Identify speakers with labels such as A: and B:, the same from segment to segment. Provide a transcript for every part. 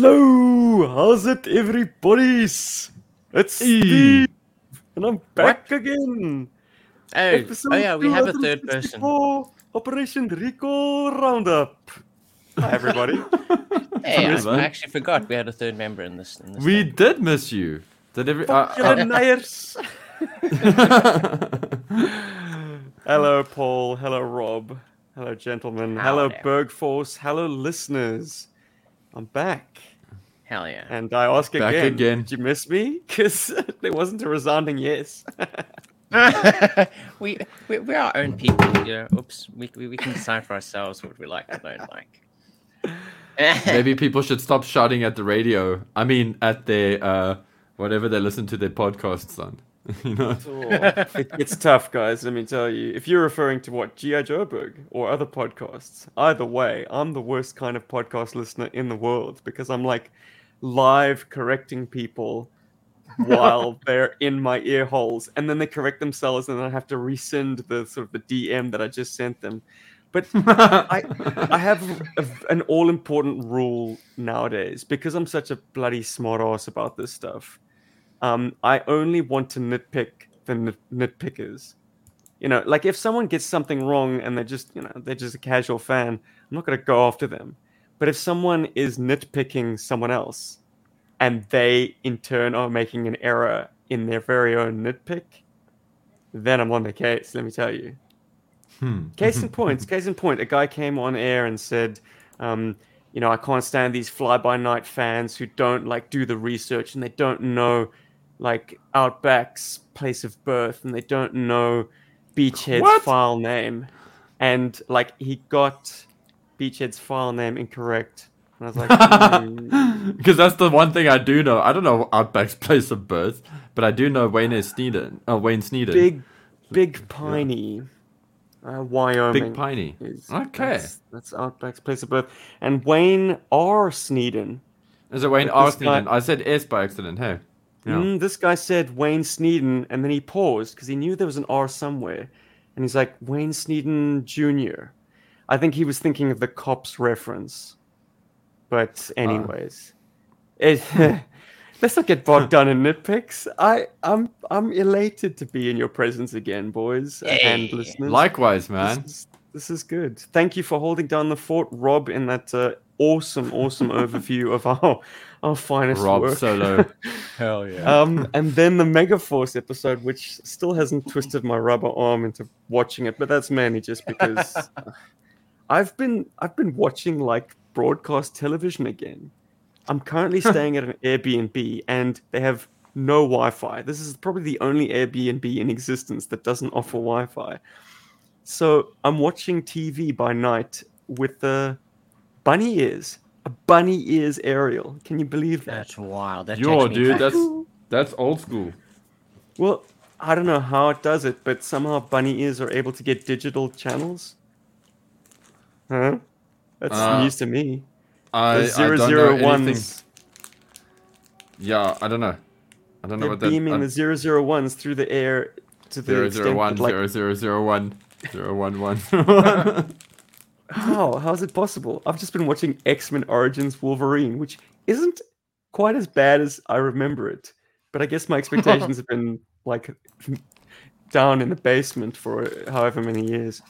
A: Hello, how's it, everybody's? It's Steve, and I'm back again.
B: Oh,
A: Episode
B: oh yeah, we have a third person.
A: 264, Operation Rico Roundup. Hi, everybody.
B: Hey, I, I actually forgot we had a third member in this. In this
C: We
B: thing.
C: did miss you. Did every? Uh,
A: Fuck Nyers. Hello, Paul. Hello, Rob. Hello, gentlemen. Hello. Bergforce. Hello, listeners. I'm back.
B: Hell yeah.
A: And I ask
C: Back
A: again,
C: again.
A: did you miss me? Because there wasn't a resounding yes.
B: we, we we're our own people, you know. Oops, we, we we can decide for ourselves what we like and don't like.
C: maybe people should stop shouting at the radio. I mean, at their uh, whatever they listen to their podcasts on. you know.
A: it, it's tough, guys. Let me tell you. If you're referring to what G.I. Joburg or other podcasts, either way, I'm the worst kind of podcast listener in the world because I'm like live correcting people while they're in my ear holes, and then they correct themselves, and then I have to resend the sort of the DM that I just sent them. But I I have a, an all important rule nowadays because I'm such a bloody smartass about this stuff. Um, I only want to nitpick the nit- nitpickers. You know, like if someone gets something wrong and they're just, you know, they're just a casual fan, I'm not going to go after them. But if someone is nitpicking someone else and they in turn are making an error in their very own nitpick, then I'm on the case, let me tell you.
C: Hmm.
A: Case in point, case in point, a guy came on air and said, um, you know, I can't stand these fly by night fans who don't like do the research and they don't know like Outback's place of birth and they don't know Beachhead's
C: What?
A: file name. And like he got Beachhead's file name incorrect. And I was like.
C: Because that's the one thing I do know. I don't know Outback's place of birth, but I do know Wayne. Sneeden. Oh, Wayne Sneeden.
A: big, big piney, uh, Wyoming.
C: Big Piney.
A: is-
C: Okay.
A: That's, that's Outback's place of birth. And Wayne R. Sneeden.
C: Is it Wayne
A: But
C: R.
A: this guy-
C: Sneeden? I said S by accident. Hey. Yeah.
A: Mm, this guy said Wayne Sneeden, and then he paused because he knew there was an R somewhere. And he's like, Wayne Sneeden Jr. I think he was thinking of the cops reference. But, anyways, it, let's not get bogged down in nitpicks. I, I'm, I'm elated to be in your presence again, boys uh, and listeners.
C: Likewise, man.
A: This is, this is good. Thank you for holding down the fort, Rob, in that uh, awesome, awesome overview of our, our finest
C: Rob
A: work.
C: Solo.
B: Hell yeah.
A: Um, and then the Megaforce episode, which still hasn't twisted my rubber arm into watching it, but that's mainly just because uh, I've been I've been watching like broadcast television again. I'm currently staying at an Airbnb, and they have no Wi-Fi. This is probably the only Airbnb in existence that doesn't offer Wi-Fi. So I'm watching TV by night with the bunny ears, a bunny ears aerial. Can you believe that?
B: That's wild. That
C: Yo, dude,
B: back.
C: that's that's old school.
A: Well, I don't know how it does it, but somehow bunny ears are able to get digital channels. Huh? That's
C: Uh,
A: news to me.
C: I,
A: The
C: I don't
A: zero
C: know anything. Yeah, I don't know. I don't know
A: They're
C: what that.
A: beaming
C: uh,
A: the zero zero ones through the air to the
C: Zero zero one
A: that, like,
C: zero zero zero one zero one one.
A: how how is it possible? I've just been watching X Men Origins Wolverine, which isn't quite as bad as I remember it, but I guess my expectations have been like down in the basement for however many years.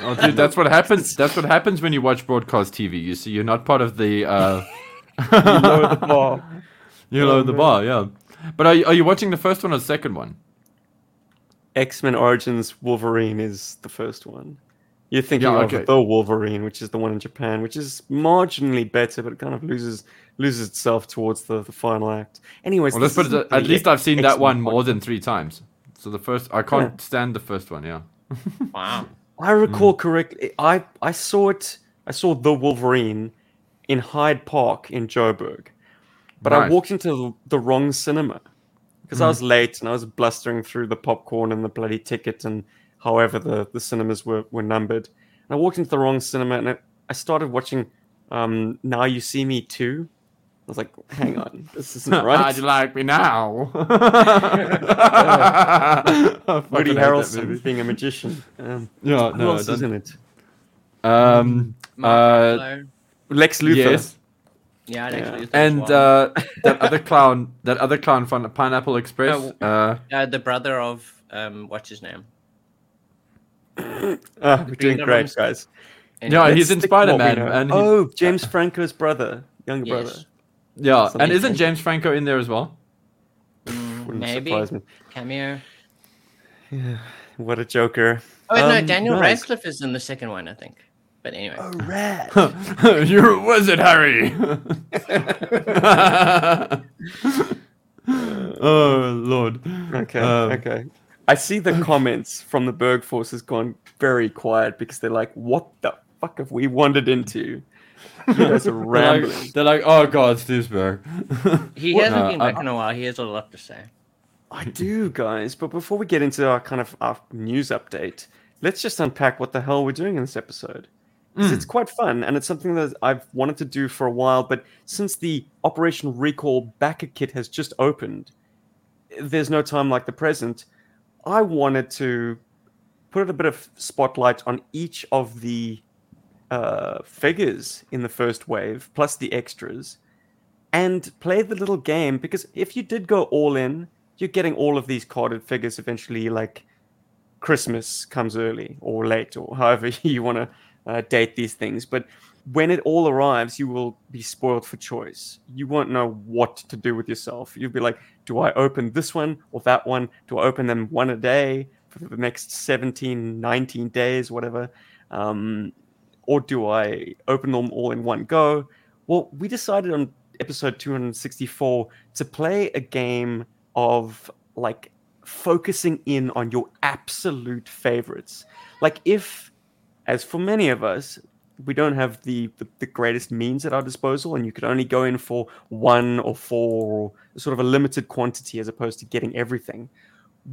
C: Oh, dude, that's what happens. That's what happens when you watch broadcast TV. You see, you're not part of the. Uh,
A: You lower the bar.
C: you lower the bar, yeah. But are you, are you watching the first one or the second one?
A: X Men Origins Wolverine is the first one. You're thinking
C: Yeah,
A: of
C: okay.
A: the Wolverine, which is the one in Japan, which is marginally better, but it kind of loses loses itself towards the, the final act. Anyways,
C: Well, let's put it.
A: isn't
C: At
A: the
C: least I've seen that
A: X-Men
C: one more than three times. So the first, I can't stand the first one. Yeah.
B: Wow.
A: I recall correctly. I I saw it. I saw the Wolverine in Hyde Park in Joburg, but I walked into the, the wrong cinema because I was late and I was blustering through the popcorn and the bloody ticket and however the, the cinemas were, were numbered. And I walked into the wrong cinema and I, I started watching um, Now You See Me Too. I was like, hang on, this isn't right.
C: How'd you like me now? I fucking
A: Woody Harrelson being a magician. Um,
C: Yeah,
A: who
C: no,
A: else is
C: don't-
A: in it?
C: Um, uh,
A: Lex Luthor.
C: yes.
B: Yeah, I'd
A: Yeah.
B: actually use that as
C: And uh, that other clown, that other clown from the Pineapple Express.
B: Oh.
C: Uh,
B: Uh, the brother of um, what's his name?
A: Oh, we're doing great,
B: Rooms.
A: guys.
C: Yeah,
B: Anyway,
C: he's
A: Let's
C: in
A: stick to what we
C: Spider-Man, and he-
A: oh, James Franco's brother, younger brother.
B: Yes,
C: yeah,
A: Something
C: and isn't James Franco in there as well?
B: Mm,
A: Wouldn't
B: maybe
A: surprise me.
B: cameo.
A: What a joker.
B: Oh no,
A: Um,
B: Daniel
A: nice.
B: Radcliffe is in the second one, I think. But anyway,
A: Oh, rat.
C: You're a wizard, Harry. oh Lord.
A: Okay,
C: Um,
A: okay. I see the comments from the Berg Force has gone very quiet because they're like, "What the fuck have we wandered into?" You guys are
C: They're like, they're like, oh God, Steve'sberg.
B: he
A: What-
B: hasn't
C: No,
B: been
C: I-
B: back in a while. He has a lot to say.
A: I do, guys. But before we get into our kind of our news update, let's just unpack what the hell we're doing in this episode.
C: Hmm.
A: It's quite fun, and it's something that I've wanted to do for a while. But since the Operation Recall backer kit has just opened, there's no time like the present. I wanted to put a bit of spotlight on each of the uh, figures in the first wave, plus the extras, and play the little game. Because if you did go all in, you're getting all of these carded figures eventually, like Christmas comes early or late, or however you want to uh, date these things. But when it all arrives, you will be spoiled for choice. You won't know what to do with yourself. You'll be like, do I open this one or that one? Do I open them one a day for the next 17, 19 days, whatever? Um, or do I open them all in one go? Well, we decided on episode 264 to play a game of like focusing in on your absolute favorites. Like, if, as for many of us, we don't have the, the, the greatest means at our disposal, and you could only go in for one or four or sort of a limited quantity as opposed to getting everything.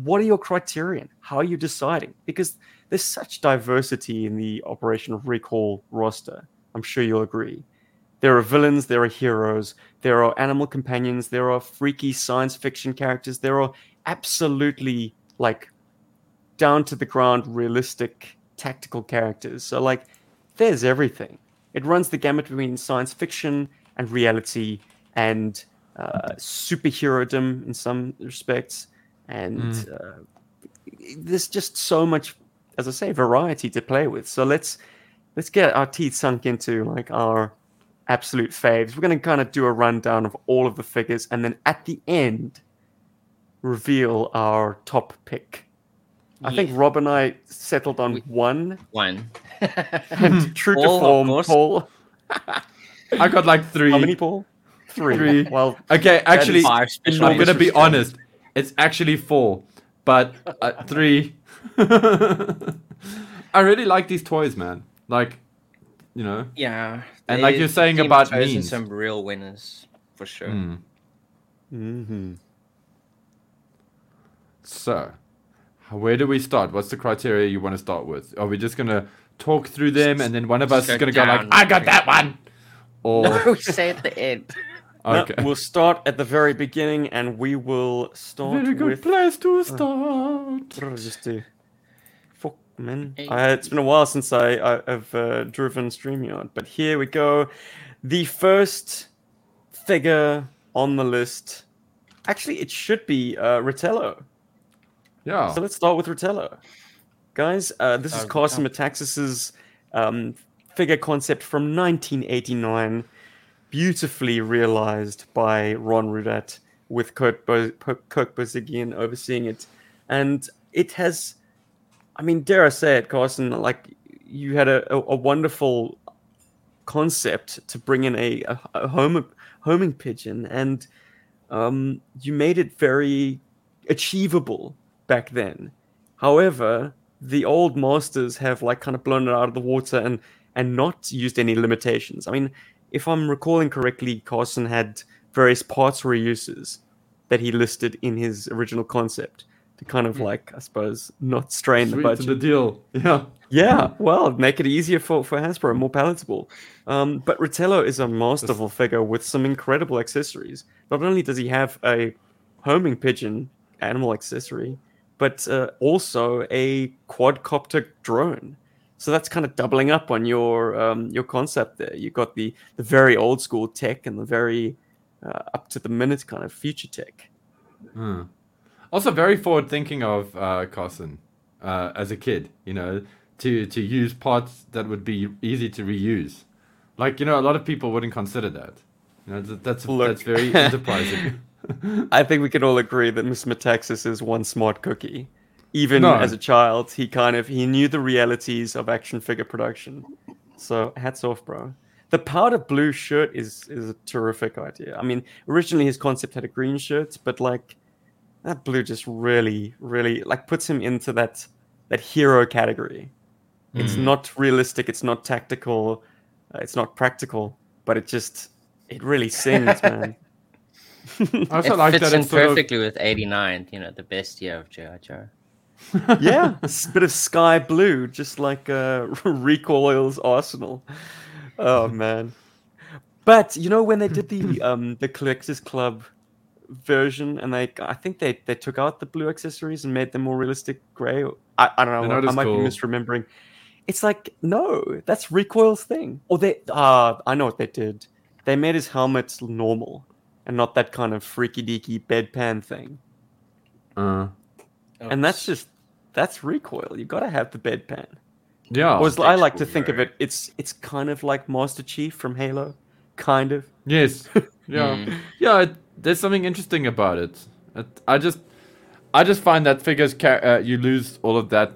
A: What are your criterion? How are you deciding? Because there's such diversity in the Operation Recall roster. I'm sure you'll agree. There are villains, there are heroes, there are animal companions, there are freaky science fiction characters, there are absolutely like down to the ground, realistic, tactical characters. So, like, there's everything. It runs the gamut between science fiction and reality and uh, superherodom in some respects. And uh, there's just so much, as I say, variety to play with. So let's let's get our teeth sunk into like our absolute faves. We're going to kind of do a rundown of all of the figures, and then at the end, reveal our top pick. I think Rob and I settled on
B: We-
A: one.
B: One.
A: And true
B: Paul,
A: to
B: of
A: form. Paul.
C: I got like three.
A: How many, Paul? Three.
C: Three.
A: Well,
C: Okay, actually,
B: Five
C: I'm gonna be honest. It's actually four, but uh, three. I really like these toys, man. Like, you know.
B: Yeah.
C: And like you're saying
B: Team
C: about
B: chosen
C: memes.
B: some real winners for sure.
C: Mm.
A: mm-hmm.
C: So, where do we start? What's the criteria you want to start with? Are we just gonna talk through them, and then one of
B: Just
C: us is gonna go like, "I got that one," or
B: No, we say at the end.
C: okay,
A: we'll start at the very beginning, and we will start
C: very good
A: with.
C: place to start.
A: What did I just do? Fuck, man.
B: Hey.
A: I, it's been a while since I, I, have uh, driven StreamYard, but here we go. The first figure on the list. Actually, it should be uh, Ritello.
C: Yeah,
A: So let's start with Ritello. Guys, uh, this is
B: Oh,
A: Carson Metaxas's um, figure concept from 1989, beautifully realized by Ron Rudat with Kurt, Bo- Po- Kirk Bozigian overseeing it. And it has, I mean, dare I say it, Carson, like you had a, a, a wonderful concept to bring in a, a, a home, homing pigeon and um, you made it very achievable back then. However, the old masters have like kind of blown it out of the water and and not used any limitations. I mean, if I'm recalling correctly, Carson had various parts reuses that he listed in his original concept to kind of like, I suppose, not strain the
C: sweet to the deal. Yeah,
A: Yeah, well, make it easier for, for Hasbro, more palatable. Um, but Ritello is a masterful figure with some incredible accessories. Not only does he have a homing pigeon animal accessory, but uh, also a quadcopter drone. So that's kind of doubling up on your um, your concept there. You've got the the very old school tech and the very uh, up to the minute kind of future tech.
C: Hmm. Also, very forward thinking of uh, Carson uh, as a kid. You know, to to use parts that would be easy to reuse. Like you know, a lot of people wouldn't consider that. You know, that- that's
A: Look.
C: that's very enterprising.
A: I think we can all agree that Miss Metaxas is one smart cookie. Even
C: No.
A: as a child, he kind of he knew the realities of action figure production. So hats off, bro. The powder blue shirt is is a terrific idea. I mean, originally his concept had a green shirt, but like that blue just really, really like puts him into that that hero category. It's
C: Mm.
A: not realistic. It's not tactical. Uh, it's not practical. But it just it really sings, man.
C: I also
B: it
C: like
B: fits
C: that
B: in
C: it's sort of
B: perfectly with 89, you know, the best year of G.I. Joe.
A: yeah, a bit of sky blue, just like uh, Recoil's Arsenal. Oh man! But you know when they did the um the Collectors Club version, and they I think they they took out the blue accessories and made them more realistic gray. I, I don't
C: know
A: know. I might
C: cool.
A: be misremembering. It's like no, that's Recoil's thing. Or they ah, I know what they did. They made his helmet normal and not that kind of freaky deaky bedpan thing.
C: uh,
A: And that's just that's recoil. You got to have the bedpan.
C: yeah.
A: Or as I like to think of it, it's it's kind of like Master Chief from Halo, kind of.
C: Yes. Yeah.
B: Mm.
C: Yeah. It, there's something interesting about it. it. I just, I just find that figures ca- uh, you lose all of that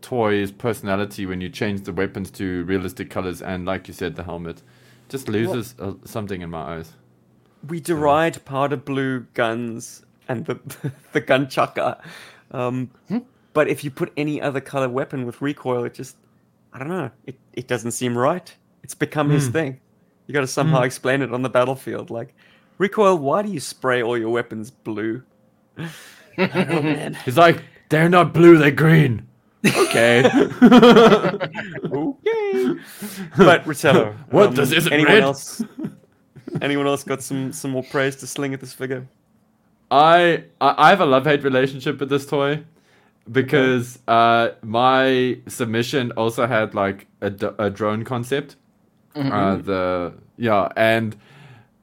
C: toy's personality when you change the weapons to realistic colors and, like you said, the helmet just loses uh, something in my eyes.
A: We deride powder blue guns and the the gun chucker, um, but if you put any other color weapon with recoil, it just I don't know. It it doesn't seem right. It's become his
C: Hmm.
A: thing. You got to somehow explain it on the battlefield. Like recoil, why do you spray all your weapons blue? I don't man.
C: He's like, they're not blue, they're green. Okay.
A: okay. But Ritello,
C: What does this
A: anyone
C: red?
A: else? Anyone else got some some more praise to sling at this figure?
C: I I I have a love hate relationship with this toy because uh, my submission also had like a, d- a drone concept. Uh, the yeah, and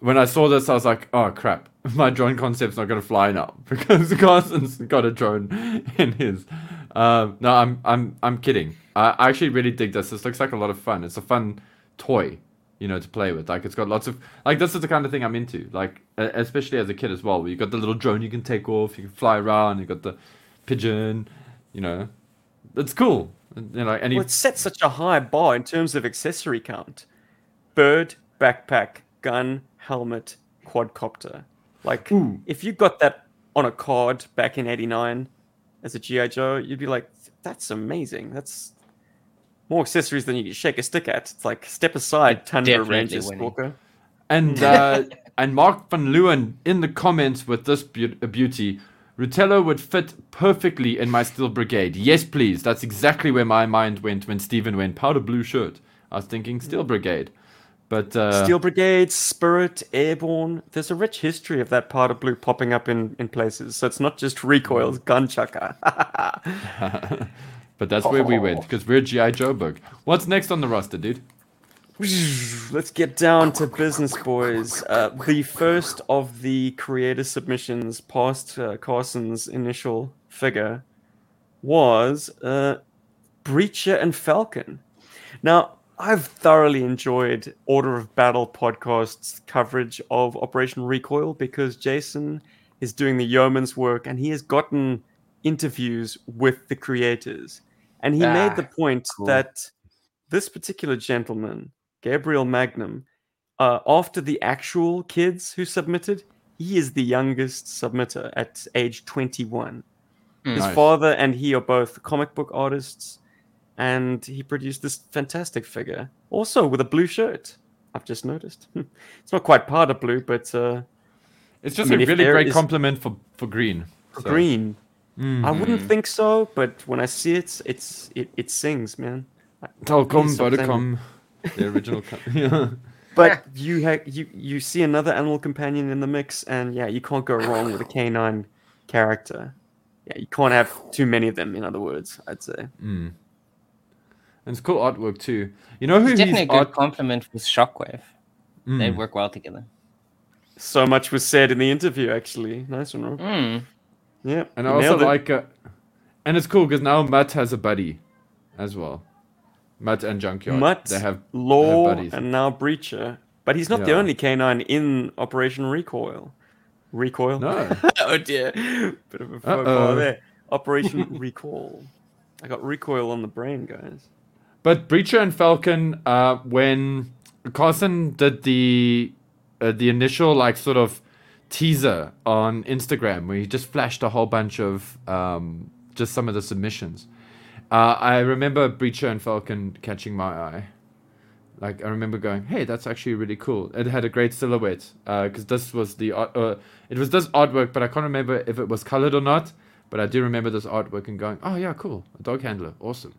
C: when I saw this, I was like, oh crap, my drone concept's not gonna fly now because Carson's got a drone in his. Um, no, I'm I'm I'm kidding. I I actually really dig this. This looks like a lot of fun. It's a fun toy, you know, to play with. Like it's got lots of like this is the kind of thing I'm into. Like especially as a kid as well. Where you got the little drone you can take off, you can fly around. You got the pigeon, you know, it's cool. You know, and
A: Well, it sets such a high bar in terms of accessory count: bird, backpack, gun, helmet, quadcopter. Like,
C: Ooh.
A: if you got that on a card back in '89 as a GI Joe, you'd be like, "That's amazing. That's more accessories than you can shake a stick at." It's like step aside, Tundra
B: Definitely
A: Ranger
B: winning.
A: Stalker.
C: And uh, and Mark van Leeuwen in the comments with this beau- uh, beauty, Rutello would fit perfectly in my Steel Brigade. Yes, please. That's exactly where my mind went when Steven went powder blue shirt. I was thinking Steel Brigade, but uh,
A: Steel Brigade, Spirit, Airborne. There's a rich history of that part of blue popping up in, in places. So it's not just recoils, gun chucker.
C: but that's where we went because we're GI Joe bug. What's next on the roster, dude?
A: Let's get down to business, boys. Uh, the first of the creator submissions past uh, Carson's initial figure was uh, Breacher and Falcon. Now, I've thoroughly enjoyed Order of Battle podcast's coverage of Operation Recoil because Jason is doing the yeoman's work and he has gotten interviews with the creators. And he made
B: Ah,
A: the point
B: cool.
A: that this particular gentleman, Gabriel Magnum, uh, after the actual kids who submitted, he is the youngest submitter at age 21. His
C: Nice.
A: father and he are both comic book artists, and he produced this fantastic figure, also with a blue shirt. I've just noticed. it's not quite powder blue, but uh,
C: It's just
A: I mean,
C: a really great
A: is-
C: compliment for for green. So-
A: green. I wouldn't think so, but when I see it, it's it, it sings, man.
C: Talcum,
A: Please
C: Buttercum, the original. co- yeah.
A: But you ha- you you see another animal companion in the mix, and yeah, you can't go wrong with a canine character. Yeah, you can't have too many of them. In other words, I'd say.
C: Mm. And it's cool artwork too. You know who
B: It's
C: he's
B: definitely a good
C: art-
B: compliment with Shockwave.
C: Mm.
B: They'd work well together.
A: So much was said in the interview, actually. Nice one, Rob.
B: Mm.
A: Yeah.
C: And I
A: you
C: also
A: it.
C: like, uh, and it's cool because now Mutt has a buddy, as well. Mutt and Junkyard.
A: Mutt,
C: They have
A: Law,
C: buddies.
A: and now Breacher. But he's not the only canine in Operation Recoil. Recoil?
C: no.
A: oh dear. Bit of a faux pas there. Operation Recall. I got recoil on the brain, guys.
C: But Breacher and Falcon, uh, when Carson did the uh, the initial like sort of teaser on Instagram, where he just flashed a whole bunch of um, just some of the submissions, uh, I remember Breacher and Falcon catching my eye. Like I remember going, "Hey, that's actually really cool." It had a great silhouette because this was the. Uh, it was this artwork, but I can't remember if it was colored or not. But I do remember this artwork and going, "Oh yeah, cool, a dog handler, awesome."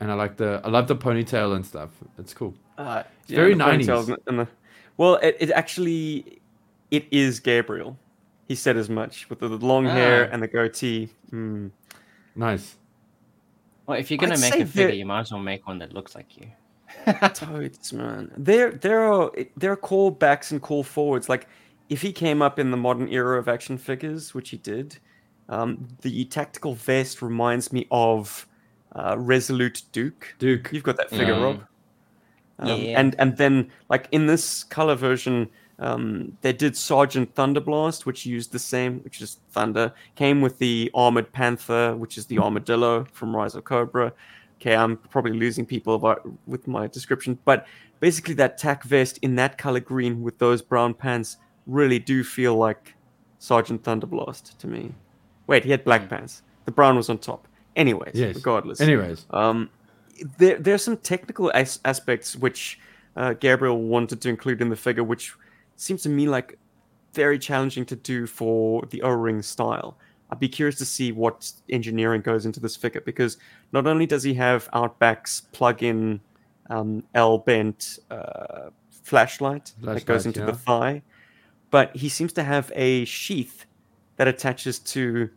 C: And I like the I love the ponytail and stuff. It's cool.
A: Uh,
C: very 90s.
A: ponytails and- and the- well, it, it actually it is Gabriel. He said as much with the, the long hair
B: Ah.
A: and the goatee. Hmm.
C: Nice.
B: Well, if you're gonna
A: I'd
B: make a figure,
A: they're-
B: you might as well make one that looks like you.
A: Toads, man. There, there are there are call backs and call forwards. Like if he came up in the modern era of action figures, which he did, um, the tactical vest reminds me of uh, Resolute Duke.
C: Duke.
A: You've got that figure,
B: Mm.
A: Rob. Um,
B: Yeah.
A: And and then like in this color version, um, they did Sergeant Thunderblast, which used the same, which is thunder. Came with the armored panther, which is the armadillo from Rise of Cobra. Okay, I'm probably losing people about, with my description, but basically that tack vest in that color green with those brown pants really do feel like Sergeant Thunderblast to me. Wait, he had black pants. The brown was on top. Anyways,
C: Yes.
A: regardless.
C: Anyways,
A: Um, there, there are some technical as- aspects which uh, Gabriel wanted to include in the figure, which seems to me like very challenging to do for the O-ring style. I'd be curious to see what engineering goes into this figure because not only does he have Outback's plug-in um, L-bent uh, flashlight that goes into
C: yeah.
A: the thigh, but he seems to have a sheath that attaches to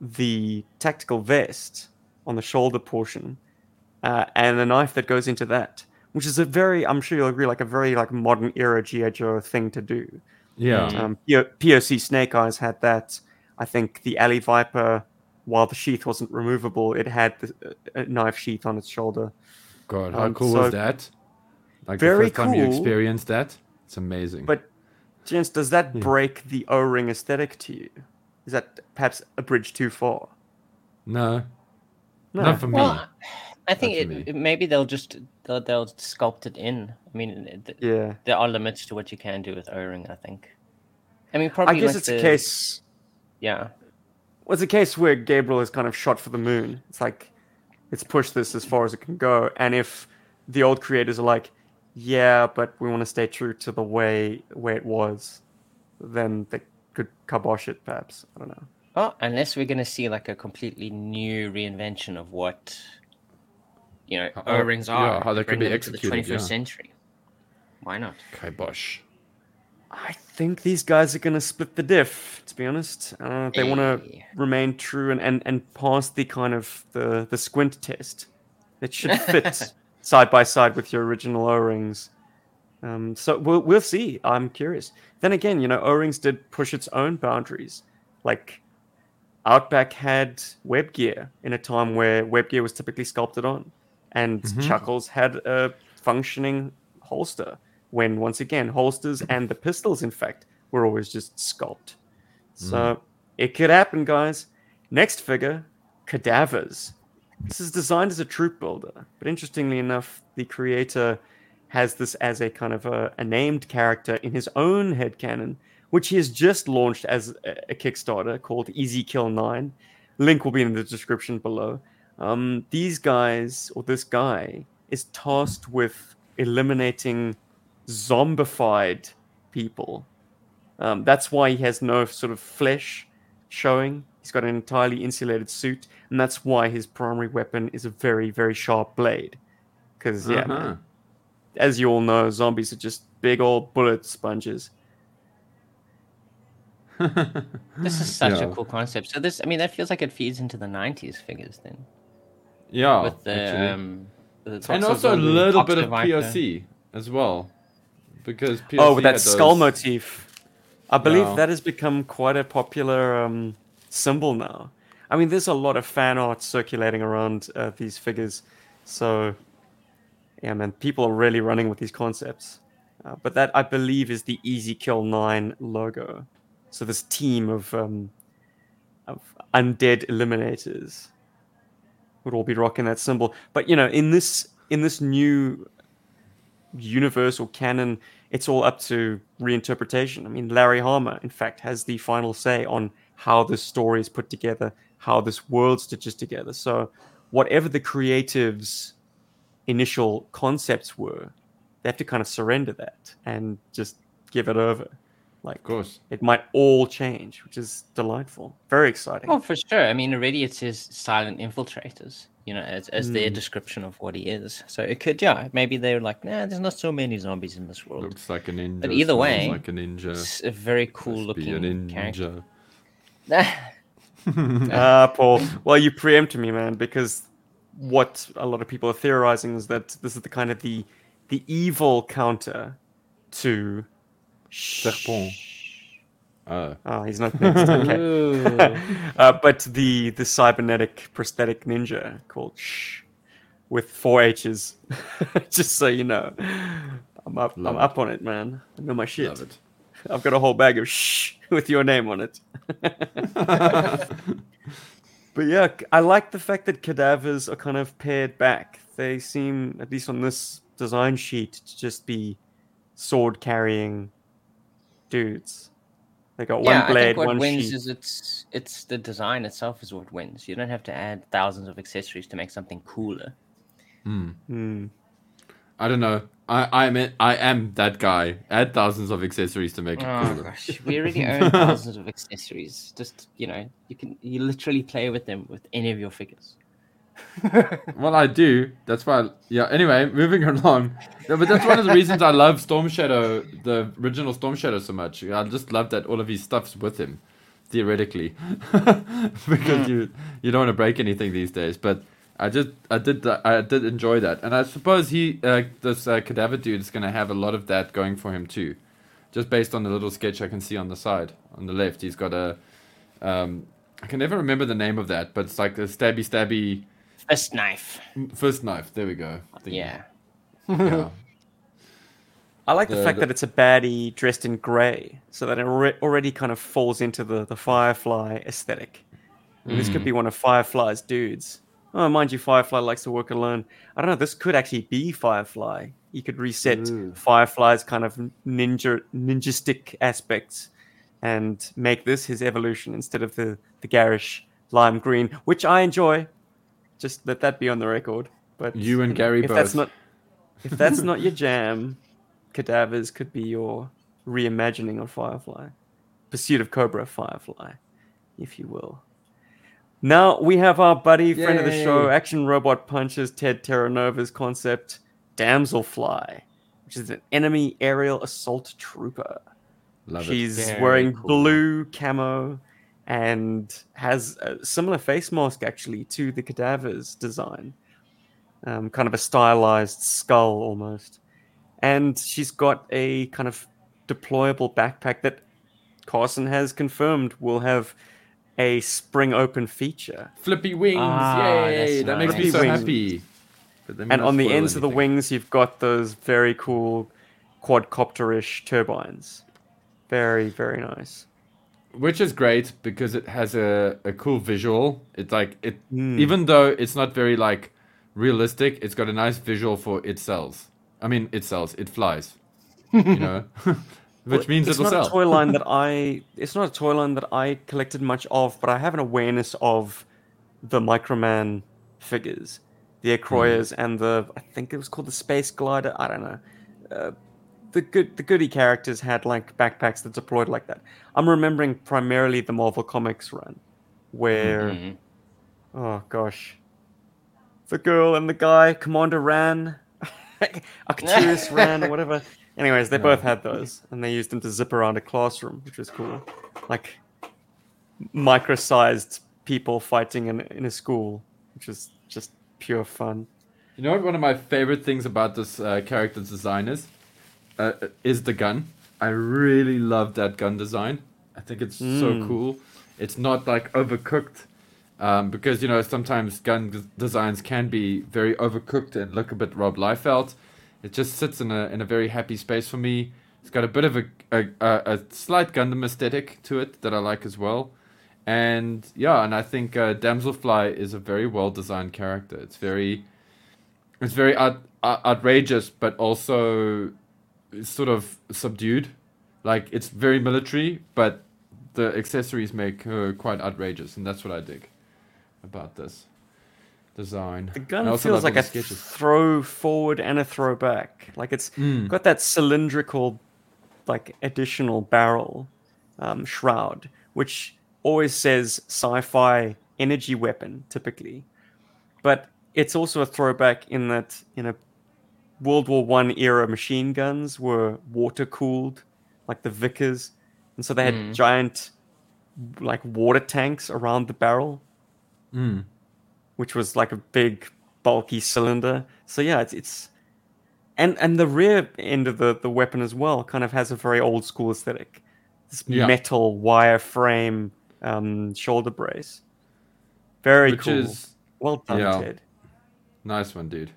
A: the tactical vest on the shoulder portion, uh, and the knife that goes into that, which is a very, I'm sure you'll agree, like a very like modern era GI Joe thing to do.
C: yeah.
B: Mm.
A: Um, POC Snake Eyes had that. I think the Alley Viper, while the sheath wasn't removable, it had the, a knife sheath on its shoulder.
C: God, how
A: um,
C: cool
A: so-
C: was that? Like
A: Very
C: the first time you
A: cool.
C: experienced that, it's amazing.
A: But, Jens, does that
C: Yeah.
A: break the O-ring aesthetic to you? Is that perhaps a bridge too far?
C: no,
A: No.
C: not for me.
B: Well, I think it,
C: me.
B: it- maybe they'll just they'll, they'll sculpt it in. I mean, th-
A: Yeah.
B: there are limits to what you can do with O-ring. I think. I mean, probably
A: I guess
B: like
A: it's
B: the,
A: a case.
B: Yeah,
A: Well, it's a case where Gabriel is kind of shot for the moon. It's like, let's push this as far as it can go. And if the old creators are like, yeah, but we want to stay true to the way way it was, then they could kibosh it, perhaps. I don't know.
B: Oh, unless we're gonna see like a completely new reinvention of what you know
C: How-
B: O rings
C: yeah,
B: are,
C: how they could be
B: executed to the 21st
C: yeah.
B: century. Why not?
C: Kibosh.
A: I think these guys are going to split the diff. To be honest, uh, they want to remain true and, and and pass the kind of the the squint test. It should fit side by side with your original O rings. Um, so we'll we'll see. I'm curious. Then again, you know, O rings did push its own boundaries. Like Outback had web gear in a time where web gear was typically sculpted on, and
C: Mhm.
A: Chuckles had a functioning holster. When once again, holsters and the pistols, in fact, were always just sculpted. So it could happen, guys. Next figure, cadavers. This is designed as a troop builder, but interestingly enough, the creator has this as a kind of a, a named character in his own head headcanon, which he has just launched as a, a Kickstarter called Easy Kill 9. Link will be in the description below. Um, these guys, or this guy, is tasked with eliminating zombified people. Um, that's why he has no sort of flesh showing. He's got an entirely insulated suit, and that's why his primary weapon is a very, very sharp blade. Because yeah,
C: Uh-huh.
A: Man, as you all know, zombies are just big old bullet sponges.
B: This is such
C: Yeah.
B: a cool concept. So this, I mean, that feels like it feeds into the '90s figures then,
C: yeah,
B: with the
C: actually.
B: um, the
C: and also a little bit of
B: Viper.
C: POC as well, because POC
A: oh, with that
C: had
A: skull
C: those-
A: motif. I believe
C: Yeah.
A: that has become quite a popular um, symbol now. I mean, there's a lot of fan art circulating around uh, these figures, so yeah, man, people are really running with these concepts. Uh, but that I believe is the Easy Kill Nine logo. So this team of um, of undead eliminators would all be rocking that symbol. But you know, in this in this new universe or canon, it's all up to reinterpretation. I mean, Larry Hama, in fact, has the final say on how this story is put together, how this world stitches together. So, whatever the creatives' initial concepts were, they have to kind of surrender that and just give it over. Like,
C: Of course.
A: it might all change, which is delightful. Very exciting.
B: Oh, for sure. I mean, already it says silent infiltrators, you know, as, as their
A: Mm.
B: description of what he is. So it could, yeah, maybe they're like, nah, there's not so many zombies in this world.
C: Looks like a ninja.
B: But either way,
C: like a ninja.
B: It's a very cool
C: Must be a
B: looking character.
C: ninja.
A: Ah, Paul. Well, you preempted me, man, because what a lot of people are theorizing is that this is the kind of the the evil counter to
C: Serpent. Oh.
A: Oh, he's not next. Okay. Uh, but the the cybernetic prosthetic ninja called Shh, with four H's. Just so you know, I'm up.
C: Love
A: I'm
C: it.
A: up on it, man. I know my shit.
C: Love it.
A: I've got a whole bag of shh with your name on it. But yeah, I like the fact that cadavers are kind of paired back. They seem, at least on this design sheet, to just be sword carrying dudes. They got
B: yeah,
A: one blade,
B: I think what
A: one
B: wins
A: sheath.
B: is it's it's the design itself is what wins. You don't have to add thousands of accessories to make something cooler.
C: Hmm.
A: Hmm.
C: I don't know. I I'm it. I am that guy. Add thousands of accessories to make it
B: Oh
C: cooler.
B: gosh, we already own thousands of accessories. Just you know, you can you literally play with them with any of your figures.
C: Well, I do. That's why. yeah. Anyway, moving along. No, but that's one of the reasons I love Storm Shadow, the original Storm Shadow, so much. I just love that all of his stuff's with him, theoretically, because hmm. you you don't want to break anything these days. But I just I did th- I did enjoy that, and I suppose he uh, this uh, cadaver dude is going to have a lot of that going for him too, just based on the little sketch I can see on the side on the left. He's got a um, I can never remember the name of that, but it's like a stabby stabby
B: Fist knife.
C: First knife. There we go. Thank.
B: Yeah.
C: Yeah.
A: I like the,
C: The-
A: fact
C: the-
A: that it's a baddie dressed in grey, so that it alre- already kind of falls into the, the Firefly aesthetic. I mean, This could be one of Firefly's dudes. Oh, mind you, Firefly likes to work alone. I don't know. This could actually be Firefly. You could reset
C: Ooh.
A: Firefly's kind of ninja ninjistic aspects and make this his evolution instead of the the garish lime green, which I enjoy. Just let that be on the record. But
C: You and Gary
A: if that's not if that's not your jam, cadavers could be your reimagining of Firefly, Pursuit of Cobra Firefly, if you will. Now we have our buddy, friend of the show, Action Robot Punches Ted Terranova's concept, Damselfly, which is an enemy aerial assault trooper.
C: Love
A: She's
B: Very
A: wearing
B: cool.
A: blue camo and has a similar face mask actually to the cadaver's design. Um, kind of a stylized skull almost. And she's got a kind of deployable backpack that Carson has confirmed will have a spring open feature.
C: Flippy wings.
B: Ah,
C: Yay. That makes me so
A: wings.
C: happy.
A: And on the ends of the wings, you've got those very cool quadcopter-ish turbines. Very, very nice.
C: Which is great because it has a, a cool visual. It's like it
A: Mm.
C: even though it's not very like realistic, it's got a nice visual for it sells. I mean it sells, it flies. You know? Which
A: Well,
C: means
A: it's not
C: sell.
A: a toy line that I. It's not a toy line that I collected much of, but I have an awareness of the Microman figures, the Acroyears,
C: Hmm.
A: and the. I think it was called the Space Glider. I don't know. Uh, the good, the goody characters had like backpacks that deployed like that. I'm remembering primarily the Marvel Comics run, where
B: Mhm.
A: oh gosh, the girl and the guy, Commander Rann, Arcturus Rann, or whatever. Anyways, they both had those, and they used them to zip around a classroom, which was cool. Like micro-sized people fighting in in a school, which is just pure fun.
C: You know what? One of my favorite things about this uh, character's design is, uh, is the gun. I really love that gun design. I think it's so
A: Mm.
C: cool. It's not like overcooked, um, because you know sometimes gun designs can be very overcooked and look a bit Rob Liefeld. It just sits in a in a very happy space for me. It's got a bit of a a, a, slight Gundam aesthetic to it that I like as well. And yeah, and I think uh, Damselfly is a very well designed character. It's very, it's very out, out, outrageous, but also sort of subdued. Like it's very military, but the accessories make her quite outrageous, and that's what I dig about this design.
A: The gun feels like a
C: sketches.
A: throw forward and a throw back. Like it's
C: Mm.
A: got that cylindrical, like additional barrel um, shroud, which always says sci-fi energy weapon typically, but it's also a throwback in that you know World War One era machine guns were water cooled, like the Vickers, and so they had
B: Mm.
A: giant like water tanks around the barrel
C: Mm.
A: Which was like a big bulky cylinder. So yeah, it's it's and and the rear end of the the weapon as well kind of has a very old school aesthetic. This
C: Yeah.
A: metal wire frame um, shoulder brace. Very
C: Which
A: cool.
C: is
A: well done,
C: yeah.
A: Ted.
C: nice one, dude.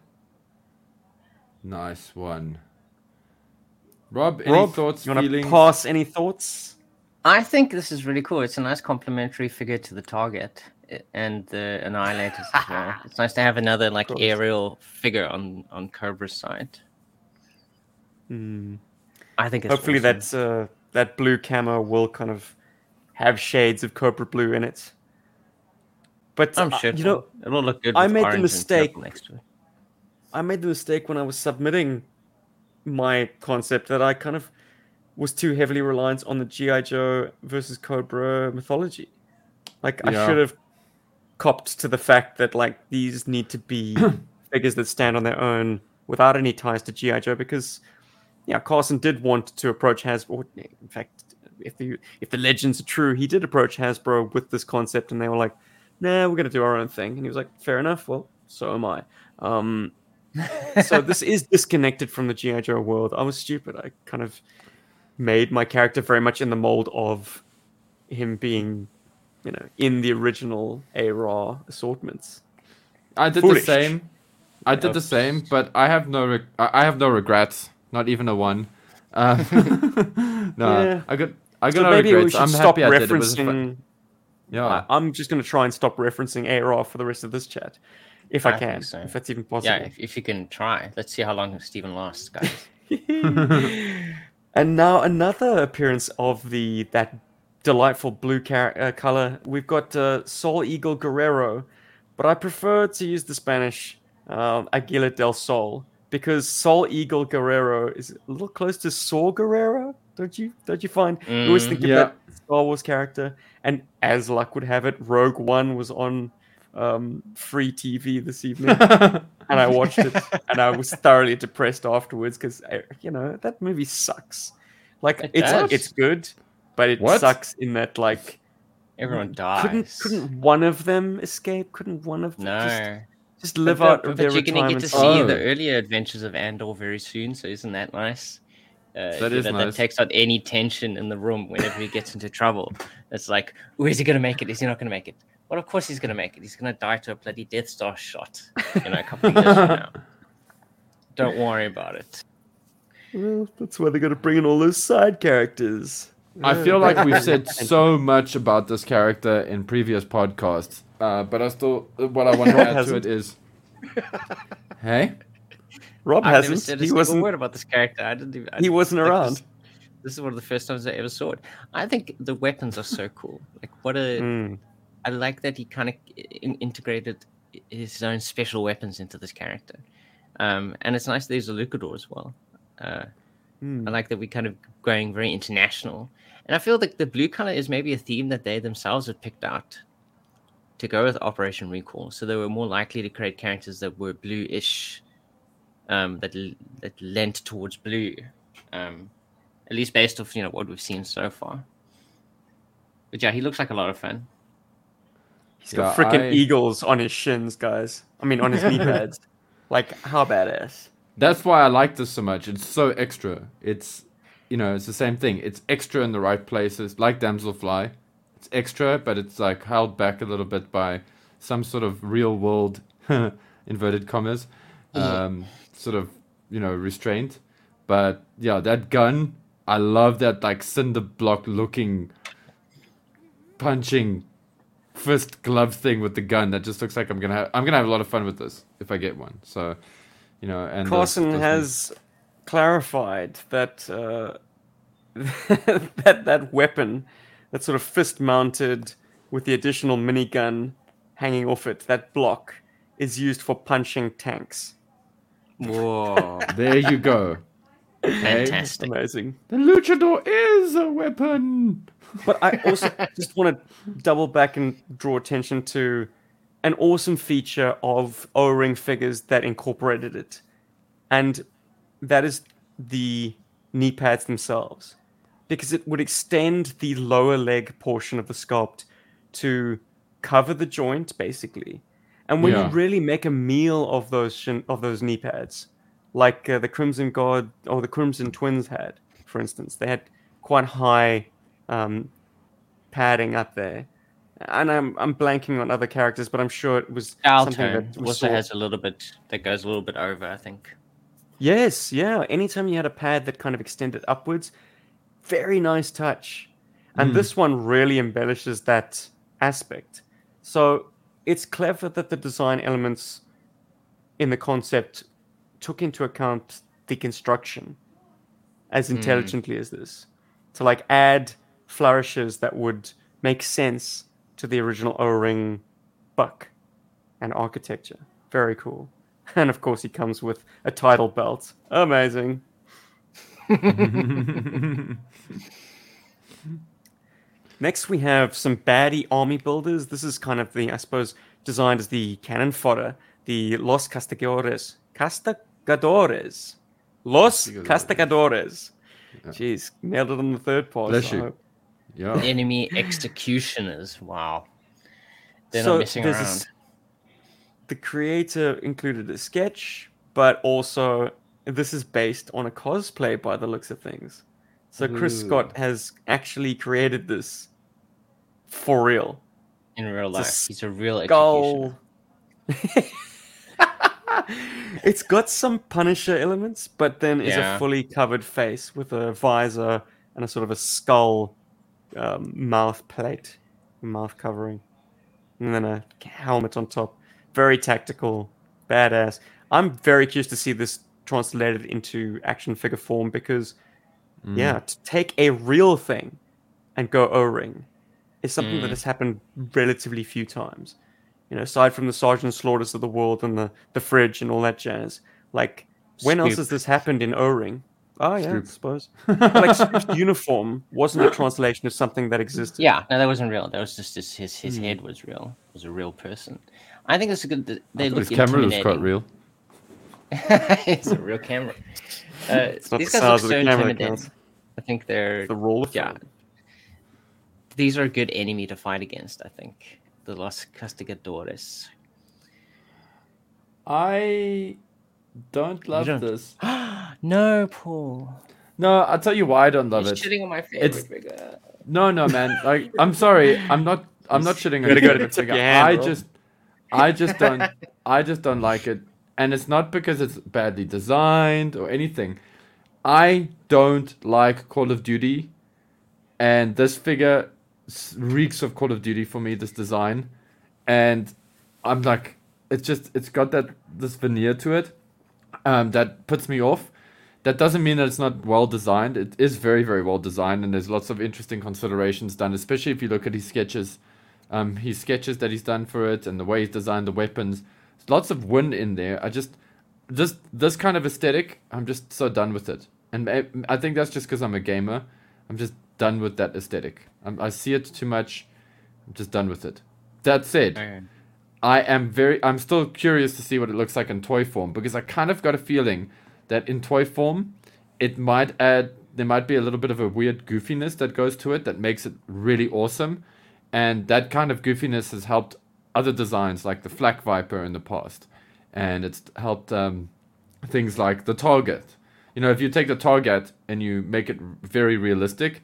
C: Nice one. Rob, any
A: Rob,
C: thoughts,
A: you want to
C: feelings?
A: pass any thoughts?
B: I think this is really cool. It's a nice complementary figure to the target i- and the annihilators as well. It's nice to have another like aerial figure on on Cobra's side.
A: Hmm.
B: I think it's
A: Hopefully,
B: awesome.
A: that's uh, that blue camo will kind of have shades of Cobra Blue in it. But
B: I'm
A: uh,
B: sure
A: you know,
B: it'll look good.
A: I made the mistake-
B: next.
A: I made the mistake when I was submitting my concept that I kind of was too heavily reliant on the GI Joe versus Cobra mythology. Like I should have copped to the fact that like these need to be figures that stand on their own without any ties to GI Joe because yeah, Carson did want to approach Hasbro. In fact, if the if the legends are true, he did approach Hasbro with this concept, and they were like, "Nah, we're gonna do our own thing." And he was like, "Fair enough. Well, so am I." Um, so this is disconnected from the GI Joe world. I was stupid. I kind of made my character very much in the mold of him being, you know, in the original ARAH assortments.
C: I did
A: Foolish.
C: the same. I did the same, but I have no reg- I I have no regrets. Not even a one. Uh, no,
A: Yeah.
C: I got I got
A: So
C: no
A: maybe we
C: regrets.
A: should
C: I'm
A: stop
C: happy I did it. It was a
A: referencing.
C: fun- Yeah,
A: I, I'm just going to try and stop referencing A Raw for the rest of this chat, if I,
B: I
A: can,
B: so.
A: if that's even possible.
B: Yeah, if, if you can try. Let's see how long Stephen lasts, guys.
A: and now another appearance of the that delightful blue car- uh, color. We've got uh, Sol Eagle Guerrero, but I prefer to use the Spanish um, Aguila del Sol because Sol Eagle Guerrero is a little close to Saw Gerrera. Don't you? Don't you find? You always
B: Mm,
A: think of
C: yeah.
A: that Star Wars character, and as luck would have it, Rogue One was on um, free TV this evening and I watched it, and I was thoroughly depressed afterwards because you know that movie sucks. Like
B: It
A: it's
B: does.
A: it's good, but it
C: What?
A: sucks in that like
B: Everyone dies.
A: couldn't couldn't one of them escape? Couldn't one of them just,
B: No.
A: just live
B: but,
A: out
B: but,
A: of
B: but
A: their
B: you're gonna get to see
C: Oh.
B: the earlier adventures of Andor very soon, so isn't that nice? Uh,
C: That
B: know,
C: nice.
B: That takes out any tension in the room whenever he gets into trouble. It's like, oh, is he gonna make it? Is he not gonna make it? Well, of course he's gonna make it. He's gonna die to a bloody Death Star shot, you know, a couple of years from now. Don't worry about it.
A: Well, that's why they're going to bring in all those side characters.
C: I feel like we've said so much about this character in previous podcasts, uh, but I still what I want to add to
A: hasn't.
C: it is, hey,
A: Rob
B: I've
A: hasn't.
B: said a
A: He
B: single
A: wasn't.
B: word about this character. I didn't even. I
A: He wasn't around.
B: This, this is one of the first times I ever saw it. I think the weapons are so cool. Like, what a
A: Mm.
B: I like that he kind of in- integrated his own special weapons into this character. Um, and it's nice that there's a luchador as well. Uh,
A: Mm.
B: I like that we're kind of going very international. And I feel like the blue color is maybe a theme that they themselves had picked out to go with Operation Recall. So they were more likely to create characters that were blue-ish, um, that that lent towards blue, um, at least based off you know what we've seen so far. But yeah, he looks like a lot of fun.
A: He's got freaking
C: I-
A: eagles on his shins, guys. I mean, on his knee pads. Like how badass.
C: That's why I like this so much. It's so extra. It's you know, it's the same thing. It's extra in the right places, like Damselfly. It's extra, but it's like held back a little bit by some sort of real world inverted commas. Um, sort of, you know, restraint. But yeah, that gun, I love that like cinder block looking punching fist glove thing with the gun that just looks like I'm gonna have I'm gonna have a lot of fun with this if I get one. So you know and
A: Carson has clarified that uh, that that weapon, that sort of fist mounted with the additional minigun hanging off it, that block is used for punching tanks.
B: Whoa.
C: there you go. Okay.
B: Fantastic.
A: Amazing.
C: The luchador is a weapon.
A: But I also just want to double back and draw attention to an awesome feature of O-ring figures that incorporated it, and that is the knee pads themselves, because it would extend the lower leg portion of the sculpt to cover the joint basically, and when
C: Yeah.
A: you really make a meal of those shin- of those knee pads, like uh, the Crimson Guard or the Crimson Twins had, for instance, they had quite high um, padding up there. And I'm I'm blanking on other characters, but I'm sure it was something
B: Alto
A: that was
B: also has a little bit that goes a little bit over, I think.
A: Yes, yeah. Anytime you had a pad that kind of extended upwards, very nice touch. And hmm. this one really embellishes that aspect. So it's clever that the design elements in the concept took into account the construction as hmm. intelligently as this. To like add flourishes that would make sense to the original O-ring buck and architecture. Very cool. And of course, he comes with a title belt. Amazing. Next, we have some baddie army builders. This is kind of the, I suppose, designed as the cannon fodder. The Los Castigadores. Castigadores. Los
C: Castigadores.
A: Castigadores. Jeez, nailed it on the third pause.
C: Bless
A: I
C: you. Yeah.
B: Enemy executioners. Wow. They're
A: So
B: not messing around.
A: this- the creator included a sketch, but also this is based on a cosplay by the looks of things. So Chris
C: Ooh.
A: Scott has actually created this for real.
B: In real
A: a
B: life. He's a real.
A: Skull. it's got some Punisher elements, but then is a fully covered face with a visor and a sort of a skull um, mouth plate, mouth covering, and then a helmet on top. Very tactical, badass. I'm very curious to see this translated into action figure form because, yeah, to take a real thing and go O-ring is something that
B: Mm.
A: has happened relatively few times. You know, aside from the Sergeant Slaughters of the world and the, the fridge and all that jazz. Like, when else has this happened in O-ring? Oh yeah,
C: Scoop.
A: I suppose. Like Scoop's uniform wasn't a translation of something that existed.
B: Yeah, no, that wasn't real. That was just his his, his head was real. It Was a real person. I think it's a good. th-
C: I
B: They
C: thought
B: look
C: his camera was quite real.
B: it's a real camera. Uh,
A: not
B: these
A: the
B: guys look
A: size of
B: so
A: camera
B: intimidating.
A: counts.
B: I think they're
A: The role of
B: yeah.
A: film.
B: These are a good enemy to fight against. I think the Los Castigadores.
C: I don't love
B: don't-
C: this.
B: no, Paul.
C: No, I'll tell you why I don't love
B: He's
C: it.
B: shitting on my favorite
C: It's-
B: figure.
C: No, no, man. Like, I'm sorry. I'm not. I'm not shitting on your
A: go to
C: favorite
A: tip
C: figure.
A: hand,
C: I
A: bro.
C: just, I just don't. I just don't like it, and it's not because it's badly designed or anything. I don't like Call of Duty, and this figure reeks of Call of Duty for me. This design, and I'm like, it's just it's got that this veneer to it, um, that puts me off. That doesn't mean that it's not well designed. It is very, very well designed, and there's lots of interesting considerations done, especially if you look at his sketches, um, his sketches that he's done for it, and the way he's designed the weapons. There's lots of wind in there. I just, just this kind of aesthetic, I'm just so done with it, and I, I think that's just because I'm a gamer. I'm just done with that aesthetic. I'm, I see it too much. I'm just done with it. That said,
B: Okay.
C: I am very I'm still curious to see what it looks like in toy form because I kind of got a feeling that in toy form it might add there might be a little bit of a weird goofiness that goes to it that makes it really awesome and that kind of goofiness has helped other designs like the Flak Viper in the past. And it's helped um, things like the target. You know, if you take the target and you make it very realistic,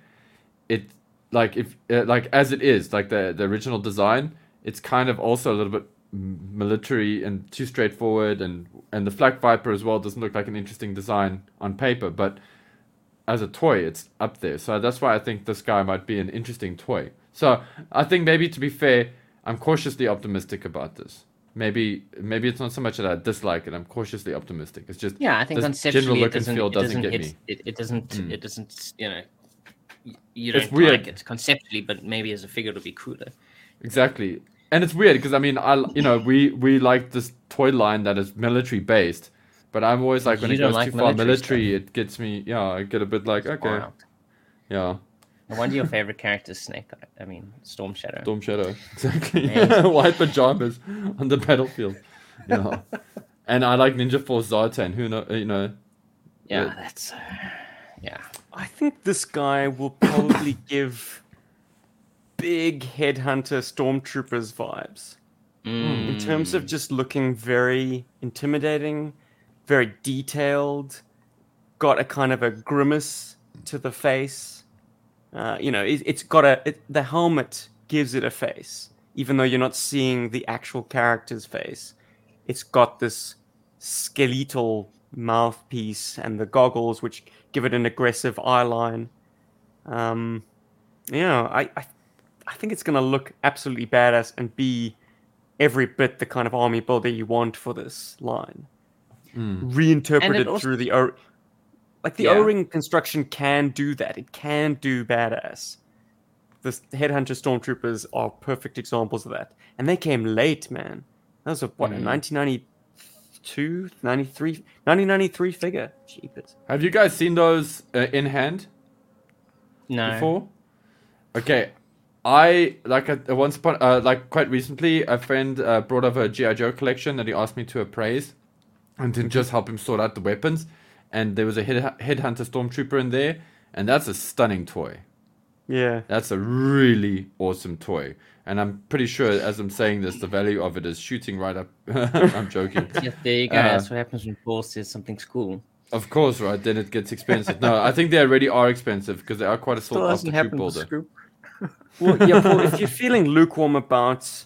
C: it like if uh, like as it is like the the original design, it's kind of also a little bit military and too straightforward. And and the flak viper as well doesn't look like an interesting design on paper but as a toy it's up there. So that's why i think this guy might be an interesting toy so i think maybe to be fair i'm cautiously optimistic about this maybe maybe it's not so much that i dislike it i'm cautiously optimistic it's just
B: yeah i think conceptually
C: general
B: it
C: look and
B: doesn't,
C: feel
B: it
C: doesn't
B: doesn't
C: get me
B: it, it doesn't
C: Mm.
B: it doesn't you know you
C: It's
B: don't
C: weird.
B: like it conceptually but maybe as a figure it'll be cooler
C: Exactly. And it's weird because I mean, I you know we we like this toy line that is military based, but I'm always like when
B: You
C: it goes
B: like
C: too far
B: military
C: military, it gets me. Yeah, I get a bit like okay, yeah,
B: no wonder your favorite character is snake i mean storm shadow
C: Storm Shadow, exactly. White pajamas on the battlefield. Yeah, and I like Ninja Force Zartan. Who know you know?
B: yeah
C: Yeah.
B: that's uh, yeah
A: I think this guy will probably give big headhunter stormtroopers vibes in terms of just looking very intimidating, very detailed, got a kind of a grimace to the face. Uh, you know, it, it's got a it, the helmet gives it a face, even though you're not seeing the actual character's face. It's got this skeletal mouthpiece and the goggles, which give it an aggressive eye line. Um, you know, I, I, I think it's gonna look absolutely badass and be every bit the kind of army builder you want for this line. Reinterpreted
B: also-
A: through the O, like the
B: Yeah.
A: O-ring construction can do that. It can do badass. The Headhunter Stormtroopers are perfect examples of that, and they came late, man. That was a what a 1992, 93, 1993 figure. Jeepers.
C: Have you guys seen those uh, in hand?
B: no
C: before. Okay, I like uh, once upon uh, like quite recently, a friend uh, brought over a GI Joe collection that he asked me to appraise, and to just help him sort out the weapons. And there was a head headhunter stormtrooper in there, and that's a stunning toy.
A: Yeah.
C: That's a really awesome toy. And I'm pretty sure, as I'm saying this, the value of it is shooting right up. I'm joking.
B: yeah, there you go
C: Uh,
B: that's what happens when paul says something's cool
C: Of course, right? Then it gets expensive. No, I think they already are expensive because they are quite a
B: still
C: sought after troop builder.
A: Well, yeah, Paul, if you're feeling lukewarm about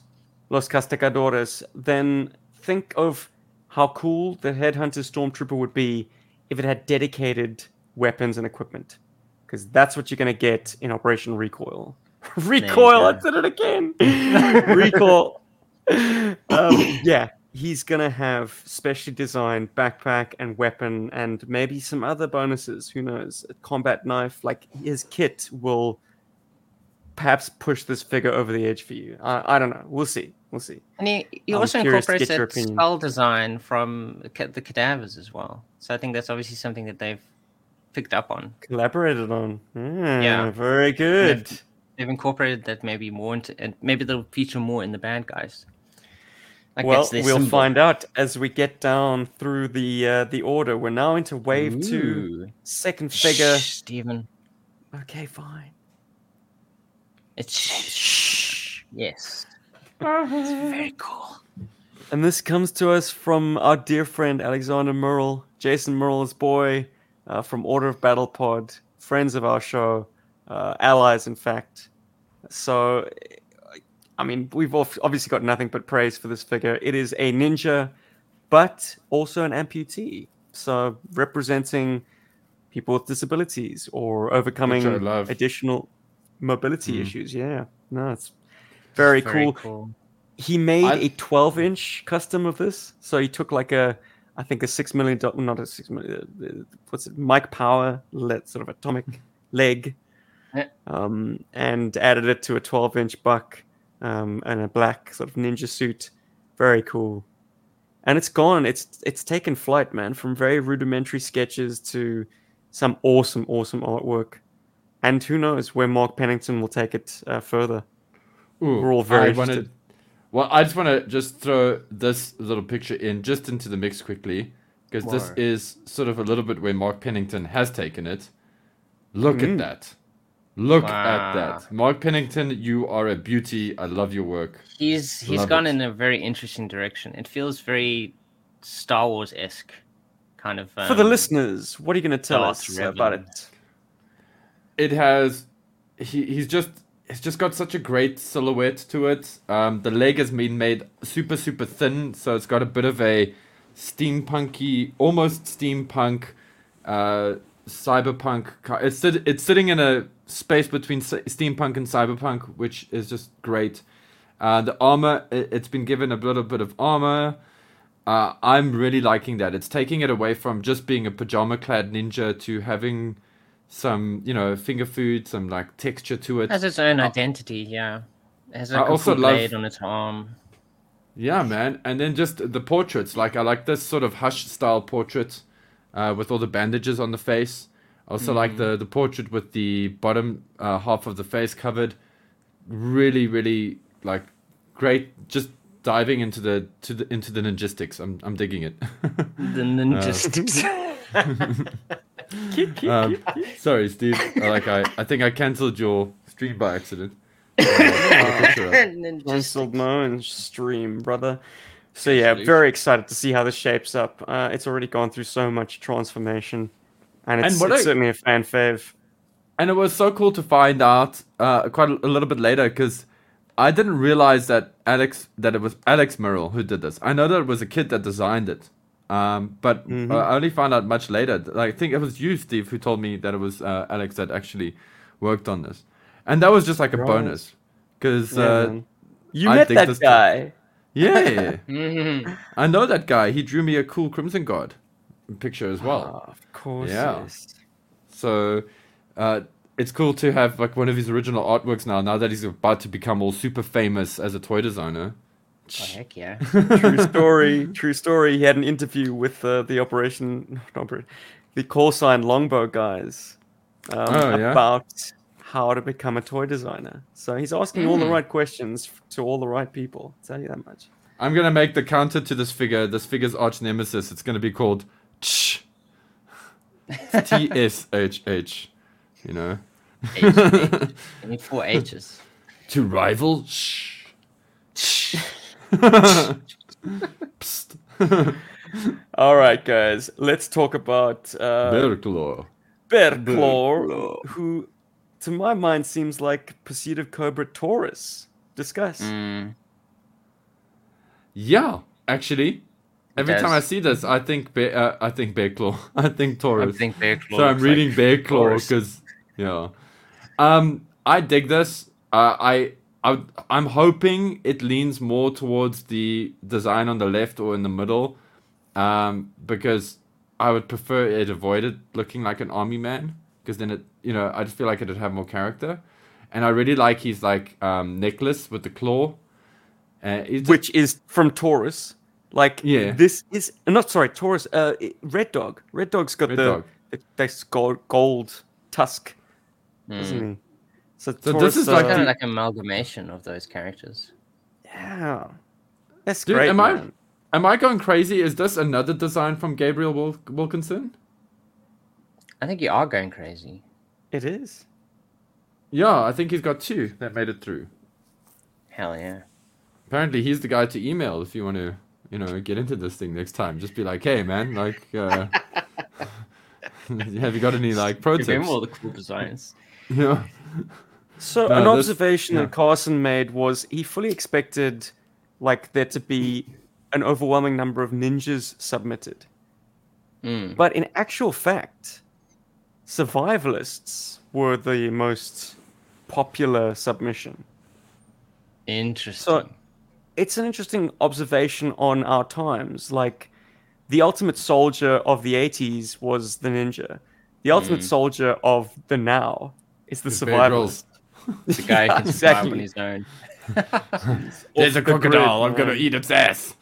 A: Los Castigadores, then think of how cool the Headhunter Stormtrooper would be if it had dedicated weapons and equipment. Because that's what you're going to get in Operation Recoil. Recoil, I said it again. Recoil. Um, yeah, he's going to have specially designed backpack and weapon and maybe some other bonuses. Who knows? A combat knife. Like his kit will perhaps push this figure over the edge for you. I, I don't know. We'll see. We'll see.
B: And he, he
A: I'm
B: also incorporates that skull design from the cadavers as well. So I think that's obviously something that they've picked up on.
A: Collaborated on. Yeah,
B: Yeah.
A: very good.
B: They've incorporated that maybe more into, and maybe they'll feature more in the bad guys. Like
A: well, we'll
B: symbol.
A: find out as we get down through the uh, the order. We're now into wave two,
B: Ooh.
A: second figure.
B: Shh, Stephen.
A: Okay, fine.
B: It's shh. Yes. It's very cool.
A: And this comes to us from our dear friend Alexander Murrell, Jason Murrell's boy uh, from Order of Battle Pod, friends of our show, uh, allies, in fact. So, I mean, we've obviously got nothing but praise for this figure. It is a ninja, but also an amputee. So, representing people with disabilities or overcoming
C: Which I love.
A: additional mobility issues. Yeah, no, it's very,
B: Very
A: cool.
B: cool.
A: he made
C: I-
A: a 12 inch custom of this so he took like a i think a six million dollar not a six million uh, what's it mike power let sort of atomic leg
B: Yeah.
A: um, and added it to a 12 inch buck um, and a black sort of ninja suit. Very cool. And it's gone. It's it's taken flight man from very rudimentary sketches to some awesome awesome artwork. And who knows where mark pennington will take it uh, further
C: Ooh,
A: We're all very
C: I wanna-
A: interested.
C: well, I just want to just throw this little picture in just into the mix quickly because this is sort of a little bit where Mark Pennington has taken it. Look
A: Mm.
C: at that. Look at that. Mark Pennington, you are a beauty. I love your work.
B: He's he's
C: Love
B: gone
C: it.
B: in a very interesting direction. It feels very Star Wars esque kind of.
A: For the
B: um,
A: listeners, what are you going to tell us about it?
C: it has he he's just it's just got such a great silhouette to it. Um, the leg has been made super super thin, so it's got a bit of a steampunky, almost steampunk, uh, cyberpunk. It's it's sitting in a space between steampunk and cyberpunk, which is just great. Uh, the armor, it, it's been given a little bit of armor. Uh, I'm really liking that. It's taking it away from just being a pajama clad ninja to having some, you know, finger food, some like texture to it.
B: has its own identity. Yeah, it has
C: I
B: a
C: also
B: cool
C: love-
B: blade on its arm.
C: Yeah, man. And then just the portraits. Like I like this sort of hush style portrait uh, with all the bandages on the face. I also like the the portrait with the bottom uh, half of the face covered. Really, really like great. Just diving into the to the into the ninjistics. I'm I'm digging it.
B: The ninjas.
C: um, sorry, Steve. I like I I think I cancelled your stream by accident.
A: Cancelled my own stream, brother. So yeah, very excited to see how this shapes up. Uh, it's already gone through so much transformation, and it's,
C: And
A: it's
C: I-
A: certainly a fan fave.
C: And it was so cool to find out uh, quite a, a little bit later because I didn't realize that Alex that it was Alex Merrill who did this. I know that it was a kid that designed it, um, but uh, I only found out much later. Like, I think it was you, Steve, who told me that it was uh, Alex that actually worked on this, and that was just like a
A: Right.
C: bonus because
A: Yeah,
C: uh,
A: you
C: I
A: met that
C: this-
A: guy.
C: yeah,
B: Mhm.
C: I know that guy. He drew me a cool Crimson Guard picture as well.
A: Ah, of course.
C: Yeah.
A: yes.
C: So uh, it's cool to have like one of his original artworks now. Now that he's about to become all super famous as a toy designer.
B: Oh, heck yeah.
A: True story. True story. He had an interview with uh, the operation, not operation, the call sign Longbow guys um,
C: Oh, yeah?
A: about how to become a toy designer. So he's asking all the
B: Mm.
A: right questions to all the right people. I'll tell you that much.
C: I'm gonna make the counter to this figure. This figure's arch nemesis. It's gonna be called Tsh. T S H H. You know.
B: H, H. Four H's.
C: to rival. Shh. Psst.
A: All right, guys. Let's talk about uh,
C: Bearclaw.
A: Bearclaw, who, to my mind, seems like Pursuit of Cobra Taurus. Discuss.
B: Mm.
C: Yeah, actually. Every time I see this, I think Bear, uh, I think Bearclaw. I think Taurus.
B: I think Bear Claw.
C: So I'm reading
B: like
C: Bear Claw because yeah, um, I dig this. Uh, I I I'm hoping it leans more towards the design on the left or in the middle, um, because I would prefer it avoided looking like an army man because then it you know I just feel like it'd have more character, and I really like his like um, necklace with the claw. Uh,
A: which is from Taurus. Like
C: Yeah.
A: this is uh, not sorry Taurus. Uh, Red Dog. Red Dog's got
C: Red
A: the,
C: Dog.
A: the this gold gold tusk,
B: Mm.
A: isn't he? So,
C: So
A: Taurus,
C: this is like
B: Kind
C: the-
B: of like amalgamation of those characters.
A: yeah, that's
C: Dude,
A: great.
C: am I am I going crazy? Is this another design from Gabriel Wil- Wilkinson?
B: I think you are going crazy.
A: It is.
C: Yeah, I think he's got two that made it through.
B: Hell yeah.
C: Apparently, he's the guy to email if you want to, you know, get into this thing next time. Just be like, hey, man, like, uh, have you got any like pro
B: Give him
C: tips?
B: all the cool designs.
C: Yeah.
A: So
C: No,
A: an
C: this-
A: observation
C: yeah.
A: that Carson made was he fully expected like there to be an overwhelming number of ninjas submitted.
B: Mm.
A: But in actual fact, survivalists were the most popular submission.
B: Interesting.
A: So It's an interesting observation on our times. Like, the ultimate soldier of the 80s was the ninja. The ultimate
B: Mm.
A: soldier of the now is the
C: Is Bear Grylls.
A: survivalist.
B: The guy
A: Yeah,
B: can survive on
A: exactly.
B: his own.
C: There's a
A: the grid,
C: crocodile. I'm gonna eat its ass.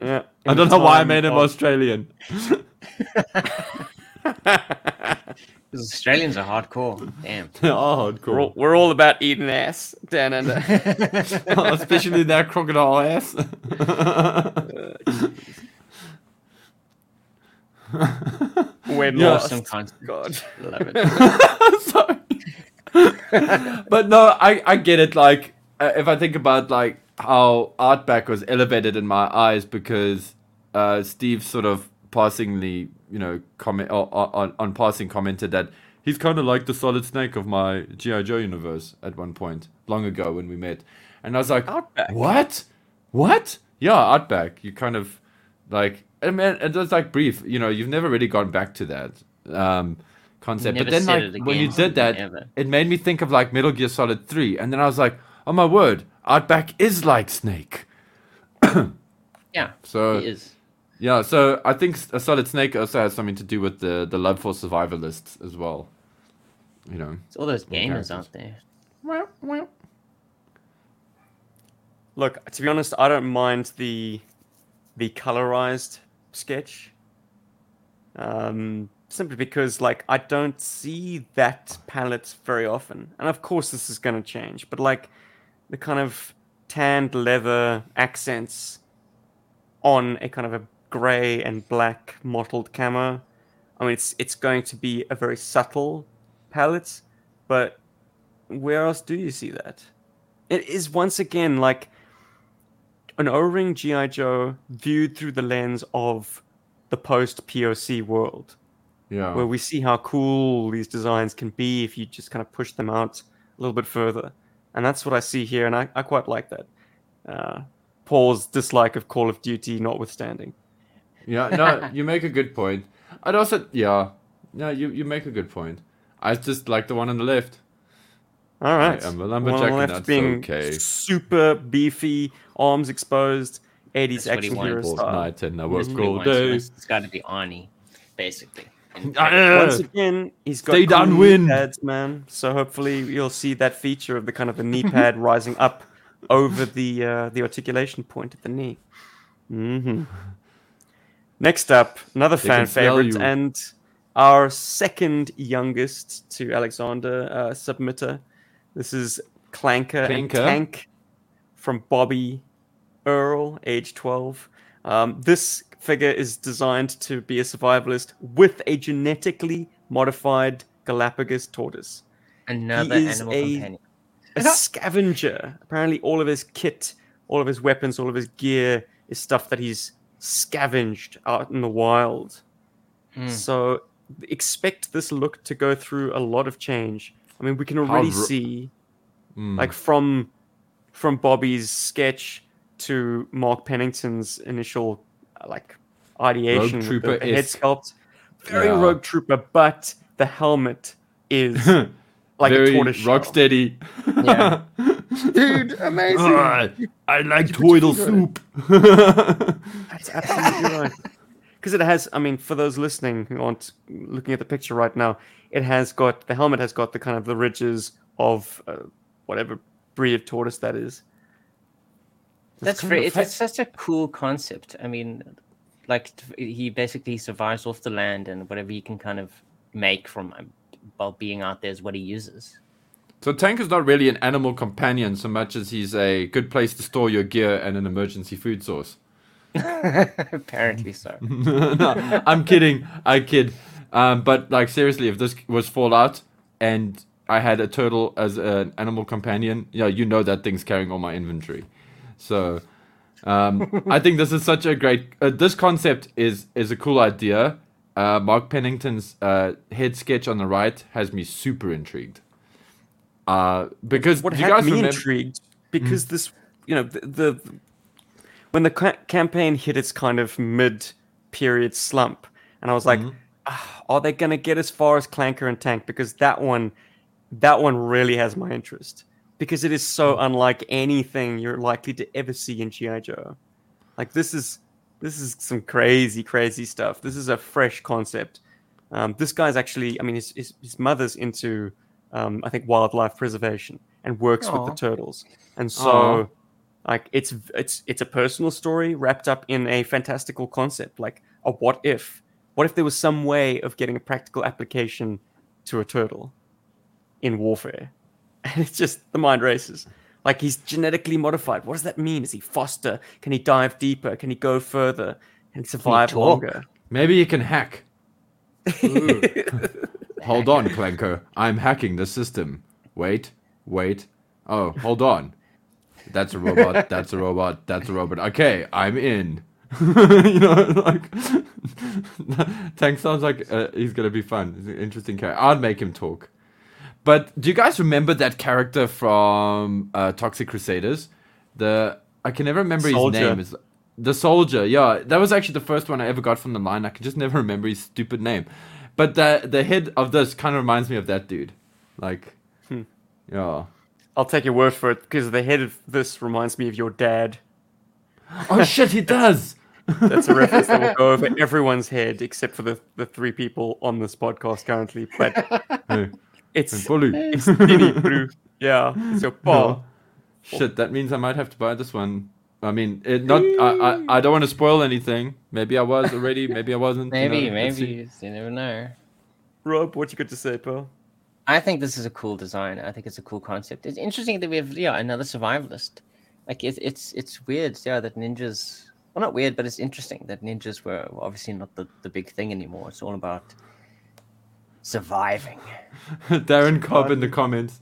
A: Yeah.
C: I don't know why I made him
A: of-
C: Australian.
B: Because Australians are hardcore. Damn.
C: oh,
A: We're
C: cool.
A: all, we're all about eating ass down under.
C: Oh, especially that crocodile ass.
A: When
C: Yeah.
A: lost.
B: Some kind
A: God.
B: Love it.
C: Sorry. But no, I, I get it. Like, uh, if I think about like how Outback was elevated in my eyes because uh, Steve sort of passingly, you know, comment on, on passing commented that he's kind of like the Solid Snake of my GI Joe universe at one point long ago when we met, and I was like,
A: Outback.
C: what, what? Yeah, Outback. You kind of like, I mean, it was like brief. You know, you've never really gone back to that. Um, concept.
B: Never
C: but then, like,
B: it
C: when you did that,
B: ever.
C: it made me think of like Metal Gear Solid 3. And then I was like, oh my word, Outback is like Snake.
B: Yeah,
C: So,
B: he is.
C: yeah, so I think a Solid Snake also has something to do with the, the love for survivalists as well. You know.
B: It's all those gamers out there.
A: Look, to be honest, I don't mind the the colorized sketch. Um, simply because like I don't see that palette very often. And of course this is gonna change, but like the kind of tanned leather accents on a kind of a grey and black mottled camo. I mean it's it's going to be a very subtle palette, but where else do you see that? It is once again like an O-ring GI Joe viewed through the lens of the post POC world,
C: Yeah.
A: where we see how cool these designs can be if you just kind of push them out a little bit further, and that's what I see here, and I, I quite like that. Uh, Paul's dislike of Call of Duty notwithstanding.
C: Yeah, no, you make a good point. I'd also, yeah, yeah, you, you make a good point. I just like the one on the left.
A: All right,
C: I'm a
A: One on the
C: lumberjack and
A: left
C: that's
A: being
C: okay.
A: super beefy, arms exposed, 80s
B: That's
A: action hero style.
C: night and I work
B: That's what
C: all day.
B: It's got to be Arnie, basically. And-
A: Once again, he's got
C: Stay
A: cool knee
C: downwind.
A: pads, man. So hopefully you'll see that feature of the kind of the knee pad rising up over the uh, the articulation point at the knee. Mm-hmm. Next up, another
C: They
A: fan favorite and our second youngest to Alexander uh, submitter. This is Clanker and Tank from Bobby Earl, age 12. Um, this figure is designed to be a survivalist with a genetically modified Galapagos tortoise.
B: Another
A: is
B: animal
A: a-
B: companion.
A: A scavenger. Apparently, all of his kit, all of his weapons, all of his gear is stuff that he's scavenged out in the wild.
B: Hmm.
A: So expect this look to go through a lot of change. I mean, we can already
C: r-
A: see,
C: Mm.
A: like from from Bobby's sketch to Mark Pennington's initial like ideation, with the, the head sculpt, very
C: Yeah.
A: Rogue Trooper, but the helmet is like
C: Very
A: a tortoise shell.
C: rocksteady.
B: Yeah.
A: dude, amazing.
C: Ah, I like
A: put
C: turtle soup.
A: That's absolutely right. Because it has, I mean, for those listening who aren't looking at the picture right now, it has got the helmet has got the kind of the ridges of uh, whatever breed of tortoise that is.
B: That's
A: kind
B: very. It's, it's such a cool concept. I mean, like he basically survives off the land, and whatever he can kind of make from um, while being out there is what he uses.
C: So Tank is not really an animal companion so much as he's a good place to store your gear and an emergency food source.
B: Apparently so.
C: no, I'm kidding. I kid. Um, but like seriously, if this was Fallout and I had a turtle as an animal companion, yeah, you know that thing's carrying all my inventory. So um, I think this is such a great. Uh, this concept is is a cool idea. Uh, Mark Pennington's uh, head sketch on the right has me super intrigued. Uh, because
A: What
C: do you guys
A: me
C: remember?
A: intrigued because this, you know, the, the when the ca- campaign hit its kind of mid-period slump, and I was like, "Ah, are they going to get as far as Clanker and Tank? Because that one, that one really has my interest because it is so unlike anything you're likely to ever see in GI Joe. Like this is this is some crazy, crazy stuff. This is a fresh concept. Um, this guy's actually, I mean, his his, his mother's into, um, I think, wildlife preservation and works with the turtles, and so.
C: Aw.
A: Like it's it's it's a personal story wrapped up in a fantastical concept, like a what if. What if there was some way of getting a practical application to a turtle in warfare? And it's just the mind races. Like he's genetically modified. What does that mean? Is he faster? Can he dive deeper? Can he go further and survive longer?
C: Maybe you can hack. Hold on, Clanker. I'm hacking the system. Wait, wait. Oh, hold on. That's a robot. That's a robot. That's a robot. Okay, I'm in. you know, like Tank sounds like uh, he's gonna be fun. He's an interesting character. I'd make him talk. But do you guys remember that character from uh, Toxic Crusaders? The I can never remember
A: Soldier.
C: his name. Is the soldier? Yeah, that was actually the first one I ever got from the line. I can just never remember his stupid name. But the the head of this kind of reminds me of that dude. Like,
A: Hmm.
C: yeah.
A: I'll take your word for it because the head of this reminds me of your dad.
C: Oh shit, he does.
A: That's a reference that will go over everyone's head except for the, the three people on this podcast currently. But it's
C: bully.
A: it's Skinny Brew. Yeah. It's so Paul.
C: Shit, that means I might have to buy this one. I mean, it not. I, I, I don't want to spoil anything. Maybe I was already. Maybe I wasn't. you
B: Maybe,
C: know, let's
B: maybe you never know.
A: Rob, what you got to say, Paul?
B: I think this is a cool design. I think it's a cool concept. It's interesting that we have yeah another survivalist. Like it's it's it's weird, yeah, that ninjas. Well, not weird, but it's interesting that ninjas were obviously not the, the big thing anymore. It's all about surviving.
C: Darren Cobb in the comments.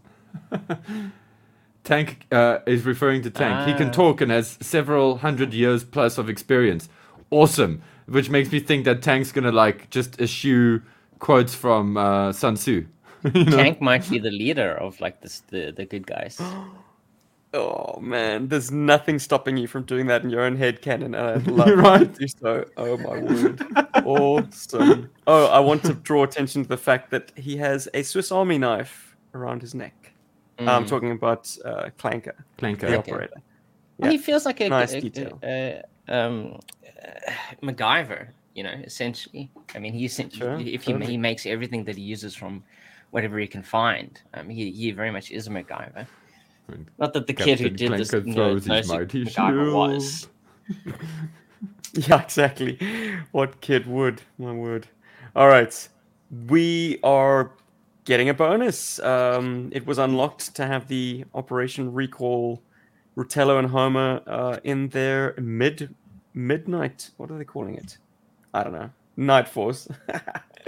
C: Tank uh, is referring to Tank. he can
B: Ah.
C: talk and has several hundred years plus of experience. Awesome. Which makes me think that Tank's gonna like just eschew quotes from uh, Sun Tzu. you know?
B: Tank might be the leader of like this the the good guys.
A: Oh man, there's nothing stopping you from doing that in your own head canon, and I'd love
C: Right.
A: to do so. Oh my word, awesome! Oh, I want to draw attention to the fact that he has a Swiss Army knife around his neck. I'm
B: Mm.
A: talking about uh, Clanker, the
C: Clanker.
B: Okay.
A: operator.
B: Well, he feels like a,
A: Nice
B: a- a-
A: detail.
B: a- um, uh, MacGyver, you know, essentially. I mean, he essen-
A: Sure,
B: if he, he makes everything that he uses from whatever he can find. Um, he, he very much is a MacGyver. Not that the kid who
C: Captain
B: did this
C: Clanker
B: knows,
C: throws his mighty
B: MacGyver was.
A: Yeah, exactly. What kid would? My word. All right. We are getting a bonus. Um, it was unlocked to have the Operation Recall Rutello and Homer uh, in their mid midnight. What are they calling it? I don't know. Night Force.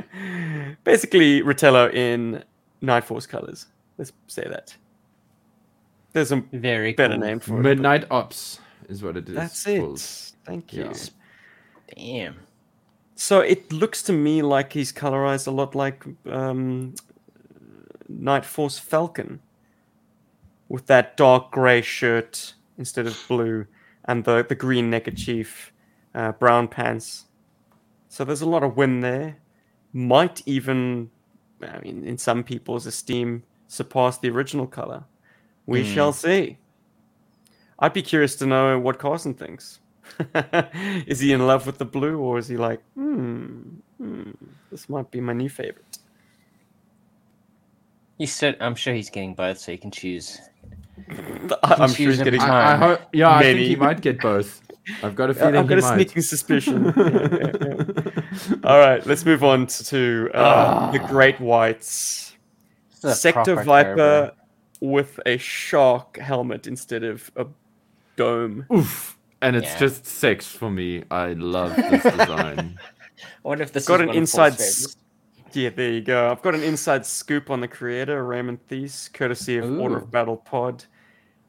A: Basically, Rutello in Night Force colors. Let's say that. There's a
B: Very
A: better
B: cool.
A: name for it. but
C: Midnight Ops is what it is.
A: That's
C: called.
A: it. Thank you.
C: Yeah.
B: Damn.
A: So it looks to me like he's colorized a lot like um, Night Force Falcon, with that dark gray shirt instead of blue, and the the green neckerchief, uh, brown pants. So there's a lot of win there. Might even, I mean, in some people's esteem, surpass the original color. We
B: Hmm.
A: shall see. I'd be curious to know what Carson thinks. is he in love with the blue, or is he like, hmm, hmm this might be my new favorite?
B: He said, I'm sure he's getting both, so he can choose.
A: I- I'm sure he's getting.
B: time.
C: I, I hope, yeah, I think he might get both. I've got a
A: I-
C: feeling
A: I've got
C: he
A: a
C: might.
A: sneaking suspicion. Yeah, yeah, yeah. All right, let's move on to, to uh, the Great Whites.
B: This is
A: Sector Viper
B: Cobra.
A: With a shark helmet instead of a dome.
C: Oof. And it's
B: Yeah.
C: just sex for me. I love this design.
B: I wonder if this
A: Got
B: is
A: an
B: one of Paul's
A: inside.
B: favorites.
A: s- Yeah, there you go. I've got an inside scoop on the creator, Raymond Thies, courtesy of Order of Battle Pod.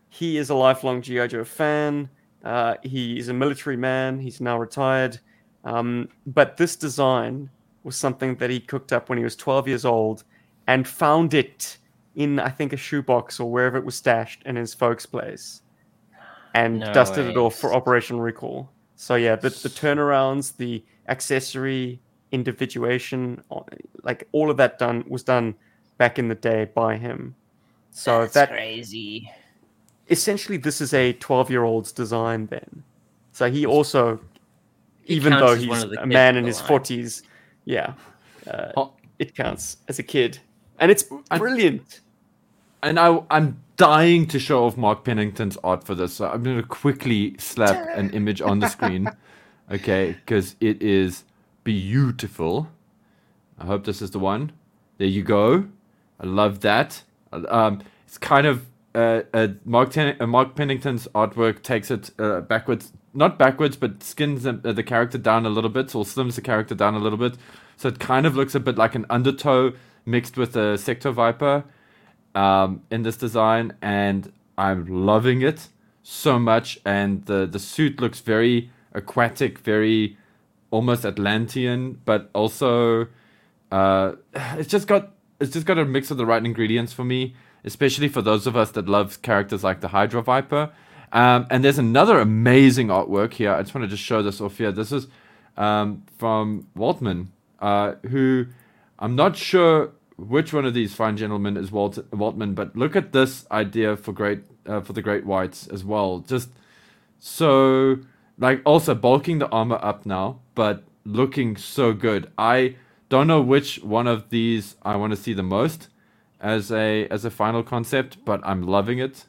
A: He is a lifelong G.I. Joe fan. Uh, he is a military man. He's now retired. Um, but this design was something that he cooked up when he was 12 years old and found it in, I think, a shoebox or wherever it was stashed in his folks' place and
B: No
A: dusted it off for
B: ways.
A: Operation Recall. So, yeah, the, the turnarounds, the accessory individuation, like all of that done was done back in the day by him. So
B: That's
A: that
B: crazy.
A: essentially this is a 12 year old's design then so he also
B: He
A: even though
B: as one
A: he's
B: of
A: a man
B: in
A: in his 40s yeah uh,
C: Oh,
A: it counts as a kid and it's
C: I-
A: brilliant
C: and I, I'm dying to show off Mark Pennington's art for this. So I'm going to quickly slap an image on the screen. Okay, because it is beautiful. I hope this is the one. There you go. I love that. Um, it's kind of uh, uh, Mark, Ten- uh, Mark Pennington's artwork takes it uh, backwards, not backwards, but skins the, uh, the character down a little bit, or slims the character down a little bit. So it kind of looks a bit like an undertow mixed with a Sector Viper um, in this design, and I'm loving it so much. And the the suit looks very aquatic, very almost Atlantean, but also uh, it's just got it's just got a mix of the right ingredients for me, especially for those of us that love characters like the Hydro Viper. Um, and there's another amazing artwork here. I just want to just show this off here. This is um, from Waltman, uh, who I'm not sure which one of these fine gentlemen is Walt Waltman, but look at this idea for great uh, for the Great Whites as well. Just so like also bulking the armor up now, but looking so good. I don't know which one of these I want to see the most as a as a final concept, but I'm loving it.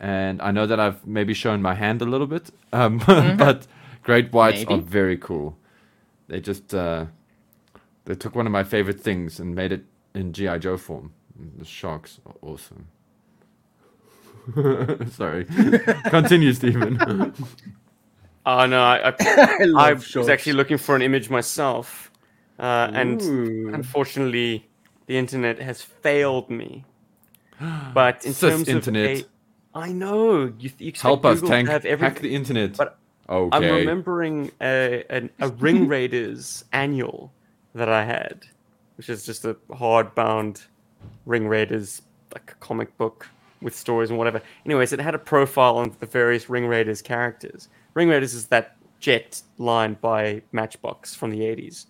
C: And I know that I've maybe shown my hand a little bit, um, mm-hmm. but Great Whites maybe. are very cool. They just uh, they took one of my favorite things and made it in GI Joe form. The sharks are awesome. Sorry. Continue, Stephen.
A: Oh no, I, I, I was actually looking for an image myself, uh, and unfortunately, the internet has failed me. But in Sis terms internet. of a, I know you, you
C: help Google us, tank. Have everything, hack the internet.
A: But okay. I'm remembering a, a, a Ring Raiders annual that I had, which is just a hardbound Ring Raiders like a comic book with stories and whatever. Anyways, it had a profile on the various Ring Raiders characters. Ring Raiders is that jet line by Matchbox from the 80s.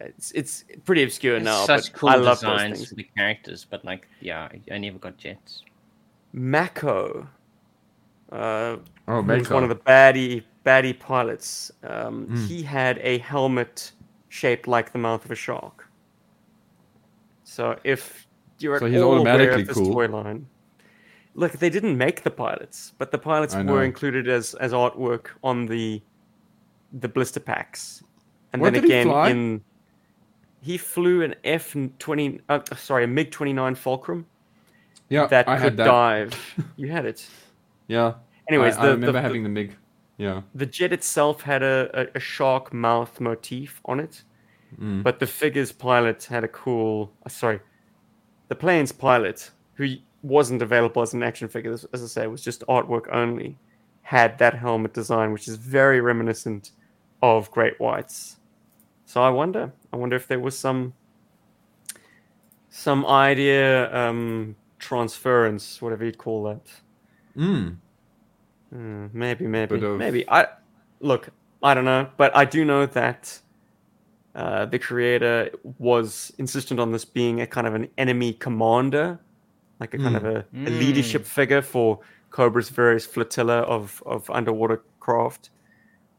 A: It's, it's pretty obscure
B: it's
A: now.
B: Such
A: but
B: cool
A: I love
B: designs for the characters, but like, yeah, I never got jets.
A: Mako. Uh,
C: oh,
A: Mako. one of the baddie baddie pilots. Um, mm. He had a helmet shaped like the mouth of a shark. So if you're so he's all automatically aware of this cool. toy line, look, they didn't make the pilots, but the pilots were included as as artwork on the the blister packs, and then again he in he flew an F twenty, uh, sorry, a MiG twenty nine Fulcrum.
C: Yeah,
A: that I could that. dive. you had it.
C: Yeah.
A: Anyways,
C: I, the, I remember the, having the, the MiG. Yeah.
A: The jet itself had a, a, a shark mouth motif on it, mm. but the figure's pilot had a cool. Uh, sorry, the plane's pilot, who wasn't available as an action figure, as, as I say, was just artwork only, had that helmet design, which is very reminiscent of Great Whites. So I wonder, I wonder if there was some some idea um, transference, whatever you'd call that.
C: Mm.
A: Mm, maybe, maybe, of... maybe. I look. I don't know, but I do know that uh, the creator was insistent on this being a kind of an enemy commander, like a mm. kind of a, a, leadership mm. figure for Cobra's various flotilla of of underwater craft.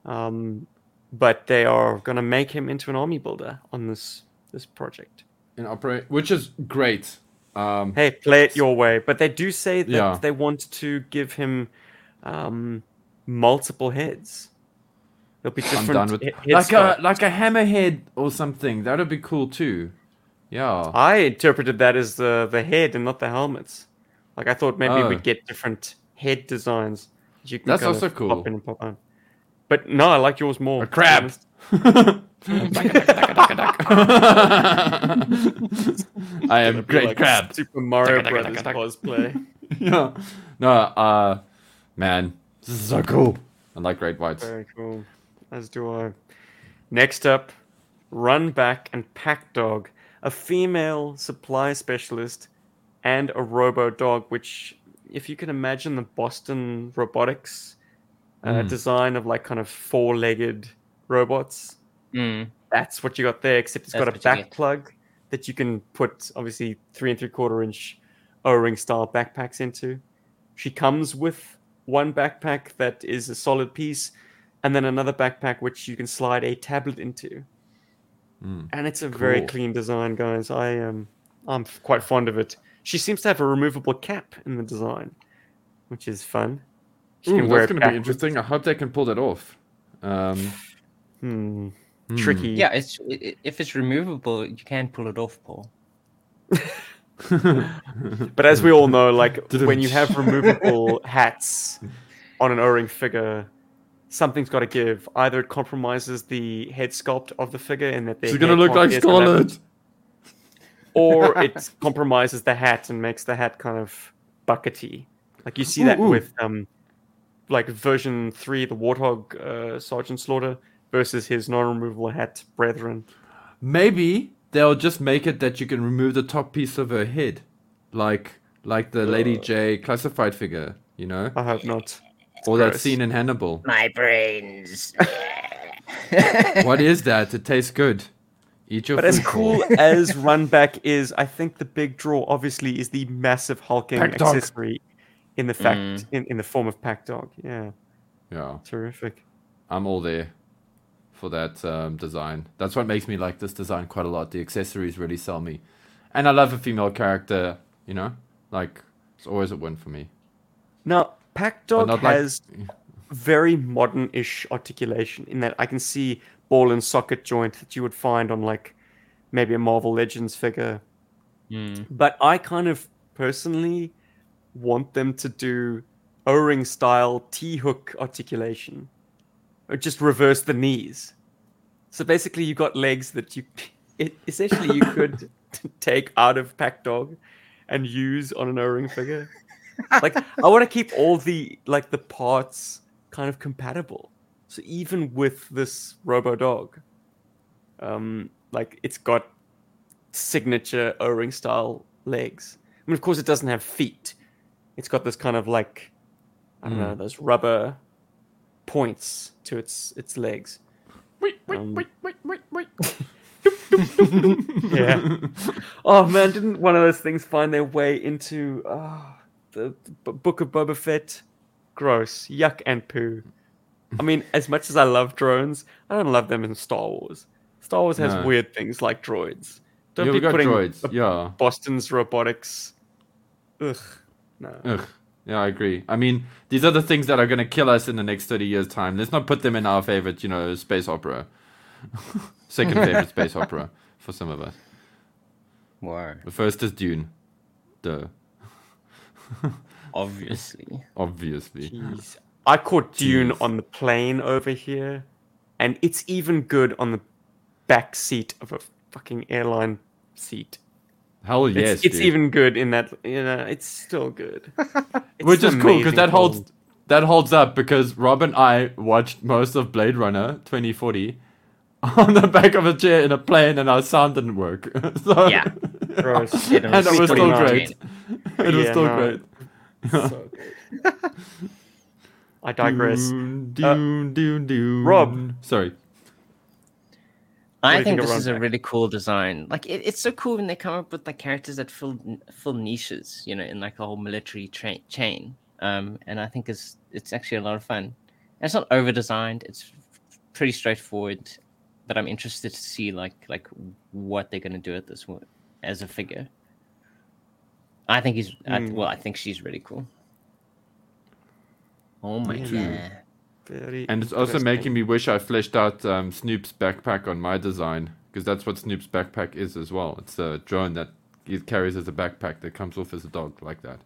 A: Um, but they are going to make him into an army builder on this this project.
C: And operate, which is great. Um,
A: hey, play it your way. But they do say that yeah. they want to give him um, multiple heads. There'll be different. I'm done with
C: like a like a hammerhead or something. That'd be cool too. Yeah.
A: I interpreted that as the the head and not the helmets. Like I thought maybe oh. we'd get different head designs.
C: That That's also cool.
A: Pop in and pop on. But no, I like yours more.
C: A crab. I am great like crab.
A: Super Mario Brothers cosplay.
C: yeah. No, uh Man, this is so cool. I like great whites.
A: Very cool. As do I. Next up, Run Back and Pack Dog, a female supply specialist and a robo dog, which, if you can imagine the Boston robotics uh, mm. design of like kind of four legged robots,
B: mm.
A: that's what you got there, except it's that's got a back plug that you can put obviously three and three quarter inch O ring style backpacks into. She comes with one backpack that is a solid piece, and then another backpack which you can slide a tablet into.
C: Mm,
A: and it's a cool. very clean design, guys. I am um, I'm quite fond of it. She seems to have a removable cap in the design, which is fun.
C: She Ooh, that's going to be interesting. I hope they can pull that off. Um,
A: hmm. Tricky.
B: Yeah, it's it, if it's removable, you can pull it off, Paul.
A: but as we all know, like when you have removable hats on an O-ring figure, something's got to give. Either it compromises the head sculpt of the figure and that they're
C: going to look like Scarlett,
A: or it compromises the hat and makes the hat kind of buckety. Like you see that ooh, ooh. with um, like version three, the Warthog uh, Sergeant Slaughter versus his non-removable hat brethren.
C: Maybe they'll just make it that you can remove the top piece of her head, like like the Lady
A: Uh.
C: J classified figure, you know,
A: I hope not.
C: Or that scene in Hannibal.
B: My brains.
C: what is that? It tastes good. Eat your
A: But as cool
C: Paul.
A: as Runback is, I think the big draw obviously is the massive hulking
C: Pack dog.
A: accessory in the fact
B: Mm.
A: in, in the form of pack dog. Yeah,
C: Yeah,
A: terrific.
C: I'm all there for that um, design. That's what makes me like this design quite a lot. The accessories really sell me, and I love a female character. You know, like it's always a win for me.
A: Now, pack dog
C: not like-
A: has very modern-ish articulation in that I can see ball and socket joint that you would find on like maybe a Marvel Legends figure.
B: Mm.
A: But I kind of personally want them to do O-ring style T-hook articulation, or just reverse the knees. So basically, you got legs that you, it, essentially, you could take out of pack dog and use on an O-ring figure. Like I want to keep all the like the parts kind of compatible. So even with this Robo Dog, um, like it's got signature O-ring style legs. I mean, of course, it doesn't have feet. It's got this kind of like I don't know those rubber points to its its legs.
C: Wait, wait,
A: Um,
C: wait, wait, wait, wait.
A: Yeah. oh man, didn't one of those things find their way into oh, the, the Book of Boba Fett? Gross, yuck and poo. I mean, as much as I love drones, I don't love them in Star Wars. Star Wars has
C: No.
A: weird things like droids. Don't
C: yeah,
A: be putting
C: droids. Yeah.
A: Boston's robotics. Ugh, no.
C: Ugh. Yeah, I agree. I mean, these are the things that are going to kill us in the next 30 years' time. Let's not put them in our favorite, you know, space opera. Second favorite space opera for some of us.
B: Wow.
C: The first is Dune. Duh.
B: Obviously.
C: Obviously.
A: Jeez. I caught Dune
C: Jeez.
A: on the plane over here, and it's even good on the back seat of a fucking airline seat.
C: Hell
A: It's,
C: yes.
A: it's
C: dude.
A: even good in that. You know, it's still good. It's
C: Which is cool because that holds
A: film.
C: that holds up because Rob and I watched most of Blade Runner 2040 on the back of a chair in a plane and our sound didn't work. so,
B: Yeah.
A: Gross.
B: It
C: and it was still great. It was
A: Yeah,
C: still
A: no.
C: great.
A: So good. I digress.
C: Dune,
A: Uh,
C: dune, dune, dune.
A: Rob.
C: Sorry.
B: I think
A: think of
B: this is a really cool design. Like it, it's so cool when they come up with like characters that fill fill niches, you know, in like a whole military tra- chain. Um, and I think it's it's actually a lot of fun. And it's not over designed. It's pretty straightforward, but I'm interested to see like like what they're gonna do with this one as a figure. I think he's I,
A: Hmm.
B: well. I think she's really cool. Oh my
A: Yeah.
B: god!
A: Very
C: And it's also making me wish I fleshed out um, Snoop's backpack on my design because that's what Snoop's backpack is as well. It's a drone that he carries as a backpack that comes off as a dog like that.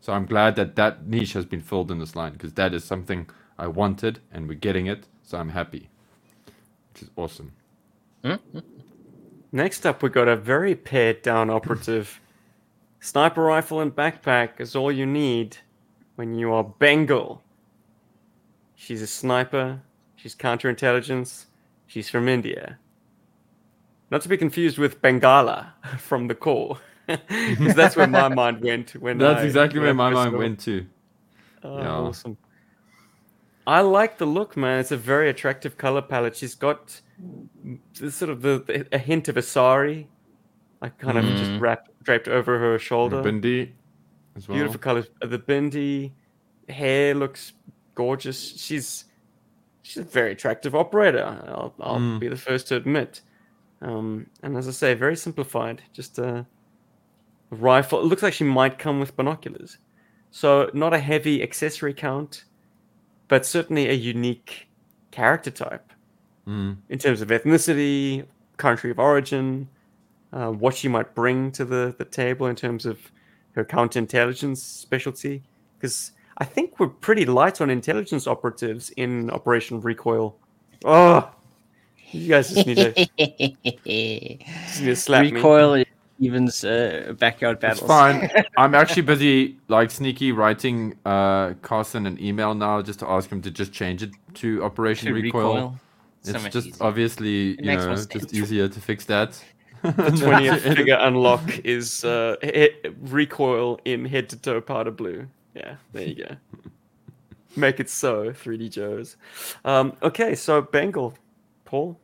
C: So I'm glad that that niche has been filled in this line because that is something I wanted and we're getting it. So I'm happy, which is awesome.
A: Next up, we've got a very pared down operative. Sniper rifle and backpack is all you need when you are Bengal. She's a sniper. She's counterintelligence. She's from India. Not to be confused with Bengala from the core, because that's where my mind went when.
C: That's
A: I-
C: exactly where my mind went to.
A: Oh,
C: Yeah.
A: awesome. I like the look, man. It's a very attractive color palette. She's got sort of the, the- a hint of a sari, like kind of just
B: Mhm.
A: wrapped draped over her shoulder.
C: Bindi as well.
A: Beautiful colors. The bindi hair looks gorgeous. She's she's a very attractive operator. I'll, I'll
C: Mm.
A: be the first to admit. Um, and as I say, very simplified. Just a rifle. It looks like she might come with binoculars. So not a heavy accessory count, but certainly a unique character type
C: Mm.
A: in terms of ethnicity, country of origin, uh, what she might bring to the, the table in terms of her counterintelligence specialty. Because I think we're pretty light on intelligence operatives in Operation Recoil. Oh, you guys just need to, just need to slap me.
B: Recoil is Steven's uh, backyard
C: It's
B: battles.
C: fine. I'm actually busy, like sneaky writing uh, Carson an email now just to ask him to just change it to Operation
B: To
C: Recoil.
B: recoil. So
C: It's
B: much
C: just
B: easier.
C: obviously,
B: It
C: you know, just easier to fix that.
A: The twentieth figure unlock is uh, he- recoil in head to toe powder blue. Yeah, there you go. Make it so, 3D Joes. Um, okay, so Bengal, Paul.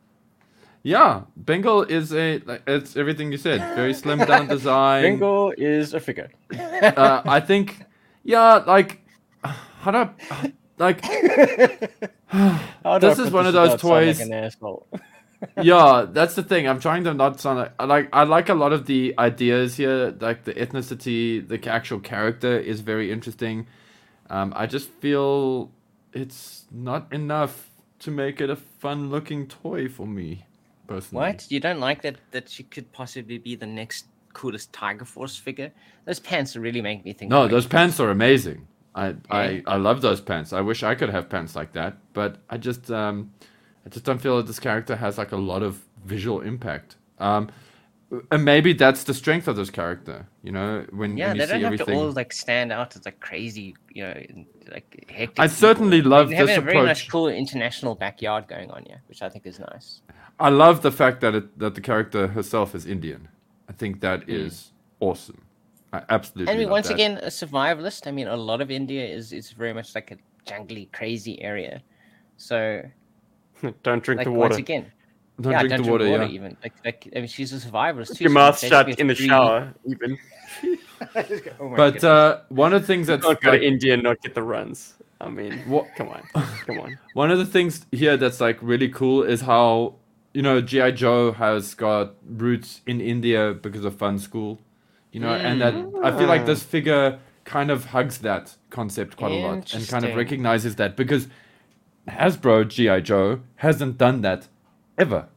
C: Yeah, Bengal is a. like, It's everything you said. Very slim down design.
B: Bengal is a figure.
C: uh, I think, yeah, like, how do I, like,
B: How
C: This is one of those toys-
B: an asshole?
C: yeah, that's the thing. I'm trying to not sound like, I like, I like a lot of the ideas here, like the ethnicity, the actual character is very interesting. Um, I just feel it's not enough to make it a fun-looking toy for me, personally.
B: What? You don't like that? That she could possibly be the next coolest Tiger Force figure? Those pants really make me think.
C: No, those pants are amazing. I, I,
B: Yeah.
C: I love those pants. I wish I could have pants like that, but I just um, I just don't feel that this character has like a lot of visual impact. Um, and maybe that's the strength of this character. You know, when,
B: Yeah,
C: when
B: they don't have
C: everything.
B: to all like stand out as like crazy, you know, like hectic.
C: I certainly
B: people.
C: love
B: They have
C: this
B: a very nice,
C: approach.
B: cool international backyard going on here, which I think is nice.
C: I love the fact that it, that the character herself is Indian. I think that
B: Hmm.
C: is awesome. I absolutely.
B: And I mean,
C: love
B: once
C: that.
B: again, a survivalist. I mean, a lot of India is is very much like a jungly, crazy area. So,
A: Don't drink
B: like
A: the water.
B: once again,
C: don't
B: yeah,
C: drink
B: don't
C: the water.
B: drink water
C: yeah.
B: even. Like, like I mean, she's a survivalist
A: Keep
B: too.
A: your
B: so
A: mouth shut in the
B: 3D
A: shower, even.
B: Oh
C: But uh, one of the things that's
A: Can't go
C: like-
A: to India and not get the runs. I mean,
C: What-
A: come on, come on.
C: One of the things here that's like really cool is how you know GI Joe has got roots in India because of Funskool, you know, and that I feel like this figure kind of hugs that concept quite a lot and kind of
B: Interesting.
C: recognizes that because Hasbro GI Joe hasn't done that ever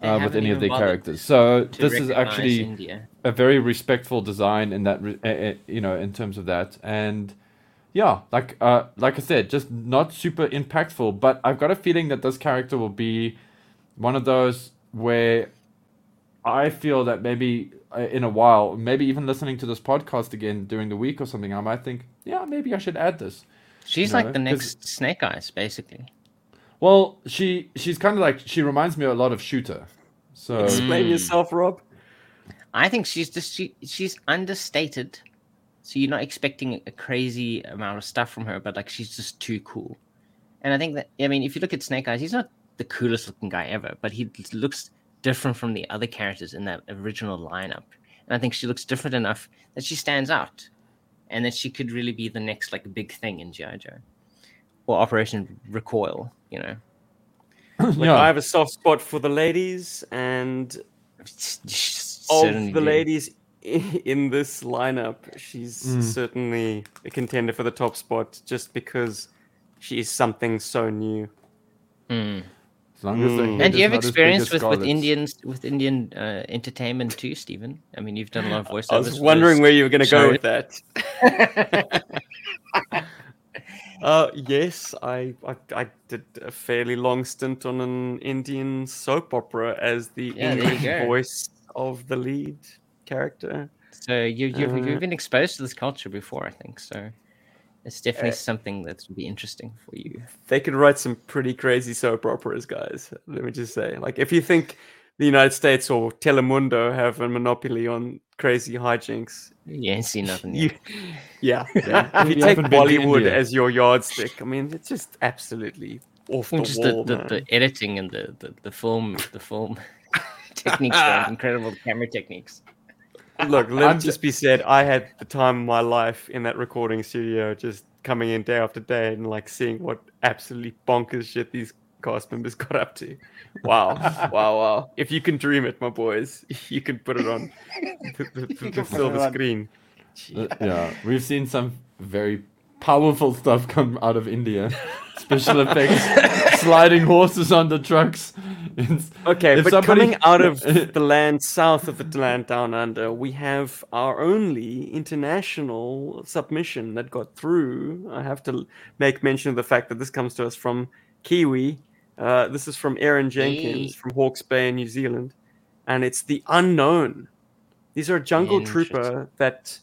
B: They
C: uh, with
B: haven't
C: any of
B: even
C: their
B: bothered
C: characters. So
B: to
C: this is
B: recognize
C: actually
B: India.
C: a very respectful design in that re- uh, uh, you know in terms of that and yeah like uh like i said just not super impactful but i've got a feeling that this character will be one of those where i feel that maybe uh, in a while maybe even listening to this podcast again during the week or something i might think yeah maybe i should add this
B: She's
C: know,
B: like the next Snake Eyes, basically.
C: well she she's kind of like she reminds me a lot of shooter so
A: Explain
B: Mm.
A: yourself, Rob.
B: I think she's just she, she's understated, so you're not expecting a crazy amount of stuff from her, but like she's just too cool. And I think that I mean, if you look at Snake Eyes, he's not the coolest looking guy ever, but he looks different from the other characters in that original lineup. And I think she looks different enough that she stands out, and that she could really be the next like big thing in GI Joe, or Operation Recoil. You know,
A: Look,
C: yeah
A: I have a soft spot for the ladies, and of the
B: do.
A: ladies in this lineup, she's
C: Mm.
A: certainly a contender for the top spot just because she is something so new.
B: Mm.
C: As long as
A: Mm.
B: And you have
C: not as big
B: experience with, with Indians with Indian uh, entertainment too, Stephen? I mean, you've done a lot of voiceovers.
A: I was wondering where you were going to go with that. Uh, yes, I, I I did a fairly long stint on an Indian soap opera as the
B: Yeah, there
A: English voice of the lead character.
B: So you, you've,
A: Uh,
B: you've been exposed to this culture before, I think. So it's definitely
A: Uh,
B: something that would be interesting for you.
A: They could write some pretty crazy soap operas, guys. Let me just say, like, if you think the United States or Telemundo have a monopoly on crazy hijinks,
B: You ain't seen nothing
A: you, yeah, yeah. if you
C: You
A: take
C: haven't been to
A: Bollywood as your yardstick, I mean, it's just absolutely off the
B: Well, just the,
A: wall,
B: the,
A: man.
B: the editing and the, the, the film the film techniques, incredible camera techniques.
A: Look, let
C: I'm
A: it just be said, I had the time of my life in that recording studio, just coming in day after day and like seeing what absolutely bonkers shit these cast members got up to. Wow, wow, wow! If you can dream it, my boys, you can put it on the, the, the, the silver
B: it on.
A: screen.
C: Yeah, we've seen some very powerful stuff come out of India. Special effects, sliding horses on the trucks. It's-
A: Okay,
C: if
A: but
C: somebody-
A: coming out of the land south of the land down under, we have our only international submission that got through. I have to make mention of the fact that this comes to us from Kiwi. Uh, this is from Aaron Jenkins
B: Hey.
A: from Hawke's Bay in New Zealand, and it's the unknown These are a jungle trooper that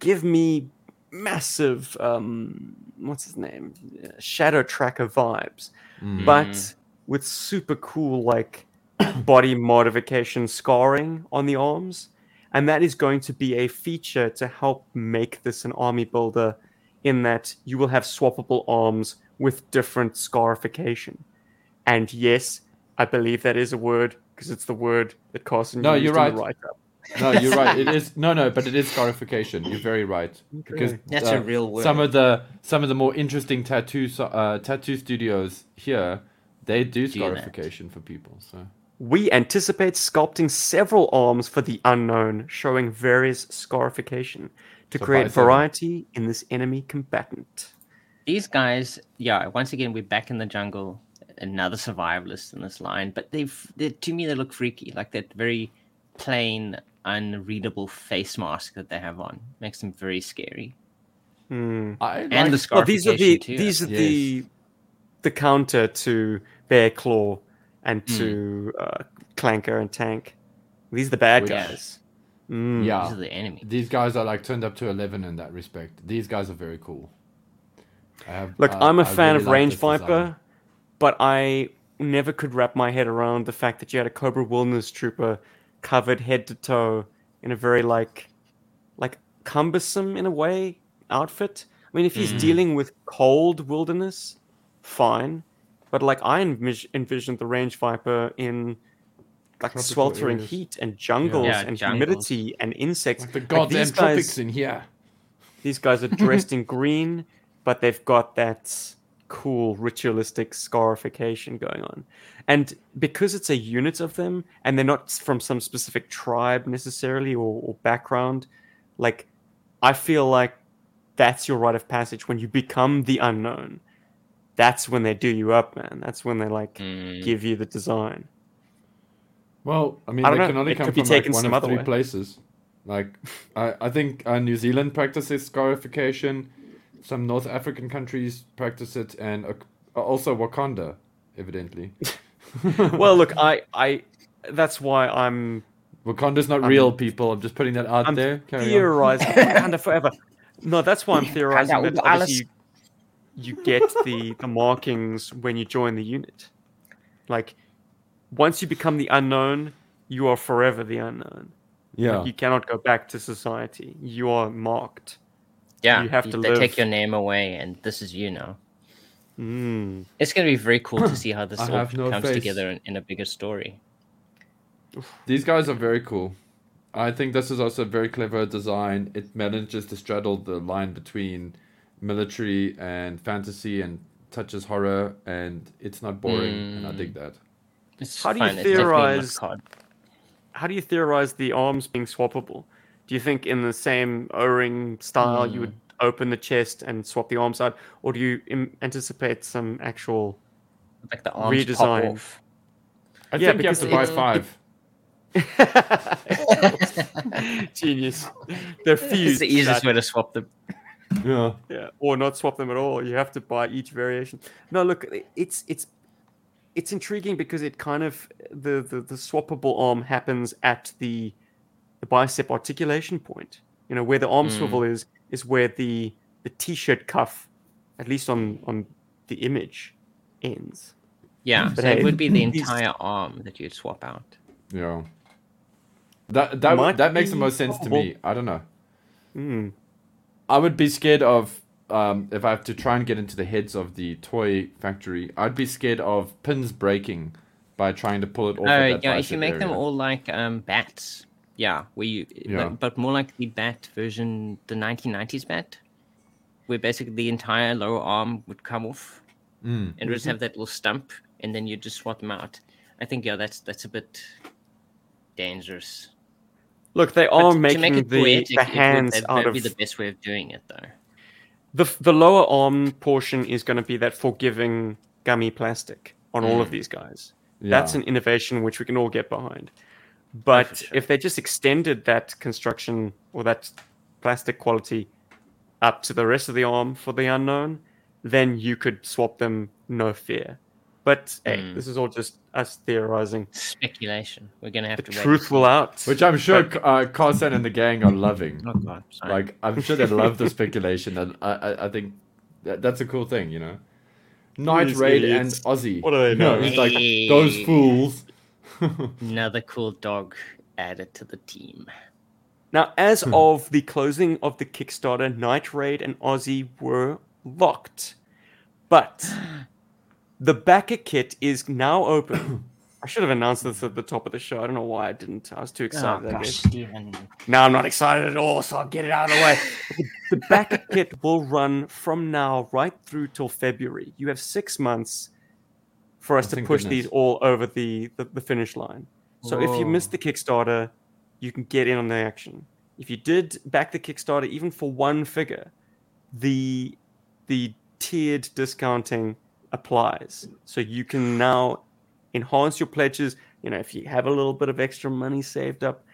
A: give me massive um what's his name Uh, shadow tracker vibes
C: Mm.
A: but with super cool like body modification scarring on the arms and that is going to be a feature to help make this an army builder in that you will have swappable arms with different scarification and yes i believe that is a word because it's the word that carson
C: No,
A: used
C: you're
A: in the
C: right.
A: write-up.
C: No, you're right. It is no, no, but it is scarification. You're very right because
A: Okay.
B: That's a real word.
C: Some of the some of the more interesting tattoo uh, tattoo studios here, they do
B: Do
C: scarification for people. So
A: We anticipate sculpting several arms for the unknown, showing various scarification to
C: So
A: create
C: buy seven.
A: variety in this enemy combatant.
B: These guys, yeah. Once again, we're back in the jungle. Another survivalist in this line, but they've they, to me they look freaky, like that very plain, unreadable face mask that they have on makes them very scary.
A: Hmm.
C: I
B: And
C: like-
B: the
A: Well, these are the
B: too.
A: these are
C: Yes.
A: the the counter to Bear Claw and
B: Hmm.
A: to uh, Clanker and Tank. These are the bad
C: Which-
A: guys. Mm.
B: These
C: yeah.
B: are the enemy.
C: These guys are like turned up to eleven in that respect. These guys are very cool. I have,
A: Look,
C: uh,
A: I'm a
C: I
A: fan
C: really
A: of
C: like
A: Range
C: this design.
A: Viper, but I never could wrap my head around the fact that you had a Cobra Wilderness Trooper covered head to toe in a very like like cumbersome in a way outfit. I mean, if he's
C: Mm.
A: dealing with cold wilderness, fine. But like I envis- envisioned the Range Viper in like
C: Tropical
A: sweltering
C: areas.
A: heat and jungles
B: Yeah,
A: and
B: jungles.
A: humidity and insects.
C: Like the goddamn
A: these
C: tropics
A: guys-
C: in here.
A: these guys are dressed in green, but they've got that cool ritualistic scarification going on. And because it's a unit of them, and they're not from some specific tribe necessarily or, or background, like I feel like that's your rite of passage when you become the unknown. That's when they do you up, man. That's when they like
B: Mm.
A: give you the design.
C: Well, I mean,
A: I
C: they
A: don't
C: can only
A: it
C: come
A: could be
C: from like
A: taken
C: one
A: some
C: of
A: other
C: three
A: way.
C: places. Like, I, I think uh, New Zealand practices scarification. Some North African countries practice it, and also Wakanda, evidently.
A: Well, look, I, I, that's why I'm
C: Wakanda's not
A: I'm-
C: real, people. I'm just putting that out
A: I'm
C: there. Carry
A: theorizing Wakanda forever. No, that's why I'm theorizing that obviously you, you get the, the markings when you join the unit. Like once you become the unknown, you are forever the unknown.
C: Yeah.
A: Like, you cannot go back to society. You are marked.
B: Yeah,
A: You have to
B: they take your name away, and this is you now.
A: Mm.
B: It's going to be very cool to see how this all
C: no
B: comes
C: face.
B: together in, in a bigger story.
C: These guys are very cool. I think this is also a very clever design. It manages to straddle the line between military and fantasy and touches horror, and it's not boring, and I dig that.
B: It's
A: How do you
B: fun. It's definitely a
A: theorize- How do you theorize the arms being swappable? Do you think in the same O-ring style you would hmm. open the chest and swap the arms out, or do you Im- anticipate some actual
B: like the arms
A: redesign.
B: pop off.
C: I
A: Yeah,
C: think you have
A: because
C: to buy
A: it-
C: five.
A: Genius. They're
B: It's the easiest
A: that-
B: way to swap them.
C: Yeah.
A: yeah, or not swap them at all. You have to buy each variation. No, look, it's it's it's intriguing because it kind of the the, the swappable arm happens at the the bicep articulation point. You know where the arm
B: Mm.
A: swivel is is where the the t-shirt cuff, at least on on the image, ends.
B: Yeah,
A: But
B: so
A: hey,
B: it would be the entire arm that you'd swap out.
C: Yeah. That that
A: Might
C: that makes the most sense to me. I don't know.
A: Mm.
C: I would be scared of um, if I have to try and get into the heads of the toy factory. I'd be scared of pins breaking by trying to pull it off.
B: Oh,
C: at
B: yeah, if you
C: bicep
B: make them all like um, bats. Yeah, where you,
C: Yeah.
B: But, but more like the bat version, the 1990s bat, where basically the entire lower arm would come off
C: Mm.
B: and just have that little stump, and then you just swap them out. I think yeah, that's that's a bit dangerous.
A: Look, they
B: But
A: are
B: to
A: making
B: make it
A: the,
B: poetic,
A: the
B: it would-
A: hands
B: that
A: out
B: would
A: of
B: be the best way of doing it, though.
A: the the lower arm portion is going to be that forgiving gummy plastic on all of
B: Mm.
A: these guys. That's an innovation which we can all get behind. But
B: sure.
A: if they just extended that construction or that plastic quality up to the rest of the arm for the unknown, then you could swap them no fear. But hey,
B: Mm.
A: this is all just us theorizing.
B: Speculation. We're gonna have
A: The
B: to wait.
A: truth will out.
C: Which I'm sure uh, Carson and the gang are loving.
B: Oh god, sorry.
C: Like I'm sure they love the speculation, and I I, I think that, that's a cool thing, you know. Night Raid
A: idiots.
C: and Aussie.
A: What do they know?
C: He's like those fools.
B: Another cool dog added to the team.
A: Now, as
C: Hmm.
A: of the closing of the Kickstarter, Night Raid and Aussie were locked. But the backer kit is now open. I should have announced this at the top of the show. I don't know why I didn't. I was too
B: Oh
A: excited. I
B: gosh,
A: guess.
B: Steven.
A: No, I'm not excited at all, so I'll get it out of the way. the backer kit will run from now right through till February. You have six months for us
C: Oh,
A: to push
C: goodness.
A: these all over the, the, the finish line. So if you missed the Kickstarter, you can get in on the action. If you did back the Kickstarter even for one figure, the the tiered discounting applies. So you can now enhance your pledges. You know, if you have a little bit of extra money saved up,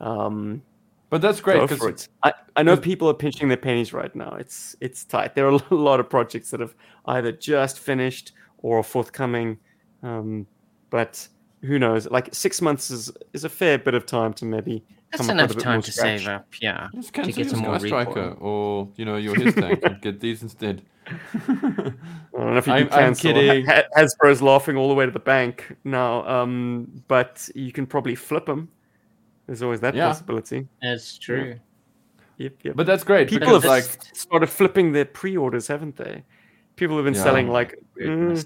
A: um,
C: But that's great because.
A: I, I know people are pinching their pennies right now. It's it's tight. There are a lot of projects that have either just finished or are forthcoming, um, but who knows? Like six months is is a fair bit of time to maybe.
B: That's
A: come up with
B: enough
A: a bit
B: time
A: more
B: to
A: scratch.
B: save up. Yeah.
C: just
B: to
C: cancel
B: get some more
C: Striker or you know your his tank and get these instead.
A: I don't know if you
C: I'm-
A: can
C: I'm kidding.
A: Hasbro's laughing all the way to the bank now, um, but you can probably flip them. There's always that
C: Yeah.
A: possibility.
B: That's true.
A: Yep, yep.
C: but that's great.
A: People
C: because,
A: have
C: like
A: like started flipping their pre-orders, haven't they? People have been
C: Yeah.
A: selling like, "Mm,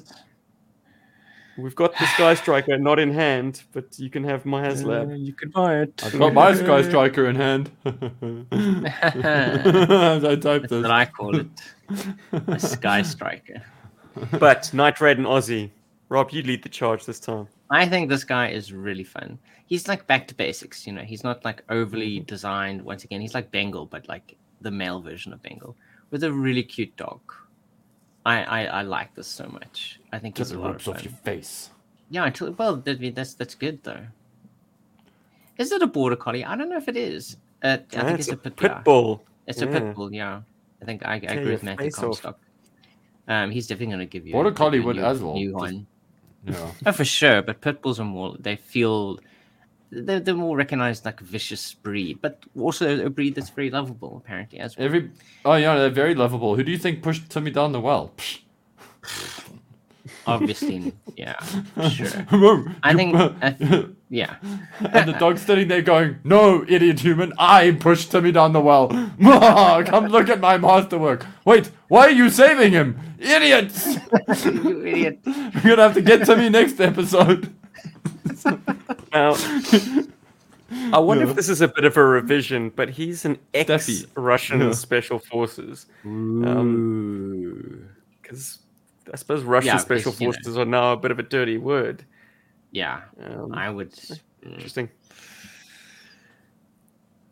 A: we've got the Sky Striker not in hand, but you can have my
B: Uh,
A: HasLab.
B: you can buy it.
C: I've got my Sky Striker in hand. As I typed
B: That's
C: this.
B: what I call it. A sky striker.
A: but Night Raid and Aussie, Rob, you lead the charge this time.
B: I think this guy is really fun. He's like back to basics, you know. He's not like overly designed. Once again, he's like Bengal, but like the male version of Bengal, with a really cute dog. I I, I like this so much. I think it's a lot of fun.
C: off your face.
B: Yeah, until, well, that's that's good though. Is it a border collie? I don't know if it is. Uh, I
A: Ah,
B: think it's, a pit,
A: pit
B: yeah.
A: bull.
B: It's a
A: yeah.
B: pit bull. Yeah, I think I, I agree with Matthew
A: off.
B: Comstock. Um, he's definitely going to give you
C: Border collie
B: a
C: would
B: new,
C: as well,
B: New one.
C: Yeah.
B: Oh, for sure. But pit bulls are more. They feel they're, they're more recognized like a vicious breed, but also a breed that's very lovable apparently as well.
C: Every oh yeah, they're very lovable. Who do you think pushed Timmy down the well?
B: Obviously, yeah, sure. I think, I- yeah.
C: and the dog's sitting there going, "No, idiot human! I pushed Timmy down the well. Come look at my masterwork. Wait, why are you saving him, idiots?
B: you idiot.
C: We're gonna have to get Timmy next episode."
A: Now, I wonder
C: Yeah.
A: if this is a bit of a revision, but he's an ex-Russian
C: Yeah.
A: special forces. Because I suppose Russian
B: Yeah,
A: special
B: because, you know.
A: forces are now a bit of a dirty word.
B: Yeah,
A: Um,
B: I would.
A: Interesting.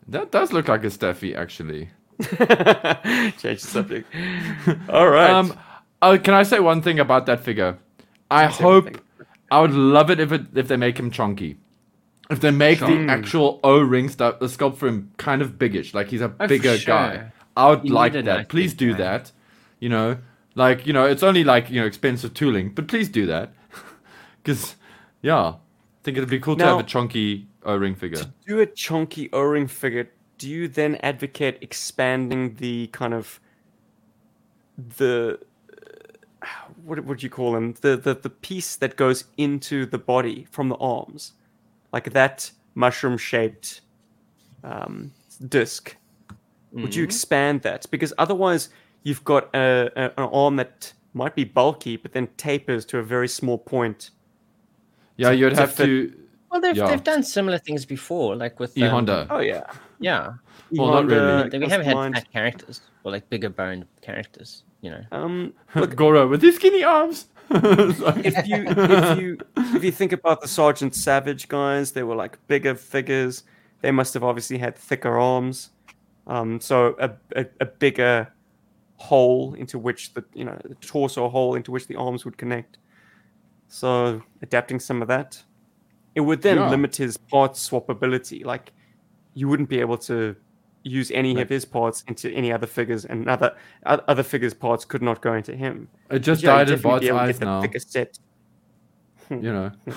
C: That does look like a Steffi, actually.
A: Change the subject. All right.
C: Um, oh, can I say one thing about that figure? I
A: Say
C: hope. I would love it if it if they make him chunky. If they make
A: Chunk.
C: the actual O ring stuff, the sculpt for him kind of biggish, like he's a
B: Oh,
C: bigger
B: sure.
C: guy. I would
B: You
C: like
B: need
C: that.
B: nice
C: Please do
B: guy.
C: that. You know, like you know, it's only like you know expensive tooling, but please do that. Because yeah, I think it'd be cool to have a chunky O ring figure.
A: to do a chunky O-ring figure, do you then advocate expanding the kind of the uh, what would you call them? The, the the piece that goes into the body from the arms, like that mushroom-shaped um, disc. Would you expand that? Because otherwise, you've got a, a, an arm that might be bulky, but then tapers to a very small point.
C: Yeah,
A: to-
C: you'd
A: to
C: have
A: fit-
C: to.
B: Well, they've,
C: Yeah.
B: they've done similar things before, like with um,
C: Honda.
A: Oh yeah,
B: Yeah,
C: Well, not really.
A: E-Honda,
B: we haven't had
A: customized.
B: fat characters or like bigger boned characters. You know,
A: Um,
C: Look, Goro with his skinny arms.
A: If you if you if you think about the Sergeant Savage guys, they were like bigger figures. They must have obviously had thicker arms, um, so a, a, a bigger hole into which the you know the torso hole into which the arms would connect. So adapting some of that, it would then
C: Yeah.
A: limit his part swappability. Like you wouldn't be able to use any
C: Like-
A: of his parts into any other figures, and other other figures' parts could not go into him.
C: It just
A: Yeah,
C: died in
A: definitely
C: Bot's
A: be able to
C: eyes
A: get the
C: now.
A: set. Hmm.
C: you know.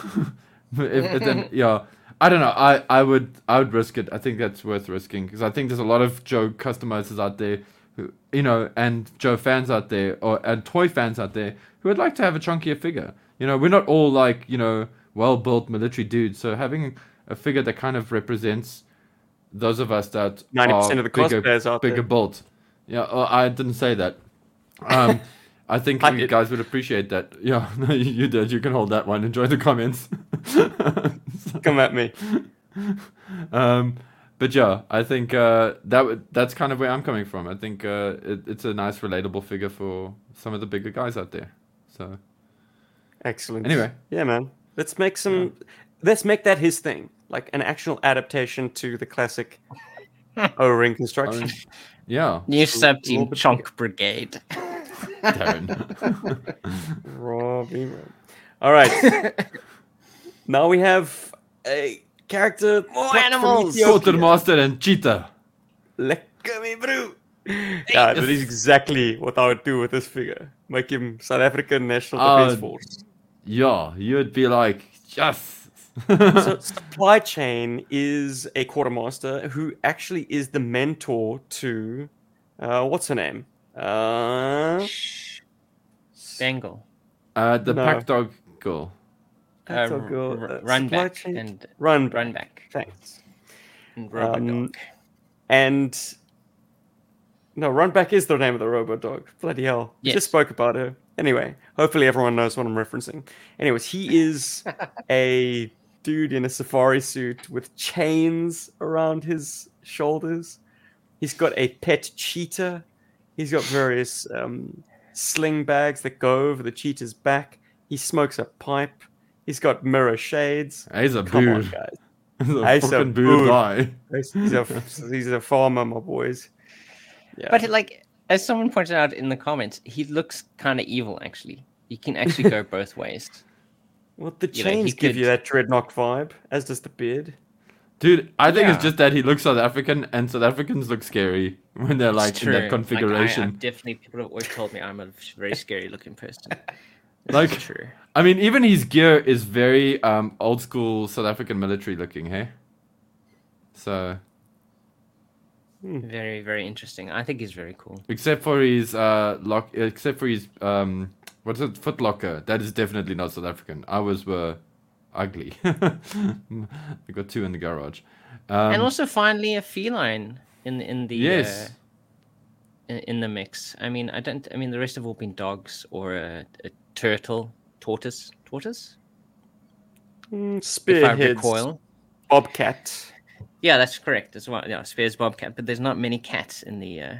C: if, if then yeah, I don't know. I I would I would risk it. I think that's worth risking because I think there's a lot of Joe customizers out there who you know and Joe fans out there or and toy fans out there who would like to have a chunkier figure. You know, we're not all like you know well built military dudes, so having a figure that kind of represents those of us that
A: 90%
C: are
A: of the
C: bigger,
A: cosplayers out
C: bigger
A: there.
C: built. Yeah, well, I didn't say that. Um, I think
A: I
C: you
A: did.
C: guys would appreciate that. Yeah, no, you you did. You can hold that one. Enjoy the comments.
A: Come at me.
C: um, but yeah, I think uh, that would, that's kind of where I'm coming from. I think uh, it, it's a nice, relatable figure for some of the bigger guys out there. So
A: Excellent.
C: Anyway.
A: yeah, man. Let's make some. Let's make that his thing, like an actual adaptation to the classic O-ring construction.
C: yeah,
B: New sub team
A: little bit
B: Brigade.
C: Darren.
A: Robbie. All right. now we have a character.
B: More
A: plucked
B: animals.
A: Ethiopia.
C: Quartermaster and Cheetah.
A: Lekker me, bro. Yeah, that is exactly what I would do with this figure. Make him South African National Defense
C: Uh,
A: Force.
C: Yeah, you'd be like, yes.
A: So supply chain is a quartermaster who actually is the mentor to uh, what's her name uh,
B: Bengal.
C: uh, the
A: No.
C: pack dog girl.
A: That's
B: Uh,
A: our girl,
B: r-
A: uh,
B: run
A: supply
B: back
A: chain-
B: and
A: run
B: run back.
A: thanks
B: And rubber
A: Um,
B: dog.
A: and no run back is the name of the robot dog bloody hell we
B: Yes.
A: just spoke about her anyway hopefully everyone knows what i'm referencing anyways he is a dude in a safari suit with chains around his shoulders. He's got a pet cheetah. He's got various um, sling bags that go over the cheetah's back. He smokes a pipe. He's got mirror shades.
C: He's a
A: come on guys.
C: He's a
A: He's a
C: fucking boo
A: boo.
C: guy.
A: he's a, he's a farmer my boys. Yeah.
B: But like, as someone pointed out in the comments, he looks kind of evil. Actually, he can actually go both ways.
A: Well, the
B: You know, he
A: chains give you that Dreadnok vibe, as does the beard.
C: Dude, I think
B: Yeah.
C: it's just that he looks South African, and South Africans look scary when they're like in that
B: true. Like, I-
C: configuration.
B: Definitely, people have always told me I'm a very scary looking person.
C: Like,
B: true.
C: I mean, even his gear is very um, old school South African military looking, hey? So,
B: Very, very interesting. I think he's very cool.
C: except for his uh, lock, except for his um, what's it, Footlocker. that is definitely not South African. Ours were ugly. I got two in the garage. Um,
B: and also, finally, a feline in in the
C: Yes.
B: uh, in, in the mix. I mean, I don't. I mean, the rest have all been dogs or a, a turtle, tortoise, tortoise.
A: Mm,
B: If I
A: Spearheads,
B: recoil.
A: bobcat.
B: Yeah, that's correct as well. Yeah, Spears Bobcat, but there's not many cats in the. Uh...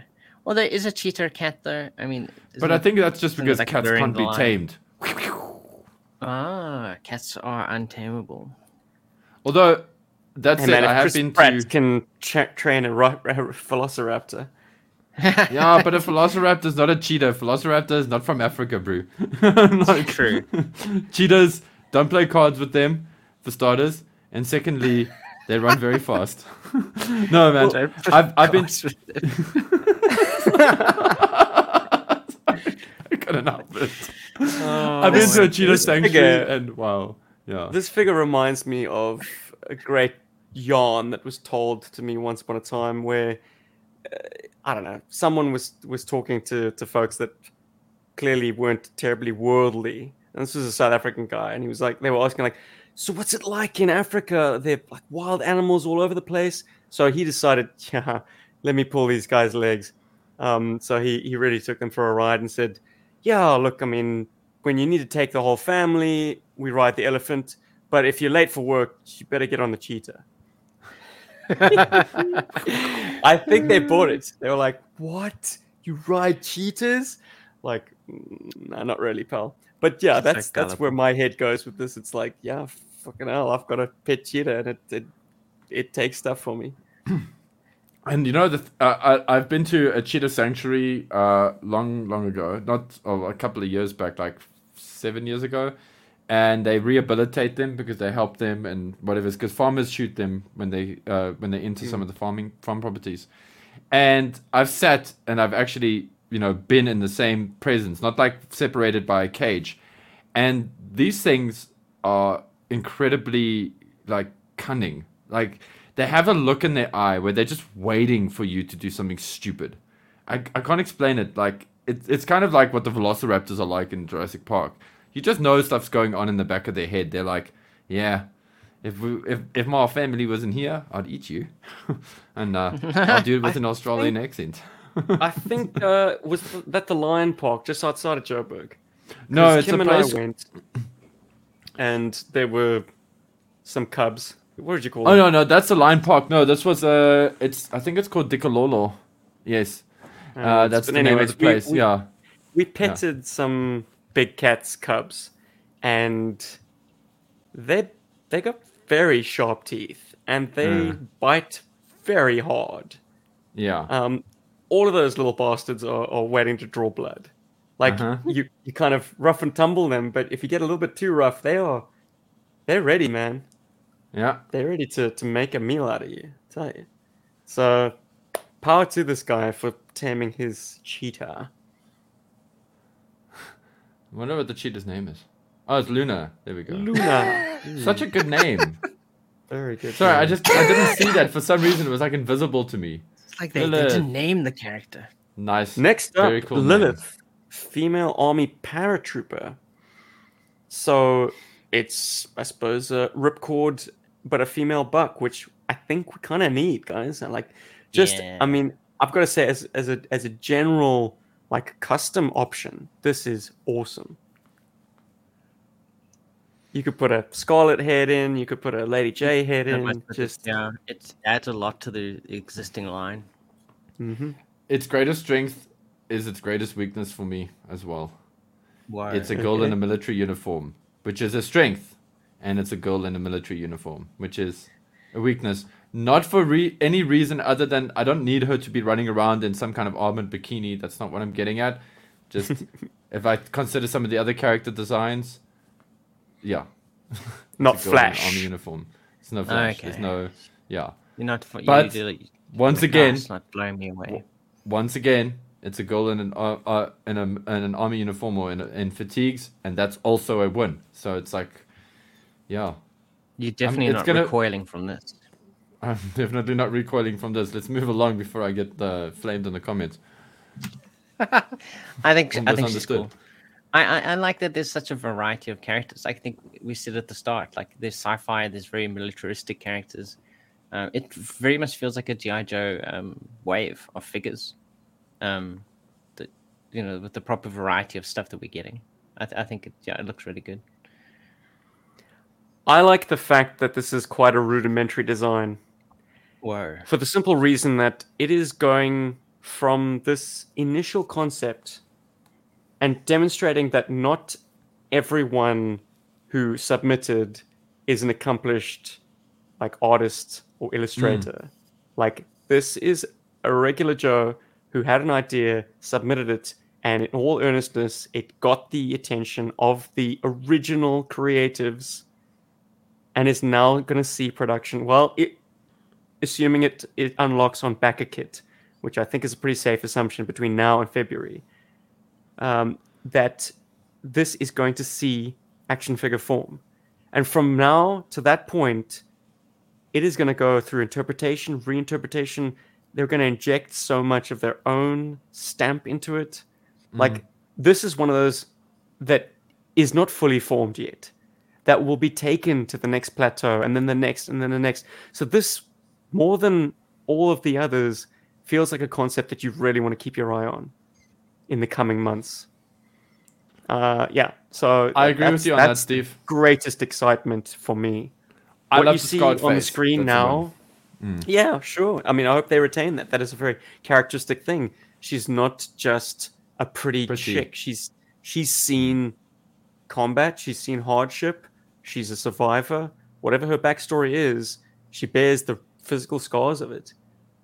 B: Well, there is a cheater cat there. I mean,
C: but I think that's just because
B: like
C: cats can't be tamed.
B: ah, cats are untamable.
C: Although that's
A: Hey
C: said,
A: man,
C: I
A: if
C: have
A: Chris
C: been
A: Pratt
C: to
A: can tra- train a ro- a velociraptor.
C: yeah, but a velociraptor is not a cheetah. Velociraptor is not from Africa, bro. like,
B: True.
C: cheetahs don't play cards with them, for starters, and secondly, they run very fast. no man,
B: Well,
C: I've I've been. I couldn't help it. I've been to a cheetah sanctuary,
A: figure-
C: and wow, yeah.
A: This figure reminds me of a great yarn that was told to me once upon a time, where uh, I don't know, someone was was talking to to folks that clearly weren't terribly worldly, and this was a South African guy, and he was like, they were asking like, so what's it like in Africa? They're like wild animals all over the place. So he decided, yeah, let me pull these guys' legs. Um, so he he really took them for a ride and said, yeah, look, I mean, when you need to take the whole family, we ride the elephant. But if you're late for work, you better get on the cheetah. I think they bought it. They were like, "What? You ride cheetahs?" Like, "Mm, nah, not really, pal. But yeah, that's that's where my head goes with this. It's like, yeah, fucking hell, I've got a pet cheetah, and it it, it takes stuff for me.
C: And you know, the th- uh, I, I've been to a cheetah sanctuary uh, long, long ago, not oh, a couple of years back, like seven years ago, and they rehabilitate them because they help them and whatever. Because farmers shoot them when they uh, when they enter some of the farming farm properties. And I've sat and I've actually you know been in the same presence, not like separated by a cage. And these things are incredibly like cunning. Like they have a look in their eye where they're just waiting for you to do something stupid. I, I can't explain it. Like it, it's kind of like what the velociraptors are like in Jurassic Park. You just know stuff's going on in the back of their head. They're like, yeah, if we, if if my family wasn't here, I'd eat you, and uh, I'll do it with an Australian accent.
A: I think uh, was that the Lion Park just outside of Joburg.
C: No, it's
A: Kim
C: a
A: and
C: place.
A: I went, and there were some cubs. What did you call
C: Oh no, no, that's the Lion Park. No, this was uh, it's I think it's called Dicololo. Yes, uh,
A: Uh,
C: that's the name of the place.
A: we-
C: yeah.
A: We petted some big cats cubs, and they they got very sharp teeth, and they
C: Mm.
A: bite very hard.
C: Yeah.
A: Um, all of those little bastards are, are waiting to draw blood. Like
C: Uh-huh.
A: you, you kind of rough and tumble them, but if you get a little bit too rough, they are they're ready, man.
C: Yeah.
A: They're ready to, to make a meal out of you. I tell you. So power to this guy for taming his cheetah.
C: I wonder what the cheetah's name is. Oh, it's Luna. There we go.
A: Luna.
C: Such a good name.
A: Very good.
C: Sorry, I just I didn't see that for some reason. It was like invisible to me.
B: It's like they, they
C: Lilith.
B: didn't name the character.
C: Nice.
A: Next up,
C: Very cool name.
A: Lilith, female army paratrooper. So it's, I suppose, a ripcord, but a female buck, which I think we kind of need, guys. And like, just,
B: Yeah.
A: I mean, I've got to say, as as a as a general like custom option, this is awesome. You could put a Scarlett head in. You could put a Lady Jaye head in. Just
B: yeah, it adds a lot to the existing line.
A: Mhm.
C: Its greatest strength is its greatest weakness for me as well.
B: Wow.
C: It's a girl in a military uniform, which is a strength, and it's a girl in a military uniform, which is a weakness. Not for re- any reason other than I don't need her to be running around in some kind of armored bikini. That's not what I'm getting at. Just if I consider some of the other character designs, yeah,
A: not
C: It's a girl in an army uniform. It's no flash. There's no, yeah.
B: You're not. fu- You
C: But
B: do, like-
C: Once
B: the
C: again,
B: past not blowing me away.
C: once again, it's a girl in an uh, uh, in, a, in an army uniform or in, in fatigues, and that's also a win. So it's like, yeah,
B: You're definitely
C: it's
B: not
C: gonna-
B: recoiling from this.
C: I'm definitely not recoiling from this. Let's move along before I get uh, flamed in the comments.
B: I think
C: Or
B: I think she's cool. I, I, I like that there's such a variety of characters. I think we said at the start, like there's sci-fi, there's very militaristic characters. Um, it very much feels like a GI Joe um, wave of figures. Um, that you know, with the proper variety of stuff that we're getting. I, th- I think it, yeah, it looks really good.
A: I like the fact that this is quite a rudimentary design.
B: Whoa.
A: for the simple reason that it is going from this initial concept and demonstrating that not everyone who submitted is an accomplished like artist or illustrator mm. like this is a regular joe who had an idea submitted it and in all earnestness it got the attention of the original creatives and is now going to see production well it assuming it, it unlocks on backer kit, which I think is a pretty safe assumption between now and February, um, that this is going to see action figure form. And from now to that point, it is going to go through interpretation, reinterpretation. They're going to inject so much of their own stamp into it. Like, this is one of those that is not fully formed yet, that will be taken to the next plateau and then the next and then the next. So, this more than all of the others, feels like a concept that you really want to keep your eye on in the coming months. Uh, yeah, so
C: I agree with you on that,
A: that's
C: Steve.
A: Greatest excitement for me.
C: I
A: what
C: love
A: you
C: the
A: see
C: scarred
A: on the screen
C: That's
A: now,
C: one.
A: yeah, sure. I mean, I hope they retain that. That is a very characteristic thing. She's not just a pretty,
C: Pretty.
A: chick. She's she's seen combat. She's seen hardship. She's a survivor. Whatever her backstory is, she bears the physical scars of it.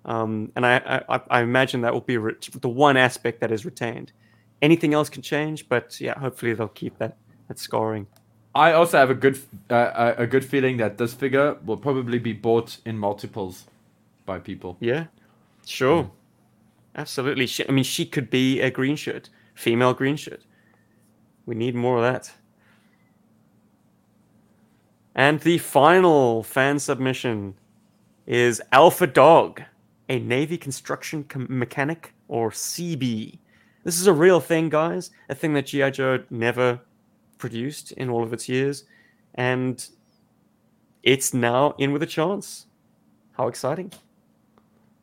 A: Um, and I, I, I imagine that will be re- the one aspect that is retained. Anything else can change, but yeah, hopefully they'll keep that that scarring.
C: I also have a good uh, a a good feeling that this figure will probably be bought in multiples by people.
A: Yeah, sure, absolutely. She, I mean, she could be a green shirt, female green shirt. We need more of that. And the final fan submission is Alpha Dog, a Navy construction com- mechanic or CB. This is a real thing, guys. A thing that G.I. Joe never produced in all of its years. And it's now in with a chance. How exciting.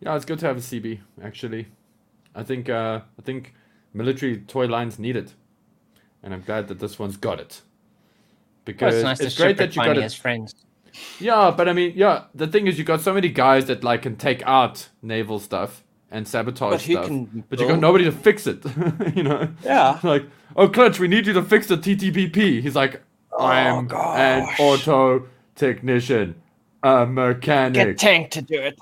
C: Yeah, it's good to have a CB, actually. I think uh, I think military toy lines need it. And I'm glad that this one's got it. Because
B: Well, it's nice
C: it's great that you got
B: finally
C: it.
B: as friends.
C: Yeah, but I mean, yeah, the thing is, you got so many guys that like can take out naval stuff and sabotage
B: But who
C: stuff,
B: can
C: but you got nobody to fix it. you know?
A: Yeah.
C: Like, oh, Clutch, we need you to fix the TTPP. He's like, oh, I'm an
A: gosh.
C: auto technician, a mechanic.
B: Get Tank to do it.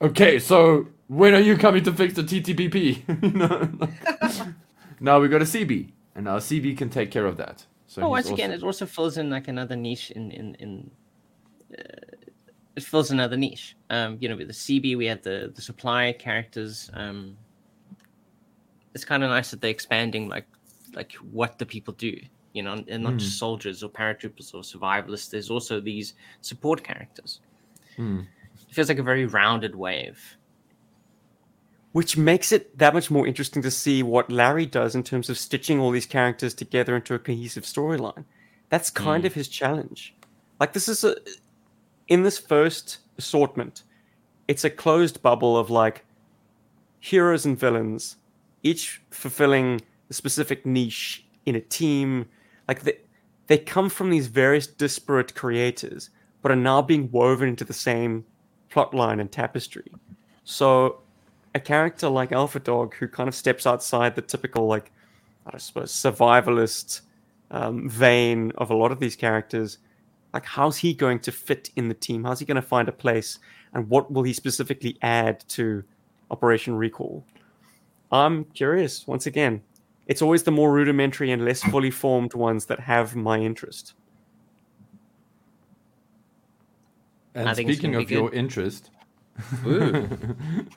C: okay, so when are you coming to fix the TTPP? You know? now we got a CB, and now CB can take care of that. So
B: Oh, once
C: also-
B: again, it also fills in like another niche in in in. Uh, it fills another niche. Um, you know, with the CB, we had the the supply characters. Um, it's kind of nice that they're expanding like like what the people do. You know, and not just soldiers or paratroopers or survivalists. There's also these support characters.
C: Hmm.
B: It feels like a very rounded wave.
A: Which makes it that much more interesting to see what Larry does in terms of stitching all these characters together into a cohesive storyline. That's hmm. kind of his challenge. Like this is a in this first assortment, it's a closed bubble of like heroes and villains, each fulfilling a specific niche in a team. Like they they come from these various disparate creators, but are now being woven into the same plot line and tapestry. So a character like Alpha Dog, who kind of steps outside the typical, like, I suppose, survivalist um, vein of a lot of these characters, like, how's he going to fit in the team? How's he going to find a place? And what will he specifically add to Operation Recall? I'm curious, once again. It's always the more rudimentary and less fully formed ones that have my interest.
C: And
B: I think it's
C: speaking of
B: be
C: your interest,
B: Ooh.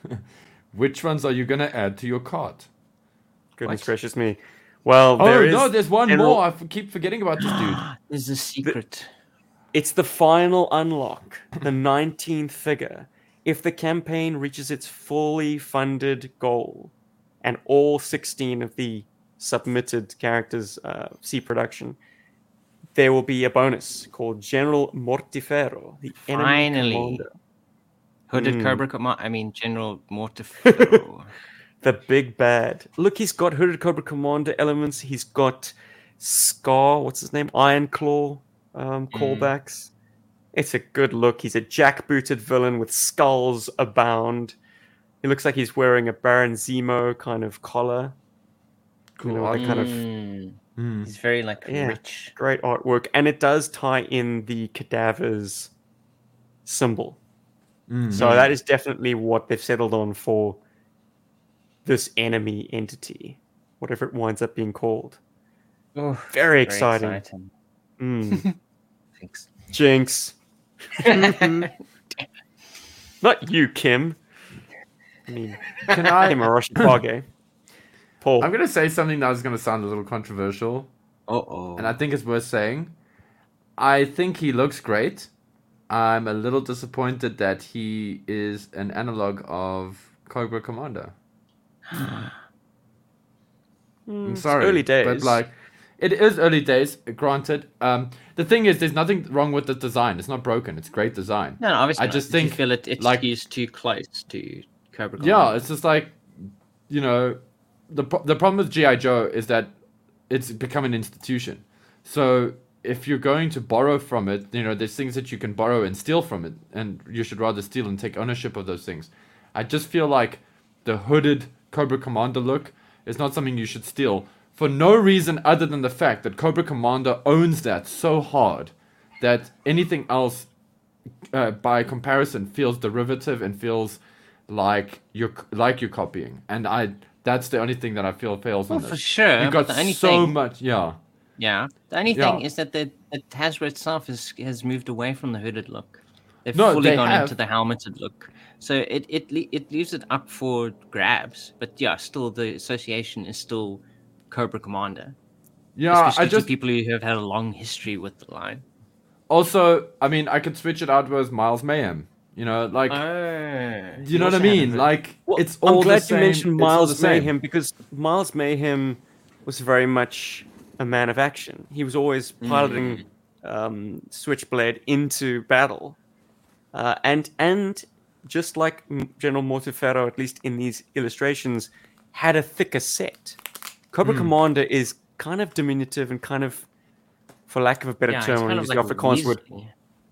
C: which ones are you gonna add to your cart?
A: Goodness
B: What?
A: gracious me. Well,
C: Oh
A: there is
C: no, there's one
A: General-
C: more. I f- keep forgetting about this dude.
B: There's a secret.
A: It's the final unlock, the 19th figure. If the campaign reaches its fully funded goal, and all 16 of the submitted characters uh, see production, there will be a bonus called General Mortifero, the enemy
B: Finally.
A: commander.
B: Hooded
A: Mm.
B: Cobra Command. I mean, General Mortifero.
A: The big bad. Look, he's got Hooded Cobra Commander elements. He's got Scar, what's his name? Iron Klaw um, callbacks. It's a good look. He's a jackbooted villain with skulls abound. He looks like he's wearing a Baron Zemo kind of collar.
C: Cool.
A: You know, the kind of
B: Mm,
C: Hmm.
B: He's very like
A: Yeah.
B: rich.
A: great artwork, and it does tie in the cadavers symbol.
C: Mm.
A: So that is definitely what they've settled on for this enemy entity, whatever it winds up being called.
B: Oh,
A: Very
B: very
A: exciting.
B: exciting.
A: Mm.
B: Thanks.
A: Jinx. Not you, Kim. I mean,
C: Can I?
A: Kim Arashikage. Paul.
C: I'm gonna say something that is gonna sound a little controversial,
B: Uh oh.
C: and I think it's worth saying. I think he looks great. I'm a little disappointed that he is an analog of Cobra Commander.
A: Mm,
C: I'm
A: it's
C: sorry,
A: Early days.
C: but like, it is early days. Granted, um, the thing is, there's nothing wrong with the design. It's not broken. It's great design.
B: no, no, obviously.
C: I
B: not.
C: just
B: If you
C: think,
B: feel it. It's
C: like-
B: used too close to Cobra. Commander.
C: Yeah, it's just like, you know, the the problem with GI Joe is that it's become an institution. So if you're going to borrow from it, you know, there's things that you can borrow and steal from it, and you should rather steal and take ownership of those things. I just feel like the hooded Cobra Commander look is not something you should steal for no reason other than the fact that Cobra Commander owns that so hard that anything else uh, by comparison feels derivative and feels like you're like you're copying and i that's the only thing that i feel fails
B: Well,
C: on
B: for sure.
C: you got so
B: thing,
C: much yeah
B: yeah, the only
C: Yeah.
B: thing is that the, the Hasbro itself has has moved away from the hooded look. They've
C: No,
B: fully
C: they
B: gone
C: have.
B: into the helmeted look. So it it it leaves it up for grabs. But yeah, still the association is still Cobra Commander.
C: yeah
B: especially
C: i just
B: to people who have had a long history with the line.
C: also, I mean, I could switch it out with Miles Mayhem. You know, like,
B: Oh,
C: you know what I mean? Like,
A: Well,
C: it's all
A: I'm glad
C: the same.
A: you mentioned Miles
C: the.
A: Mayhem because Miles Mayhem was very much a man of action. He was always piloting um, Switchblade into battle, uh, and and just like General Mortefero, at least in these illustrations, had a thicker set. Cobra
C: Hmm.
A: Commander is kind of diminutive and kind of, for lack of a better
B: yeah,
A: term,
B: kind of like
A: the Afrikaans word.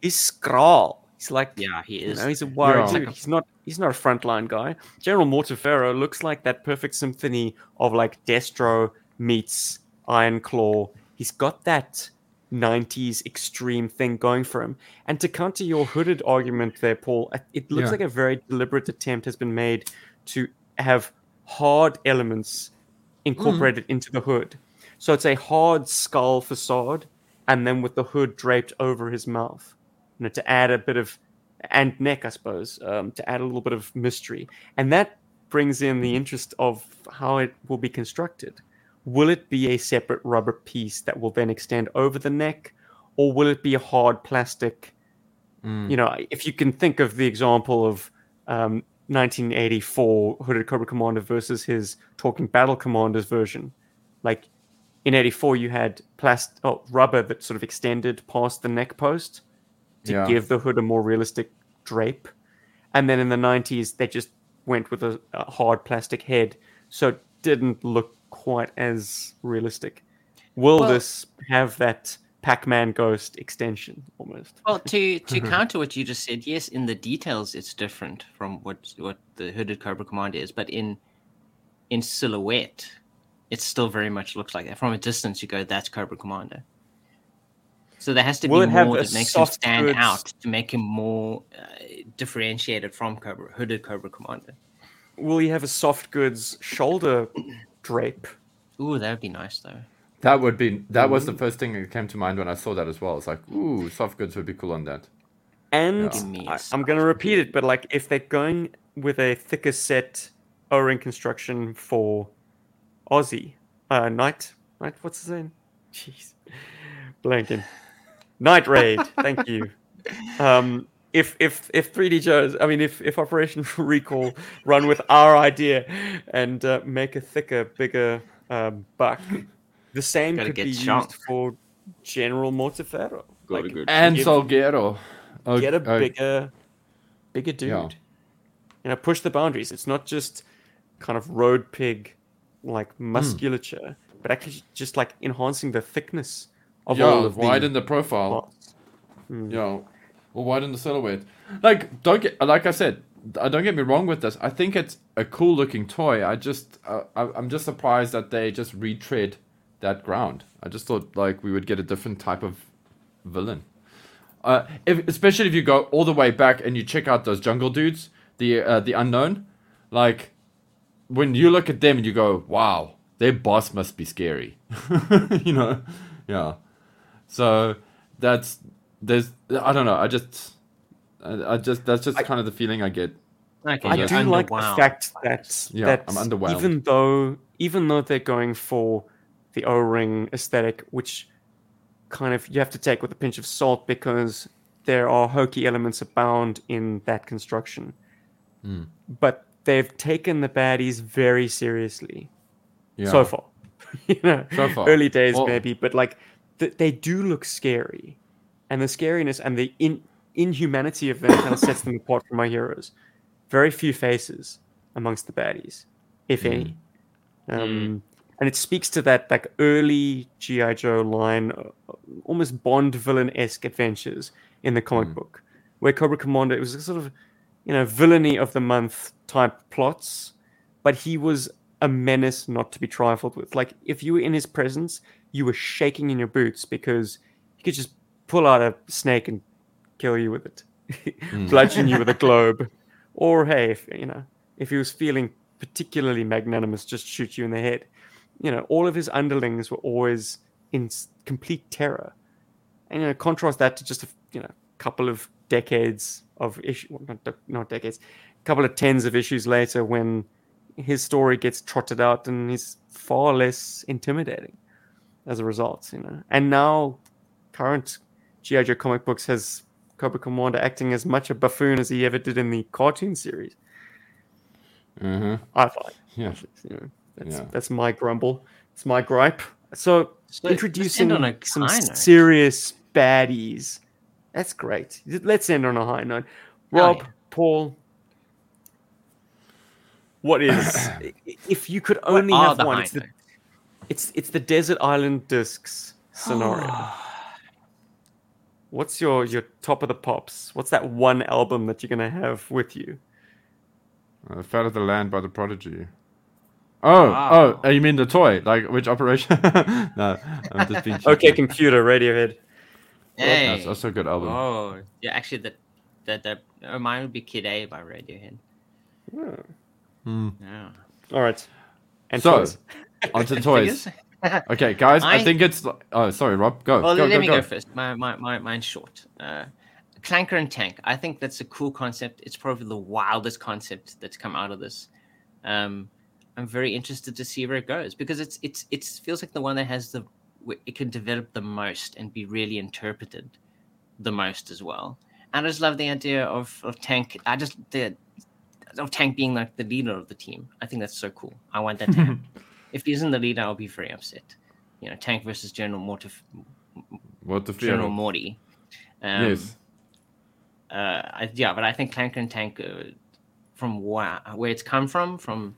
A: He's skraal. He's like
B: Yeah, he
A: you
B: is.
A: know, he's a wide
C: Yeah.
A: dude. He's not. He's not a frontline guy. General Mortefero looks like that perfect symphony of like Destro meets Iron Klaw. He's got that '90s extreme thing going for him. And to counter your hooded argument there, Paul, it- looks
C: Yeah.
A: like a very deliberate attempt has been made to have hard elements incorporated into the hood. So it's a hard skull facade, and then with the hood draped over his mouth you know, to add a bit of and neck, I suppose, um, to add a little bit of mystery, and that brings in the interest of how it will be constructed. Will it be a separate rubber piece that will then extend over the neck, or will it be a hard plastic?
C: Mm.
A: You know, if you can think of the example of um, 1984 Hooded Cobra Commander versus his Talking Battle Commanders version, like in 84 you had plastic oh, rubber that sort of extended past the neck post to
C: Yeah.
A: give the hood a more realistic drape and then in the 90s they just went with a, a hard plastic head so it didn't look quite as realistic will
B: Well-
A: this have that pac-man ghost extension almost
B: Well, to to counter what you just said, yes, in the details it's different from what what the hooded Cobra Commander is, but in in silhouette, it still very much looks like that. From a distance, you go, "That's Cobra Commander." So there has to
A: Will
B: be more that makes him stand
A: goods-
B: out to make him more uh, differentiated from Cobra hooded Cobra Commander.
A: will he have a soft goods shoulder drape
B: Ooh, that would be nice though.
C: That would be that was the first thing that came to mind when I saw that as well. It's like, ooh, soft goods would be cool on that.
A: And
C: Yeah.
B: Give me a
A: I, I'm going to repeat it, but like if they're going with a thicker set O-ring construction for Aussie, uh, Night, Night, what's his name? Jeez, blanking. Night Raid. thank you. Um, if if if 3D Joe's, I mean, if if Operation Recall run with our idea and uh, make a thicker, bigger um, buck, the same
B: Gotta
A: could
B: get
A: be
B: chunk.
A: used for General Mortefero.
B: Gotta
A: Like,
B: go
C: And
A: give-
C: Salguero. Oh,
A: get a
C: oh,
A: bigger, bigger dude.
C: Yeah.
A: You know, push the boundaries. It's not just kind of road pig, like
C: Hmm.
A: musculature, but actually just like enhancing the thickness of
C: yeah,
A: all of
C: widen
A: the
C: the profile.
A: Mm.
C: Yeah, or widen the silhouette. Like, don't get like I said. uh, Don't get me wrong with this. I think it's a cool looking toy. I just, uh, I, I'm just surprised that they just retread that ground. I just thought like we would get a different type of villain. Uh, if, especially if you go all the way back and you check out those jungle dudes, the uh, the unknown, like when you look at them and you go, wow, their boss must be scary. you know, yeah. So that's there's I don't know. I just I, I just that's just
A: I-
C: kind of the feeling I get.
B: Okay,
A: I do like the fact that.
C: Yeah,
A: that
C: I'm underwhelmed.
A: even though even though they're going for the O-ring aesthetic, which kind of you have to take with a pinch of salt because there are hokey elements abound in that construction.
C: Hmm.
A: But they've taken the baddies very seriously
C: Yeah.
A: so far. you know,
C: So far.
A: early days
C: Well-
A: maybe, but like th- they do look scary, and the scariness and the in- inhumanity of them kind of sets them apart from my heroes. Very few faces amongst the baddies, if any, um, and it speaks to that like early GI Joe line, uh, almost Bond villain esque adventures in the comic book, where Cobra Commander it was a sort of you know villainy of the month type plots, but he was a menace not to be trifled with. Like if you were in his presence, you were shaking in your boots because he could just pull out a snake and kill you with it, hmm. bludgeon you with a globe, or hey, if you know if he was feeling particularly magnanimous, just shoot you in the head. You know, all of his underlings were always in complete terror, and you know, contrast that to just a you know couple of decades of issue, well, not not decades, a couple of tens of issues later when his story gets trotted out and he's far less intimidating as a result, you know. And now, current GI Joe comic books has Cobra Commander acting as much a buffoon as he ever did in the cartoon series.
C: Uh-huh.
A: I find.
C: Yeah.
A: You know, that's,
C: Yeah.
A: that's my grumble. It's my gripe. So
B: So
A: introducing
B: on a
A: some
B: note.
A: serious baddies. That's great. Let's end on a high note.
B: Oh,
A: Rob,
B: yeah.
A: Paul, what is if you could only
B: are
A: have one?
B: high
A: It's the, it's it's the desert island discs scenario. What's your your top of the pops? What's that one album that you're gonna have with you?
C: Uh, Fat of the Land by the Prodigy. Oh,
B: Wow.
C: oh, you mean the toy? Like which operation? no, I'm just being.
A: Okay, computer, Radiohead.
B: Hey.
C: That's also a good album.
B: Oh, yeah. Actually, that that that uh, mine would be Kid A by Radiohead.
A: Oh,
C: Hmm.
B: Yeah.
A: All right. And
C: So,
A: toys.
C: Onto toys. Okay, guys, I,
B: I-
C: think it's. Oh, sorry, Rob. Go.
B: Well,
C: go,
B: let
C: go,
B: me
C: go.
B: go, first. My, my, my, mine's short. Uh, Clanker and Tank. I think that's a cool concept. It's probably the wildest concept that's come out of this. Um, I'm very interested to see where it goes because it's it's it feels like the one that has the it can develop the most and be really interpreted the most as well. And I just love the idea of, of Tank. I just the of Tank being like the leader of the team. I think that's so cool. I want that to happen. if he isn't the leader, I'll be very upset. You know, Tank versus General Mortif-
C: What the?
B: General Morty. Um,
C: yes.
B: uh, I, yeah, but I think Clank and Tank, uh, from where, where it's come from, from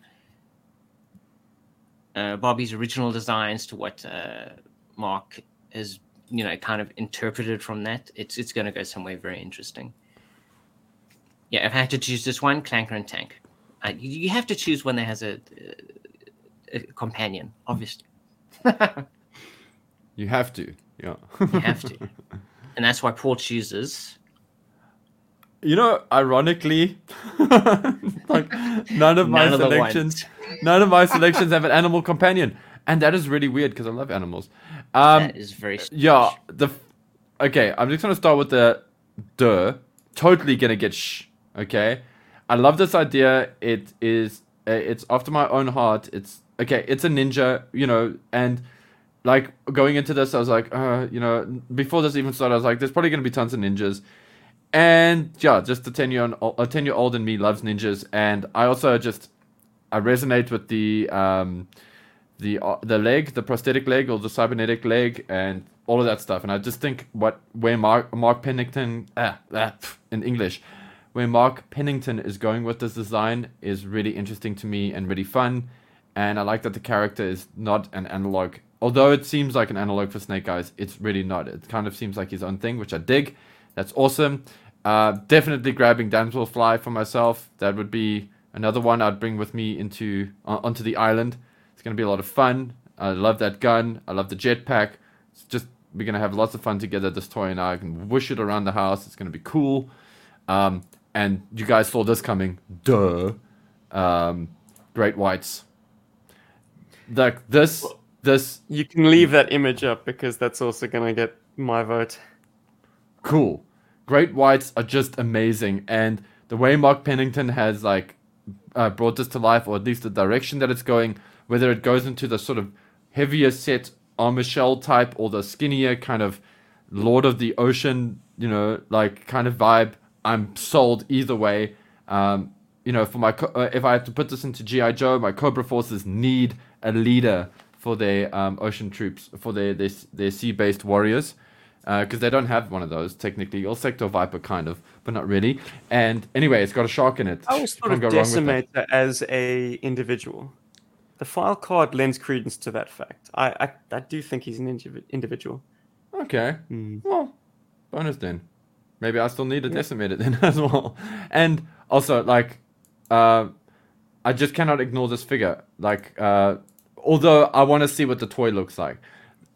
B: uh, Bobby's original designs to what uh, Mark has, you know, kind of interpreted from that, it's it's going to go somewhere very interesting. Yeah, if I had to choose just one, Clanker and Tank. Uh, you, have to choose one that has a, a companion, obviously.
C: You have to. Yeah.
B: You have to, and that's why Paul chooses.
C: You know, ironically, like none of my
B: of
C: selections, none of my selections have an animal companion, and that is really weird because I love animals. Um,
B: that is very
C: yeah, the okay. I'm just gonna start with the duh. Totally gonna get shh. Okay, I love this idea. It is uh, it's after my own heart. It's okay. It's a ninja, you know, and like going into this, I was like, uh, you know, before this even started, I was like, there's probably gonna be tons of ninjas. And yeah, just a ten year old, a ten year old in me loves ninjas, and I also just I resonate with the um the uh, the leg, the prosthetic leg or the cybernetic leg, and all of that stuff. And I just think what where Mark Mark Pennington ah, ah, in English, where Mark Pennington is going with this design is really interesting to me and really fun. And I like that the character is not an analog. Although it seems like an analog for Snake Eyes, it's really not. It kind of seems like his own thing, which I dig. That's awesome. Uh, definitely grabbing Damselfly for myself. That would be another one I'd bring with me into uh, onto the island. It's gonna be a lot of fun. I love that gun. I love the jetpack. It's just we're gonna have lots of fun together. This toy and I, can whoosh it around the house. It's gonna be cool. Um, and you guys saw this coming. Duh. Um, great whites. Like this, this
A: You can leave that image up because that's also gonna get my vote.
C: cool. Great whites are just amazing, and the way Mark Pennington has like uh, brought this to life, or at least the direction that it's going, whether it goes into the sort of heavier set armor shell type or the skinnier kind of Lord of the Ocean, you know, like kind of vibe, I'm sold either way. Um, you know, for my co- uh, if I have to put this into GI Joe, my Cobra forces need a leader for their um, ocean troops, for their their, their sea based warriors, because they don't have one of those technically. Or Sector Viper kind of, but not really. And anyway, it's got a shark in it.
A: I was sort of
C: go wrong with that.
A: Decimator as a individual. The file card lends credence to that fact. I I, I do think he's an indivi- individual.
C: Okay.
A: Hmm.
C: Well, bonus then. Maybe I still need to decimate it then as well. And also, like, uh, I just cannot ignore this figure. Like, uh, although I want to see what the toy looks like.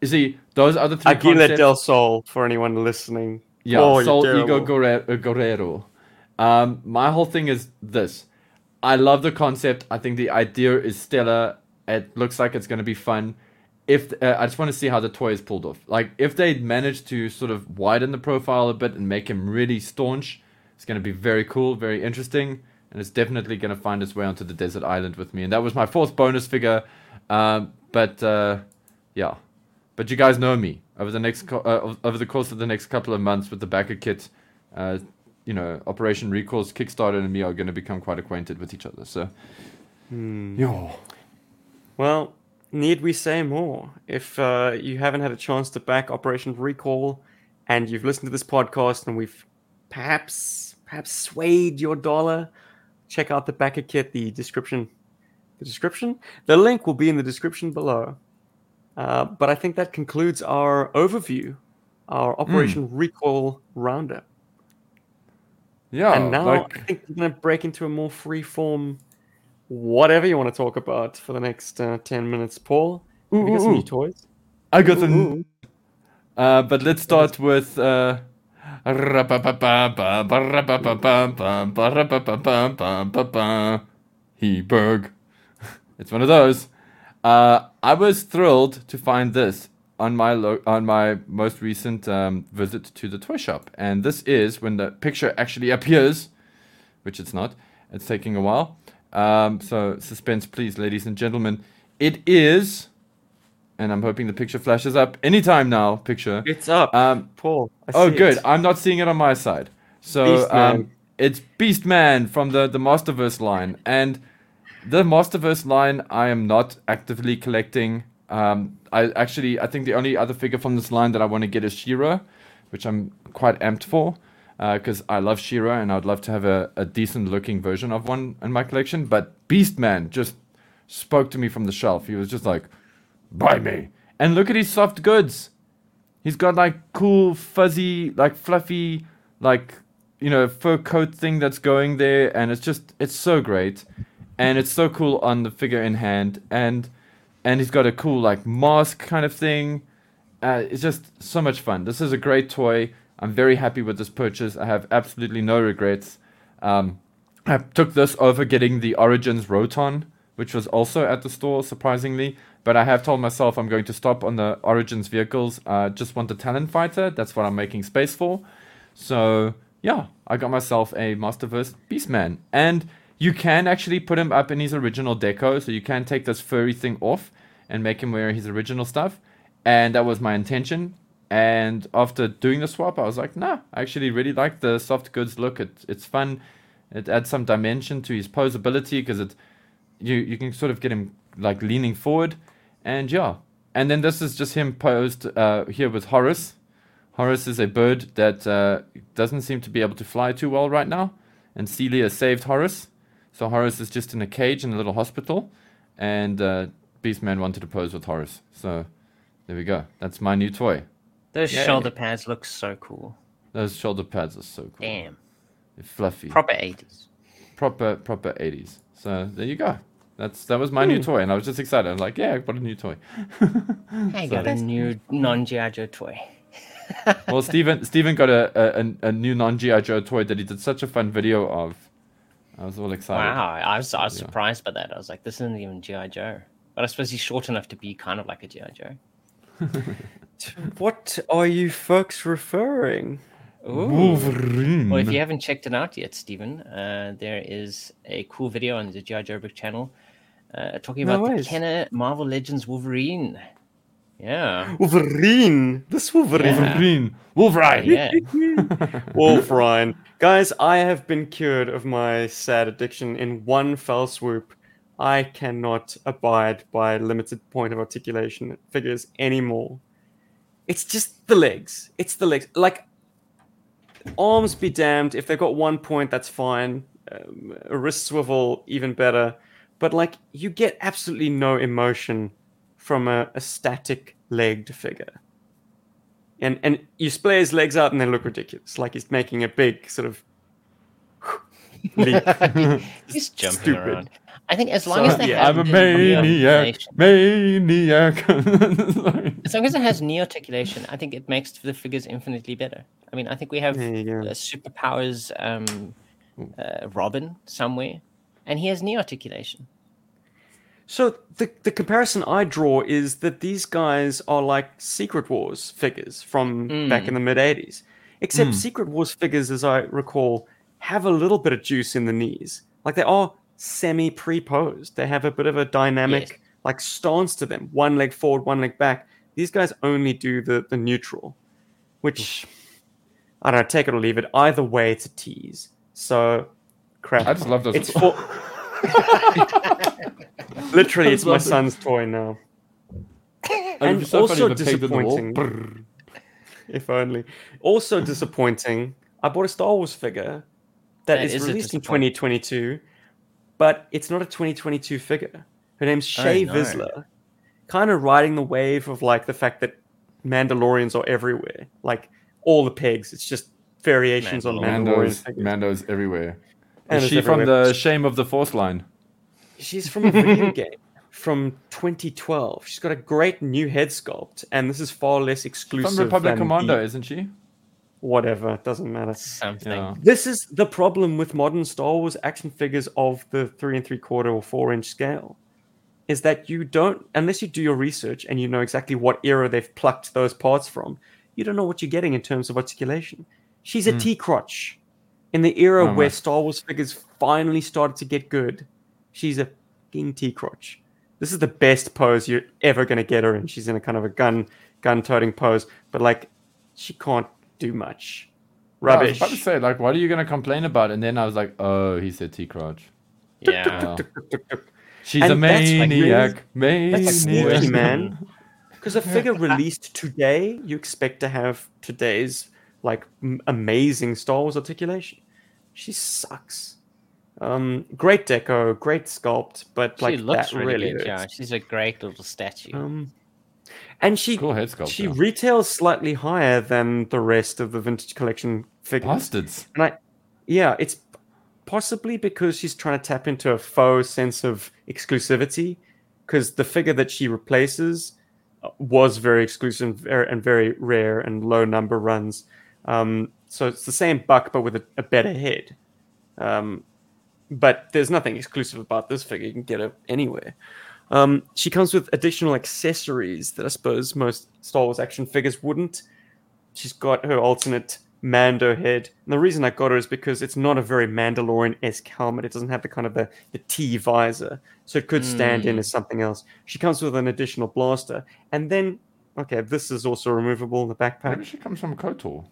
C: You see, those other three
A: Aguila
C: concepts.
A: del Sol for anyone listening.
C: Yeah,
A: Oh,
C: Sol Ego Guerrero. Um, my whole thing is this. I love the concept. I think the idea is stellar. It looks like it's going to be fun. If uh, I just want to see how the toy is pulled off. Like if they manage to sort of widen the profile a bit and make him really staunch, it's going to be very cool, very interesting, and it's definitely going to find its way onto the desert island with me. And that was my fourth bonus figure. Um, but uh, yeah, but you guys know me over the next co- uh, over the course of the next couple of months with the backer kit. Uh, you know, Operation Recall's Kickstarter and me are going to become quite acquainted with each other. So, yeah.
A: Well, need we say more? If uh, you haven't had a chance to back Operation Recall, and you've listened to this podcast, and we've perhaps perhaps swayed your dollar, check out the backer kit. The description, the description, the link will be in the description below. Uh, but I think that concludes our overview, our Operation Recall roundup.
C: Yeah,
A: and now
C: like,
A: I think we're going to break into a more free form, whatever you want to talk about for the next uh, 10 minutes. Paul, have you got some
C: ooh,
A: new toys?
C: I got the.
A: Ooh.
C: Uh, but let's start with. Uh, Heberg. It's one of those. Uh, I was thrilled to find this on my lo- on my most recent um, visit to the toy shop, and this is when the picture actually appears, which it's not. It's taking a while. Um, so suspense, please, ladies and gentlemen. It is, and I'm hoping the picture flashes up anytime now. Picture.
A: It's up.
C: Um,
A: Paul. I
C: Oh, good.
A: it.
C: I'm not seeing it on my side. So
A: Beast
C: um, it's Beast Man from the the Masterverse line, and the Masterverse line I am not actively collecting. Um, I actually I think the only other figure from this line that I want to get is She-Ra, which I'm quite amped for because I love She-Ra and I'd love to have a, a decent looking version of one in my collection. But Beast Man just spoke to me from the shelf. He was just like, "Buy me!" And look at his soft goods. He's got like cool, fuzzy, like fluffy, like you know, fur coat thing that's going there, and it's just it's so great, and it's so cool on the figure in hand, and and he's got a cool like mask kind of thing. Uh, it's just so much fun. This is a great toy. I'm very happy with this purchase. I have absolutely no regrets. Um, I took this over getting the Origins Roton, which was also at the store, surprisingly. But I have told myself I'm going to stop on the Origins vehicles. Uh, just want the Talon Fighter. That's what I'm making space for. So yeah, I got myself a Masterverse Beastman, and you can actually put him up in his original deco. So you can take this furry thing off and make him wear his original stuff. And that was my intention. And after doing the swap, I was like, nah, I actually really like the soft goods look. It, it's fun. It adds some dimension to his posability because it you you can sort of get him like leaning forward, and yeah. And then this is just him posed uh, here with Horace. Horace is a bird that uh, doesn't seem to be able to fly too well right now, and Celia saved Horace. So Horace is just in a cage in a little hospital, and uh, Beastman wanted to pose with Horace. So there we go. That's my new toy.
B: Those
A: Yay.
B: shoulder pads look so cool.
C: Those shoulder pads are so cool.
B: Damn.
C: They're fluffy.
B: Proper 80s.
C: proper proper 80s. So there you go. That's that was my new toy, and I was just excited. I was like, yeah, I got a new toy.
B: I got a new non GI Joe toy.
C: well, Steven Steven got a, a a new non GI Joe toy that he did such a fun video of. I was all excited.
B: Wow, I was I was
C: Yeah.
B: surprised by that. I was like, this isn't even GI Joe. But I suppose he's short enough to be kind of like a GI Joe.
A: What are you folks referring?
C: Wolverine.
B: Well, if you haven't checked it out yet, Stephen, uh, there is a cool video on the GI Joburg channel uh, talking
A: No
B: about the. Kenner Marvel Legends Wolverine. Yeah,
A: Wolverine. This Wolverine.
C: Wolverine. Wolverine.
B: yeah.
A: Wolverine. Guys, I have been cured of my sad addiction in one fell swoop. I cannot abide by limited point of articulation figures anymore. It's just the legs. It's the legs. Like, arms be damned. If they've got one point, that's fine. Um, a wrist swivel, even better. But, like, you get absolutely no emotion from a, a static legged figure and and you splay his legs out and they look ridiculous, like he's making a big sort of leap.
B: He's jumping
A: Stupid.
B: around. I think as long
A: So,
B: as they
A: yeah,
B: have
C: I'm a maniac. Maniac.
B: As long as it has neo articulation, I think it makes the figures infinitely better. I mean, I think we have
A: There
B: uh, superpowers um, uh, Robin somewhere, and he has neo articulation.
A: So the the comparison I draw is that these guys are like Secret Wars figures from hmm. back in the mid '80s, except hmm. Secret Wars figures, as I recall, have a little bit of juice in the knees. Like they are semi pre-posed. They have a bit of a dynamic
B: Yes.
A: like stance to them. One leg forward, one leg back. These guys only do the the neutral, which I don't know, take it or leave it. Either way, it's a tease. So crap.
C: I just love those.
A: It's for literally it's my son's toy now.
C: It'd
A: and
C: so
A: also
C: if it pegged in the wall.
A: disappointing. If only. Also disappointing. I bought a Star Wars figure that
B: That
A: is,
B: is
A: released in 2022, but it's not a 2022 figure. Her name's
B: Oh,
A: Shae
B: no.
A: Vizla, kind of riding the wave of like the fact that Mandalorians are everywhere, like all the pegs. It's just variations on Mandalorian
C: Mando's,
A: figures.
C: Mando's everywhere.
A: And
C: Is
A: it's
C: she from the Shame of the Force line?
A: She's from a video game from 2012. She's got a great new head sculpt, and this is far less exclusive.
C: From Republic
A: than
C: Commando,
A: the-
C: isn't she?
A: whatever, it doesn't matter.
B: Something.
C: Yeah.
A: This is the problem with modern Star Wars action figures of the three and three quarter or four inch scale, is that you don't, unless you do your research and you know exactly what era they've plucked those parts from, you don't know what you're getting in terms of articulation. She's a
C: Hmm.
A: T crotch. In the era
C: Oh,
A: where
C: my.
A: Star Wars figures finally started to get good, she's a fucking T crotch. This is the best pose you're ever gonna get her in. She's in a kind of a gun gun toting pose, but like she can't do much.
C: Yeah, I was
A: Rubbish.
C: about to say, like, what are you gonna complain about? And then I was like, oh, he said T Crouch.
B: Yeah.
C: She's
A: And
C: a
A: that's like
C: maniac. maniac.
A: That's sneaky, man. Because a figure released today, you expect to have today's like m- amazing Star Wars articulation. She sucks. Um, great deco, great sculpt, but like
B: she looks
A: that
B: really,
A: really,
B: good. Yeah, she's a great little statue.
A: Um, and she
C: Cool head sculpt.
A: she
C: yeah.
A: retails slightly higher than the rest of the vintage collection figures.
C: Bastards.
A: And I, yeah, it's possibly because she's trying to tap into a faux sense of exclusivity. Because the figure that she replaces uh, was very exclusive and very, and very rare and low number runs. Um, so it's the same buck, but with a, a better head. Um, but there's nothing exclusive about this figure. You can get it anywhere. Um, she comes with additional accessories that I suppose most Star Wars action figures wouldn't. She's got her alternate Mando head. And the reason I got her is because it's not a very Mandalorian esque helmet. It doesn't have the kind of the, the T visor. So it could stand in
B: Mm.
A: as something else. She comes with an additional blaster. And then, okay, this is also removable in the backpack.
C: Maybe she comes from KOTOR.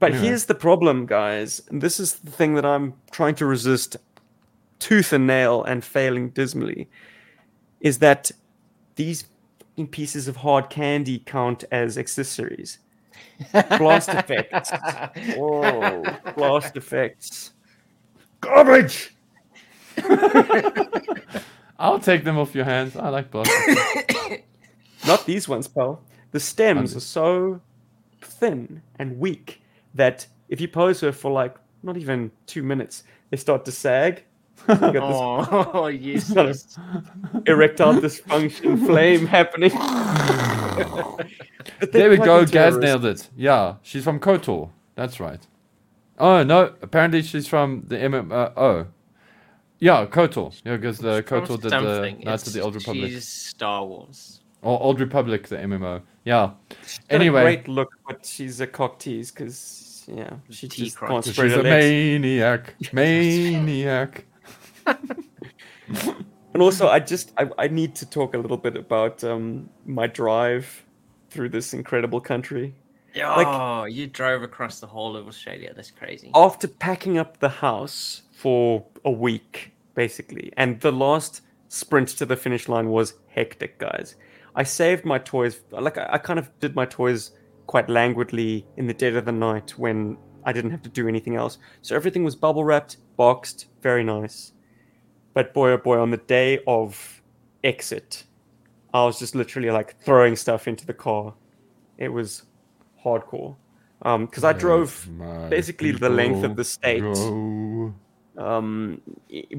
A: But
C: Yeah.
A: here's the problem, guys. And This is the thing that I'm trying to resist tooth and nail and failing dismally. Is that these pieces of hard candy count as accessories? Blast effects. Whoa, blast effects. Garbage!
C: I'll take them off your hands. I like blasters.
A: Not these ones, pal. The stems are so thin and weak that if you pose her for like not even two minutes, they start to sag. You got this
B: Oh, yes.
A: kind of erectile dysfunction flame happening. But
C: there we
A: they're
C: go.
A: plugged
C: Gaz nailed it. Yeah, she's from KOTOR. That's right. Oh no, apparently she's from the MMO. Uh, oh, yeah, KOTOR. Yeah, because the
B: From
C: KOTOR did the
B: something.
C: Knights of the Old Republic
B: She's Star Wars.
C: or Old Republic, the MMO. Yeah.
A: She's got
C: Anyway.
A: a great look, but she's a cock tease because yeah, she
B: Tea
A: just can't
C: So
A: spread
C: she's
A: her
C: a
A: legs.
C: maniac. Maniac.
A: And also, I just I, I need to talk a little bit about um, my drive through this incredible country.
B: Oh, you drove across the whole of Australia. That's crazy.
A: After packing up the house for a week, basically, and the last sprint to the finish line was hectic, guys. I saved my toys. Like I, I kind of did my toys quite languidly in the dead of the night when I didn't have to do anything else. So everything was bubble wrapped, boxed, very nice. But boy, oh boy, on the day of exit, I was just literally like throwing stuff into the car. It was hardcore. Um, because I drove basically the length of the state.
C: go.
A: um,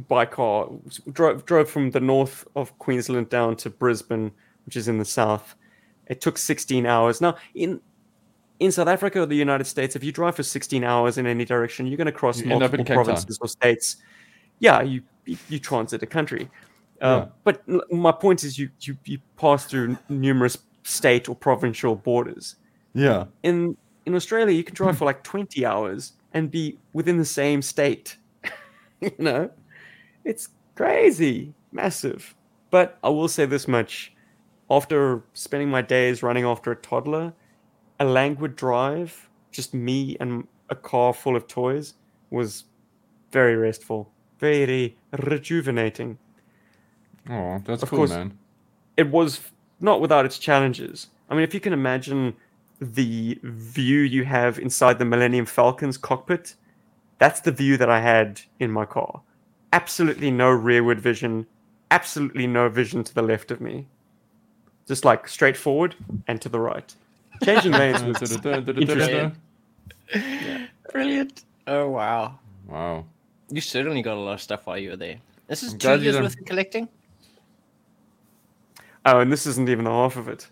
A: by car. Drove drove from the north of Queensland down to Brisbane, which is in the south. It took 16 hours. Now in in South Africa or the United States, if you drive for 16 hours in any direction, you're going to cross
C: You end up in
A: multiple provinces or states. Yeah, you you, you transit a country. Uh,
C: Yeah.
A: But my point is, you, you you pass through numerous state or provincial borders
C: Yeah.
A: in in Australia, you can drive for like 20 hours and be within the same state. you know, it's crazy, massive. But I will say this much: after spending my days running after a toddler, a languid drive, just me and a car full of toys, was very restful, very rejuvenating.
C: Oh, that's
A: Of
C: cool,
A: course.
C: man.
A: It was not without its challenges. I mean, if you can imagine the view you have inside the Millennium Falcon's cockpit, that's the view that I had in my car. Absolutely no rearward vision, absolutely no vision to the left of me. Just like straight forward and to the right. Changing lanes was interesting.
B: Brilliant. Oh wow.
C: Wow.
B: You certainly got a lot of stuff while you were there. This is
C: I'm
B: two years worth of collecting.
A: Oh, and this isn't even the half of it.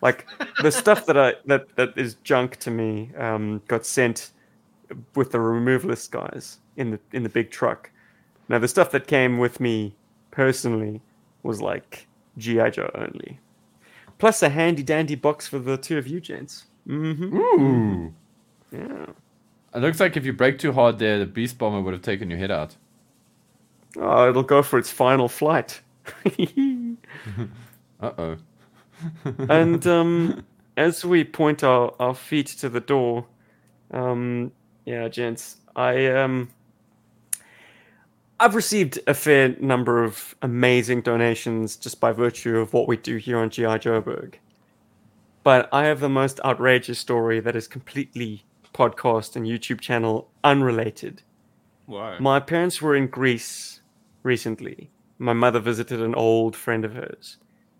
A: Like the stuff that I that that is junk to me um, got sent with the removalist guys in the in the big truck. Now the stuff that came with me personally was like GI Joe only, plus a handy dandy box for the two of you gents. Mm-hmm.
C: Ooh.
A: Yeah.
C: It looks like if you break too hard there, the beast bomber would have taken your head out.
A: Oh, it'll go for its final flight.
C: Uh oh.
A: and um, as we point our, our feet to the door, um, yeah, gents, I um, I've received a fair number of amazing donations just by virtue of what we do here on GI Joburg. But I have the most outrageous story that is completely podcast and YouTube channel unrelated.
B: Wow.
A: My parents were in Greece recently. My mother visited an old friend of hers.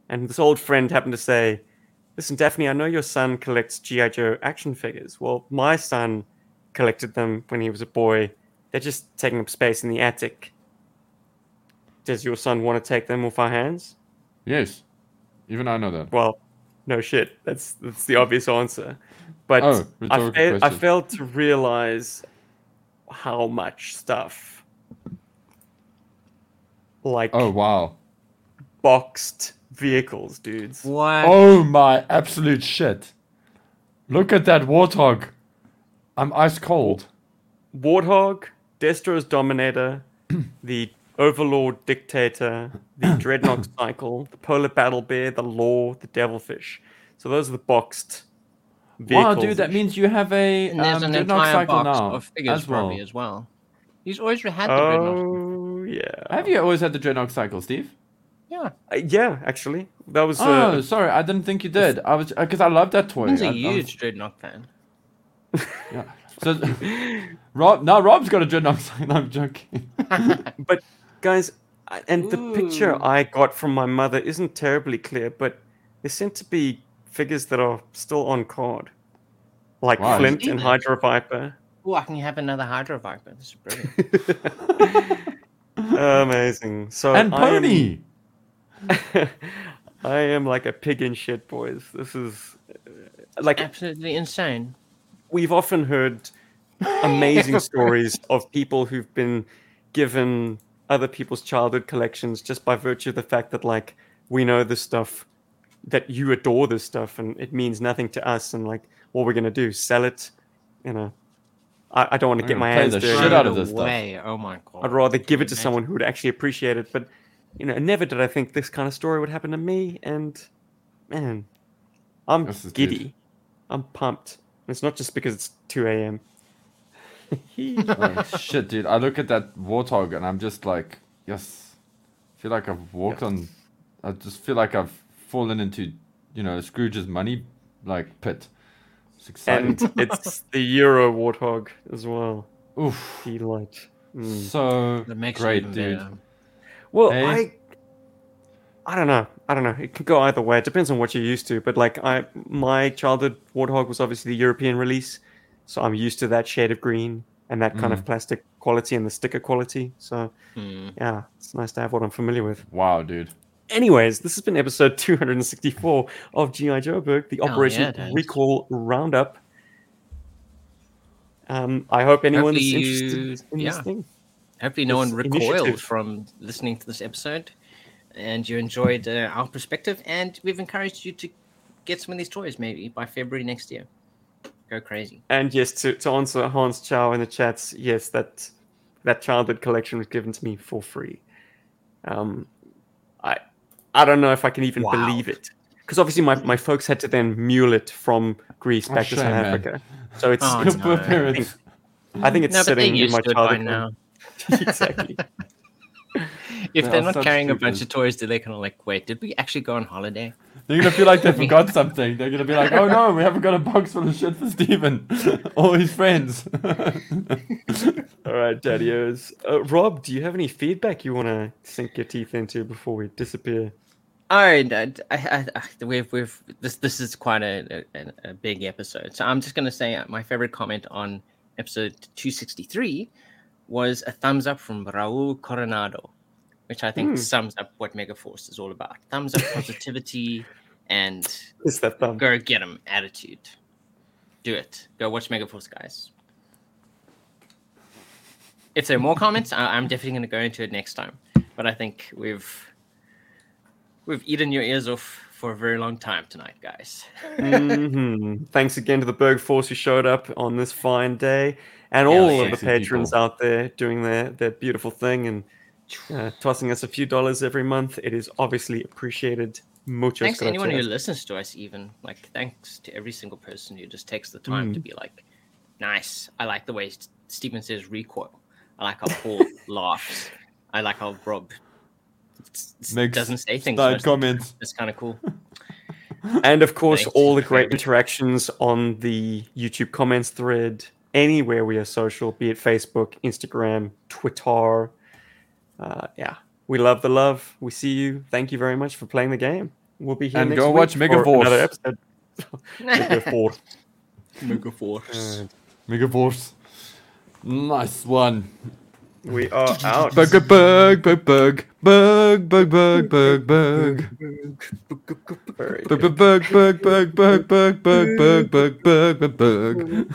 A: And this old friend happened to say, Listen, Daphne, I know your son collects G.I. Joe action figures. Well, my son collected them when he was a boy. They're just taking up space in the attic. Does your son want to take them off our hands?
C: Yes. Even I know that.
A: Well, no shit. That's that's the obvious answer. But
C: Oh,
A: I, fa- I failed to realize how much stuff, like
C: Oh wow.
A: boxed vehicles, dudes.
B: What?
C: Oh my absolute shit. Look at that warthog. I'm ice cold.
A: Warthog, Destro's Dominator, the Overlord Dictator, the Dreadnok Cycle, the Polar Battle Bear, the Law, the Devilfish. So those are the boxed vehicles.
C: Wow, dude, that means you have a
B: And there's
C: um,
B: an
C: Dreadnok
B: entire
C: cycle
B: box
C: now
B: of figures
C: as well.
B: as well. He's always had the Dreadnok.
A: Oh yeah.
C: Have you always had the Dreadnok cycle, Steve?
B: Yeah.
A: Uh, yeah, actually, that was.
C: Oh,
A: Uh,
C: sorry, I didn't think you did. I was because I love that toy.
B: He's
C: I-
B: a
C: I was-
B: huge Dreadnok fan.
C: yeah. So, Rob, no, Rob's got a Dreadnok cycle. I'm joking.
A: but guys, and the picture I got from my mother isn't terribly clear, but there seem to be figures that are still on card, like
C: Wow.
A: Flint and
B: that.
A: Hydro Viper.
B: Oh, I can have another Hydro Viper. This is brilliant.
A: Amazing. So
C: and
A: I am-
C: Pony.
A: I am like a pig in shit, boys. This is uh, like
B: Absolutely insane.
A: We've often heard amazing stories of people who've been given other people's childhood collections just by virtue of the fact that like we know this stuff that you adore this stuff and it means nothing to us and like what we're gonna do sell it you know i, I don't want to get
C: gonna
A: my
C: play
A: hands
C: the
A: dirty
C: shit out of
B: No
C: this stuff.
B: way. Oh my god.
A: i'd rather give it to
B: Imagine.
A: someone who would actually appreciate it but you know never did i think this kind of story would happen to me and man i'm
C: This good.
A: giddy i'm pumped it's not just because it's 2 a.m
C: oh, shit, dude. I look at that warthog and I'm just like, yes. I feel like I've walked
A: Yes.
C: on. I just feel like I've fallen into, you know, Scrooge's money like pit. It's exciting.
A: and it's the Euro Warthog as well.
C: Oof.
A: The light. Mm.
C: So
B: That makes it
C: great, dude.
B: better.
A: Well,
C: Hey?
A: I, I don't know. I don't know. It can go either way. It depends on what you're used to. But like, I my childhood Warthog was obviously the European release, so I'm used to that shade of green and that kind of plastic quality and the sticker quality. So
B: Hmm.
A: yeah, it's nice to have what I'm familiar with.
C: Wow, dude.
A: Anyways, this has been episode 264 of GI Joburg, the Operation
B: yeah.
A: Recall Roundup. Um, I hope anyone's
B: Hopefully
A: interested
B: you-
A: in
B: yeah.
A: this thing.
B: Hopefully, no one
A: This
B: recoiled
A: initiative.
B: from listening to this episode, and you enjoyed uh, our perspective. And we've encouraged you to get some of these toys maybe by February next year. Go crazy.
A: And yes, to, to answer Hans Chow in the chats, yes, that that childhood collection was given to me for free. Um, I I don't know if I can even
B: Wow.
A: believe it. Because obviously my, my folks had to then mule it from Greece
C: Oh,
A: back to
C: shame,
A: South
C: man.
A: Africa. So it's,
B: Oh,
A: it's
B: no.
C: parents.
A: I think it's
B: no,
A: sitting in
B: used
A: my
B: to
A: childhood.
B: now.
A: exactly.
B: If
C: They
B: they're not
C: such
B: carrying a bunch of toys, do they kind of like, wait, did we actually go on holiday?
C: They're gonna feel like they forgot something. They're gonna be like, "Oh no, we haven't got a box full of shit for Steven or his friends."
A: All right, Daddios. Uh, Rob, do you have any feedback you want to sink your teeth into before we disappear?
B: All right, I, I, I, we've, we've this this is quite a, a, a big episode, so I'm just gonna say uh, my favorite comment on episode 263 was a thumbs up from Raul Coronado, which I think
A: Hmm.
B: sums up what Megaforce is all about. Thumbs up, positivity, and
A: It's that thumb.
B: go get 'em attitude. Do it. Go watch Megaforce, guys. If there are more comments, I, I'm definitely going to go into it next time. But I think we've we've eaten your ears off for a very long time tonight, guys.
A: Mhm. Thanks again to the Berg Force who showed up on this fine day, and all of the patrons
C: people.
A: out there doing their, their beautiful thing and uh, tossing us a few dollars every month. It is obviously appreciated. Muchas
B: thanks to anyone who listens to us, even like thanks to every single person who just takes the time to
A: Mm.
B: be like, nice. I like the way S- Stephen says recoil. I like how Paul laughs. I like how Rob
C: Makes
B: doesn't say things.
C: Side
B: most of the time.
C: comments.
B: It's kind of cool.
A: And of course,
B: Thanks.
A: all the great interactions on the YouTube comments thread, anywhere we are social, be it Facebook, Instagram, Twitter. Uh, yeah, we love the love. We see you. Thank you very much for playing the game. We'll be here
C: And
A: next
C: go
A: week
C: watch
A: for
C: Megaforce.
A: Another episode. Megaforce.
B: Megaforce.
A: Uh,
C: Megaforce. Nice one.
A: we are out.
C: Bug, bug, bug, bug, bug, bug, bug, bug, bug, bug.
A: Very
C: Bug,
A: good.
C: bug, bug, bug, bug, bug, bug, bug, bug, bug, bug, bug, bug.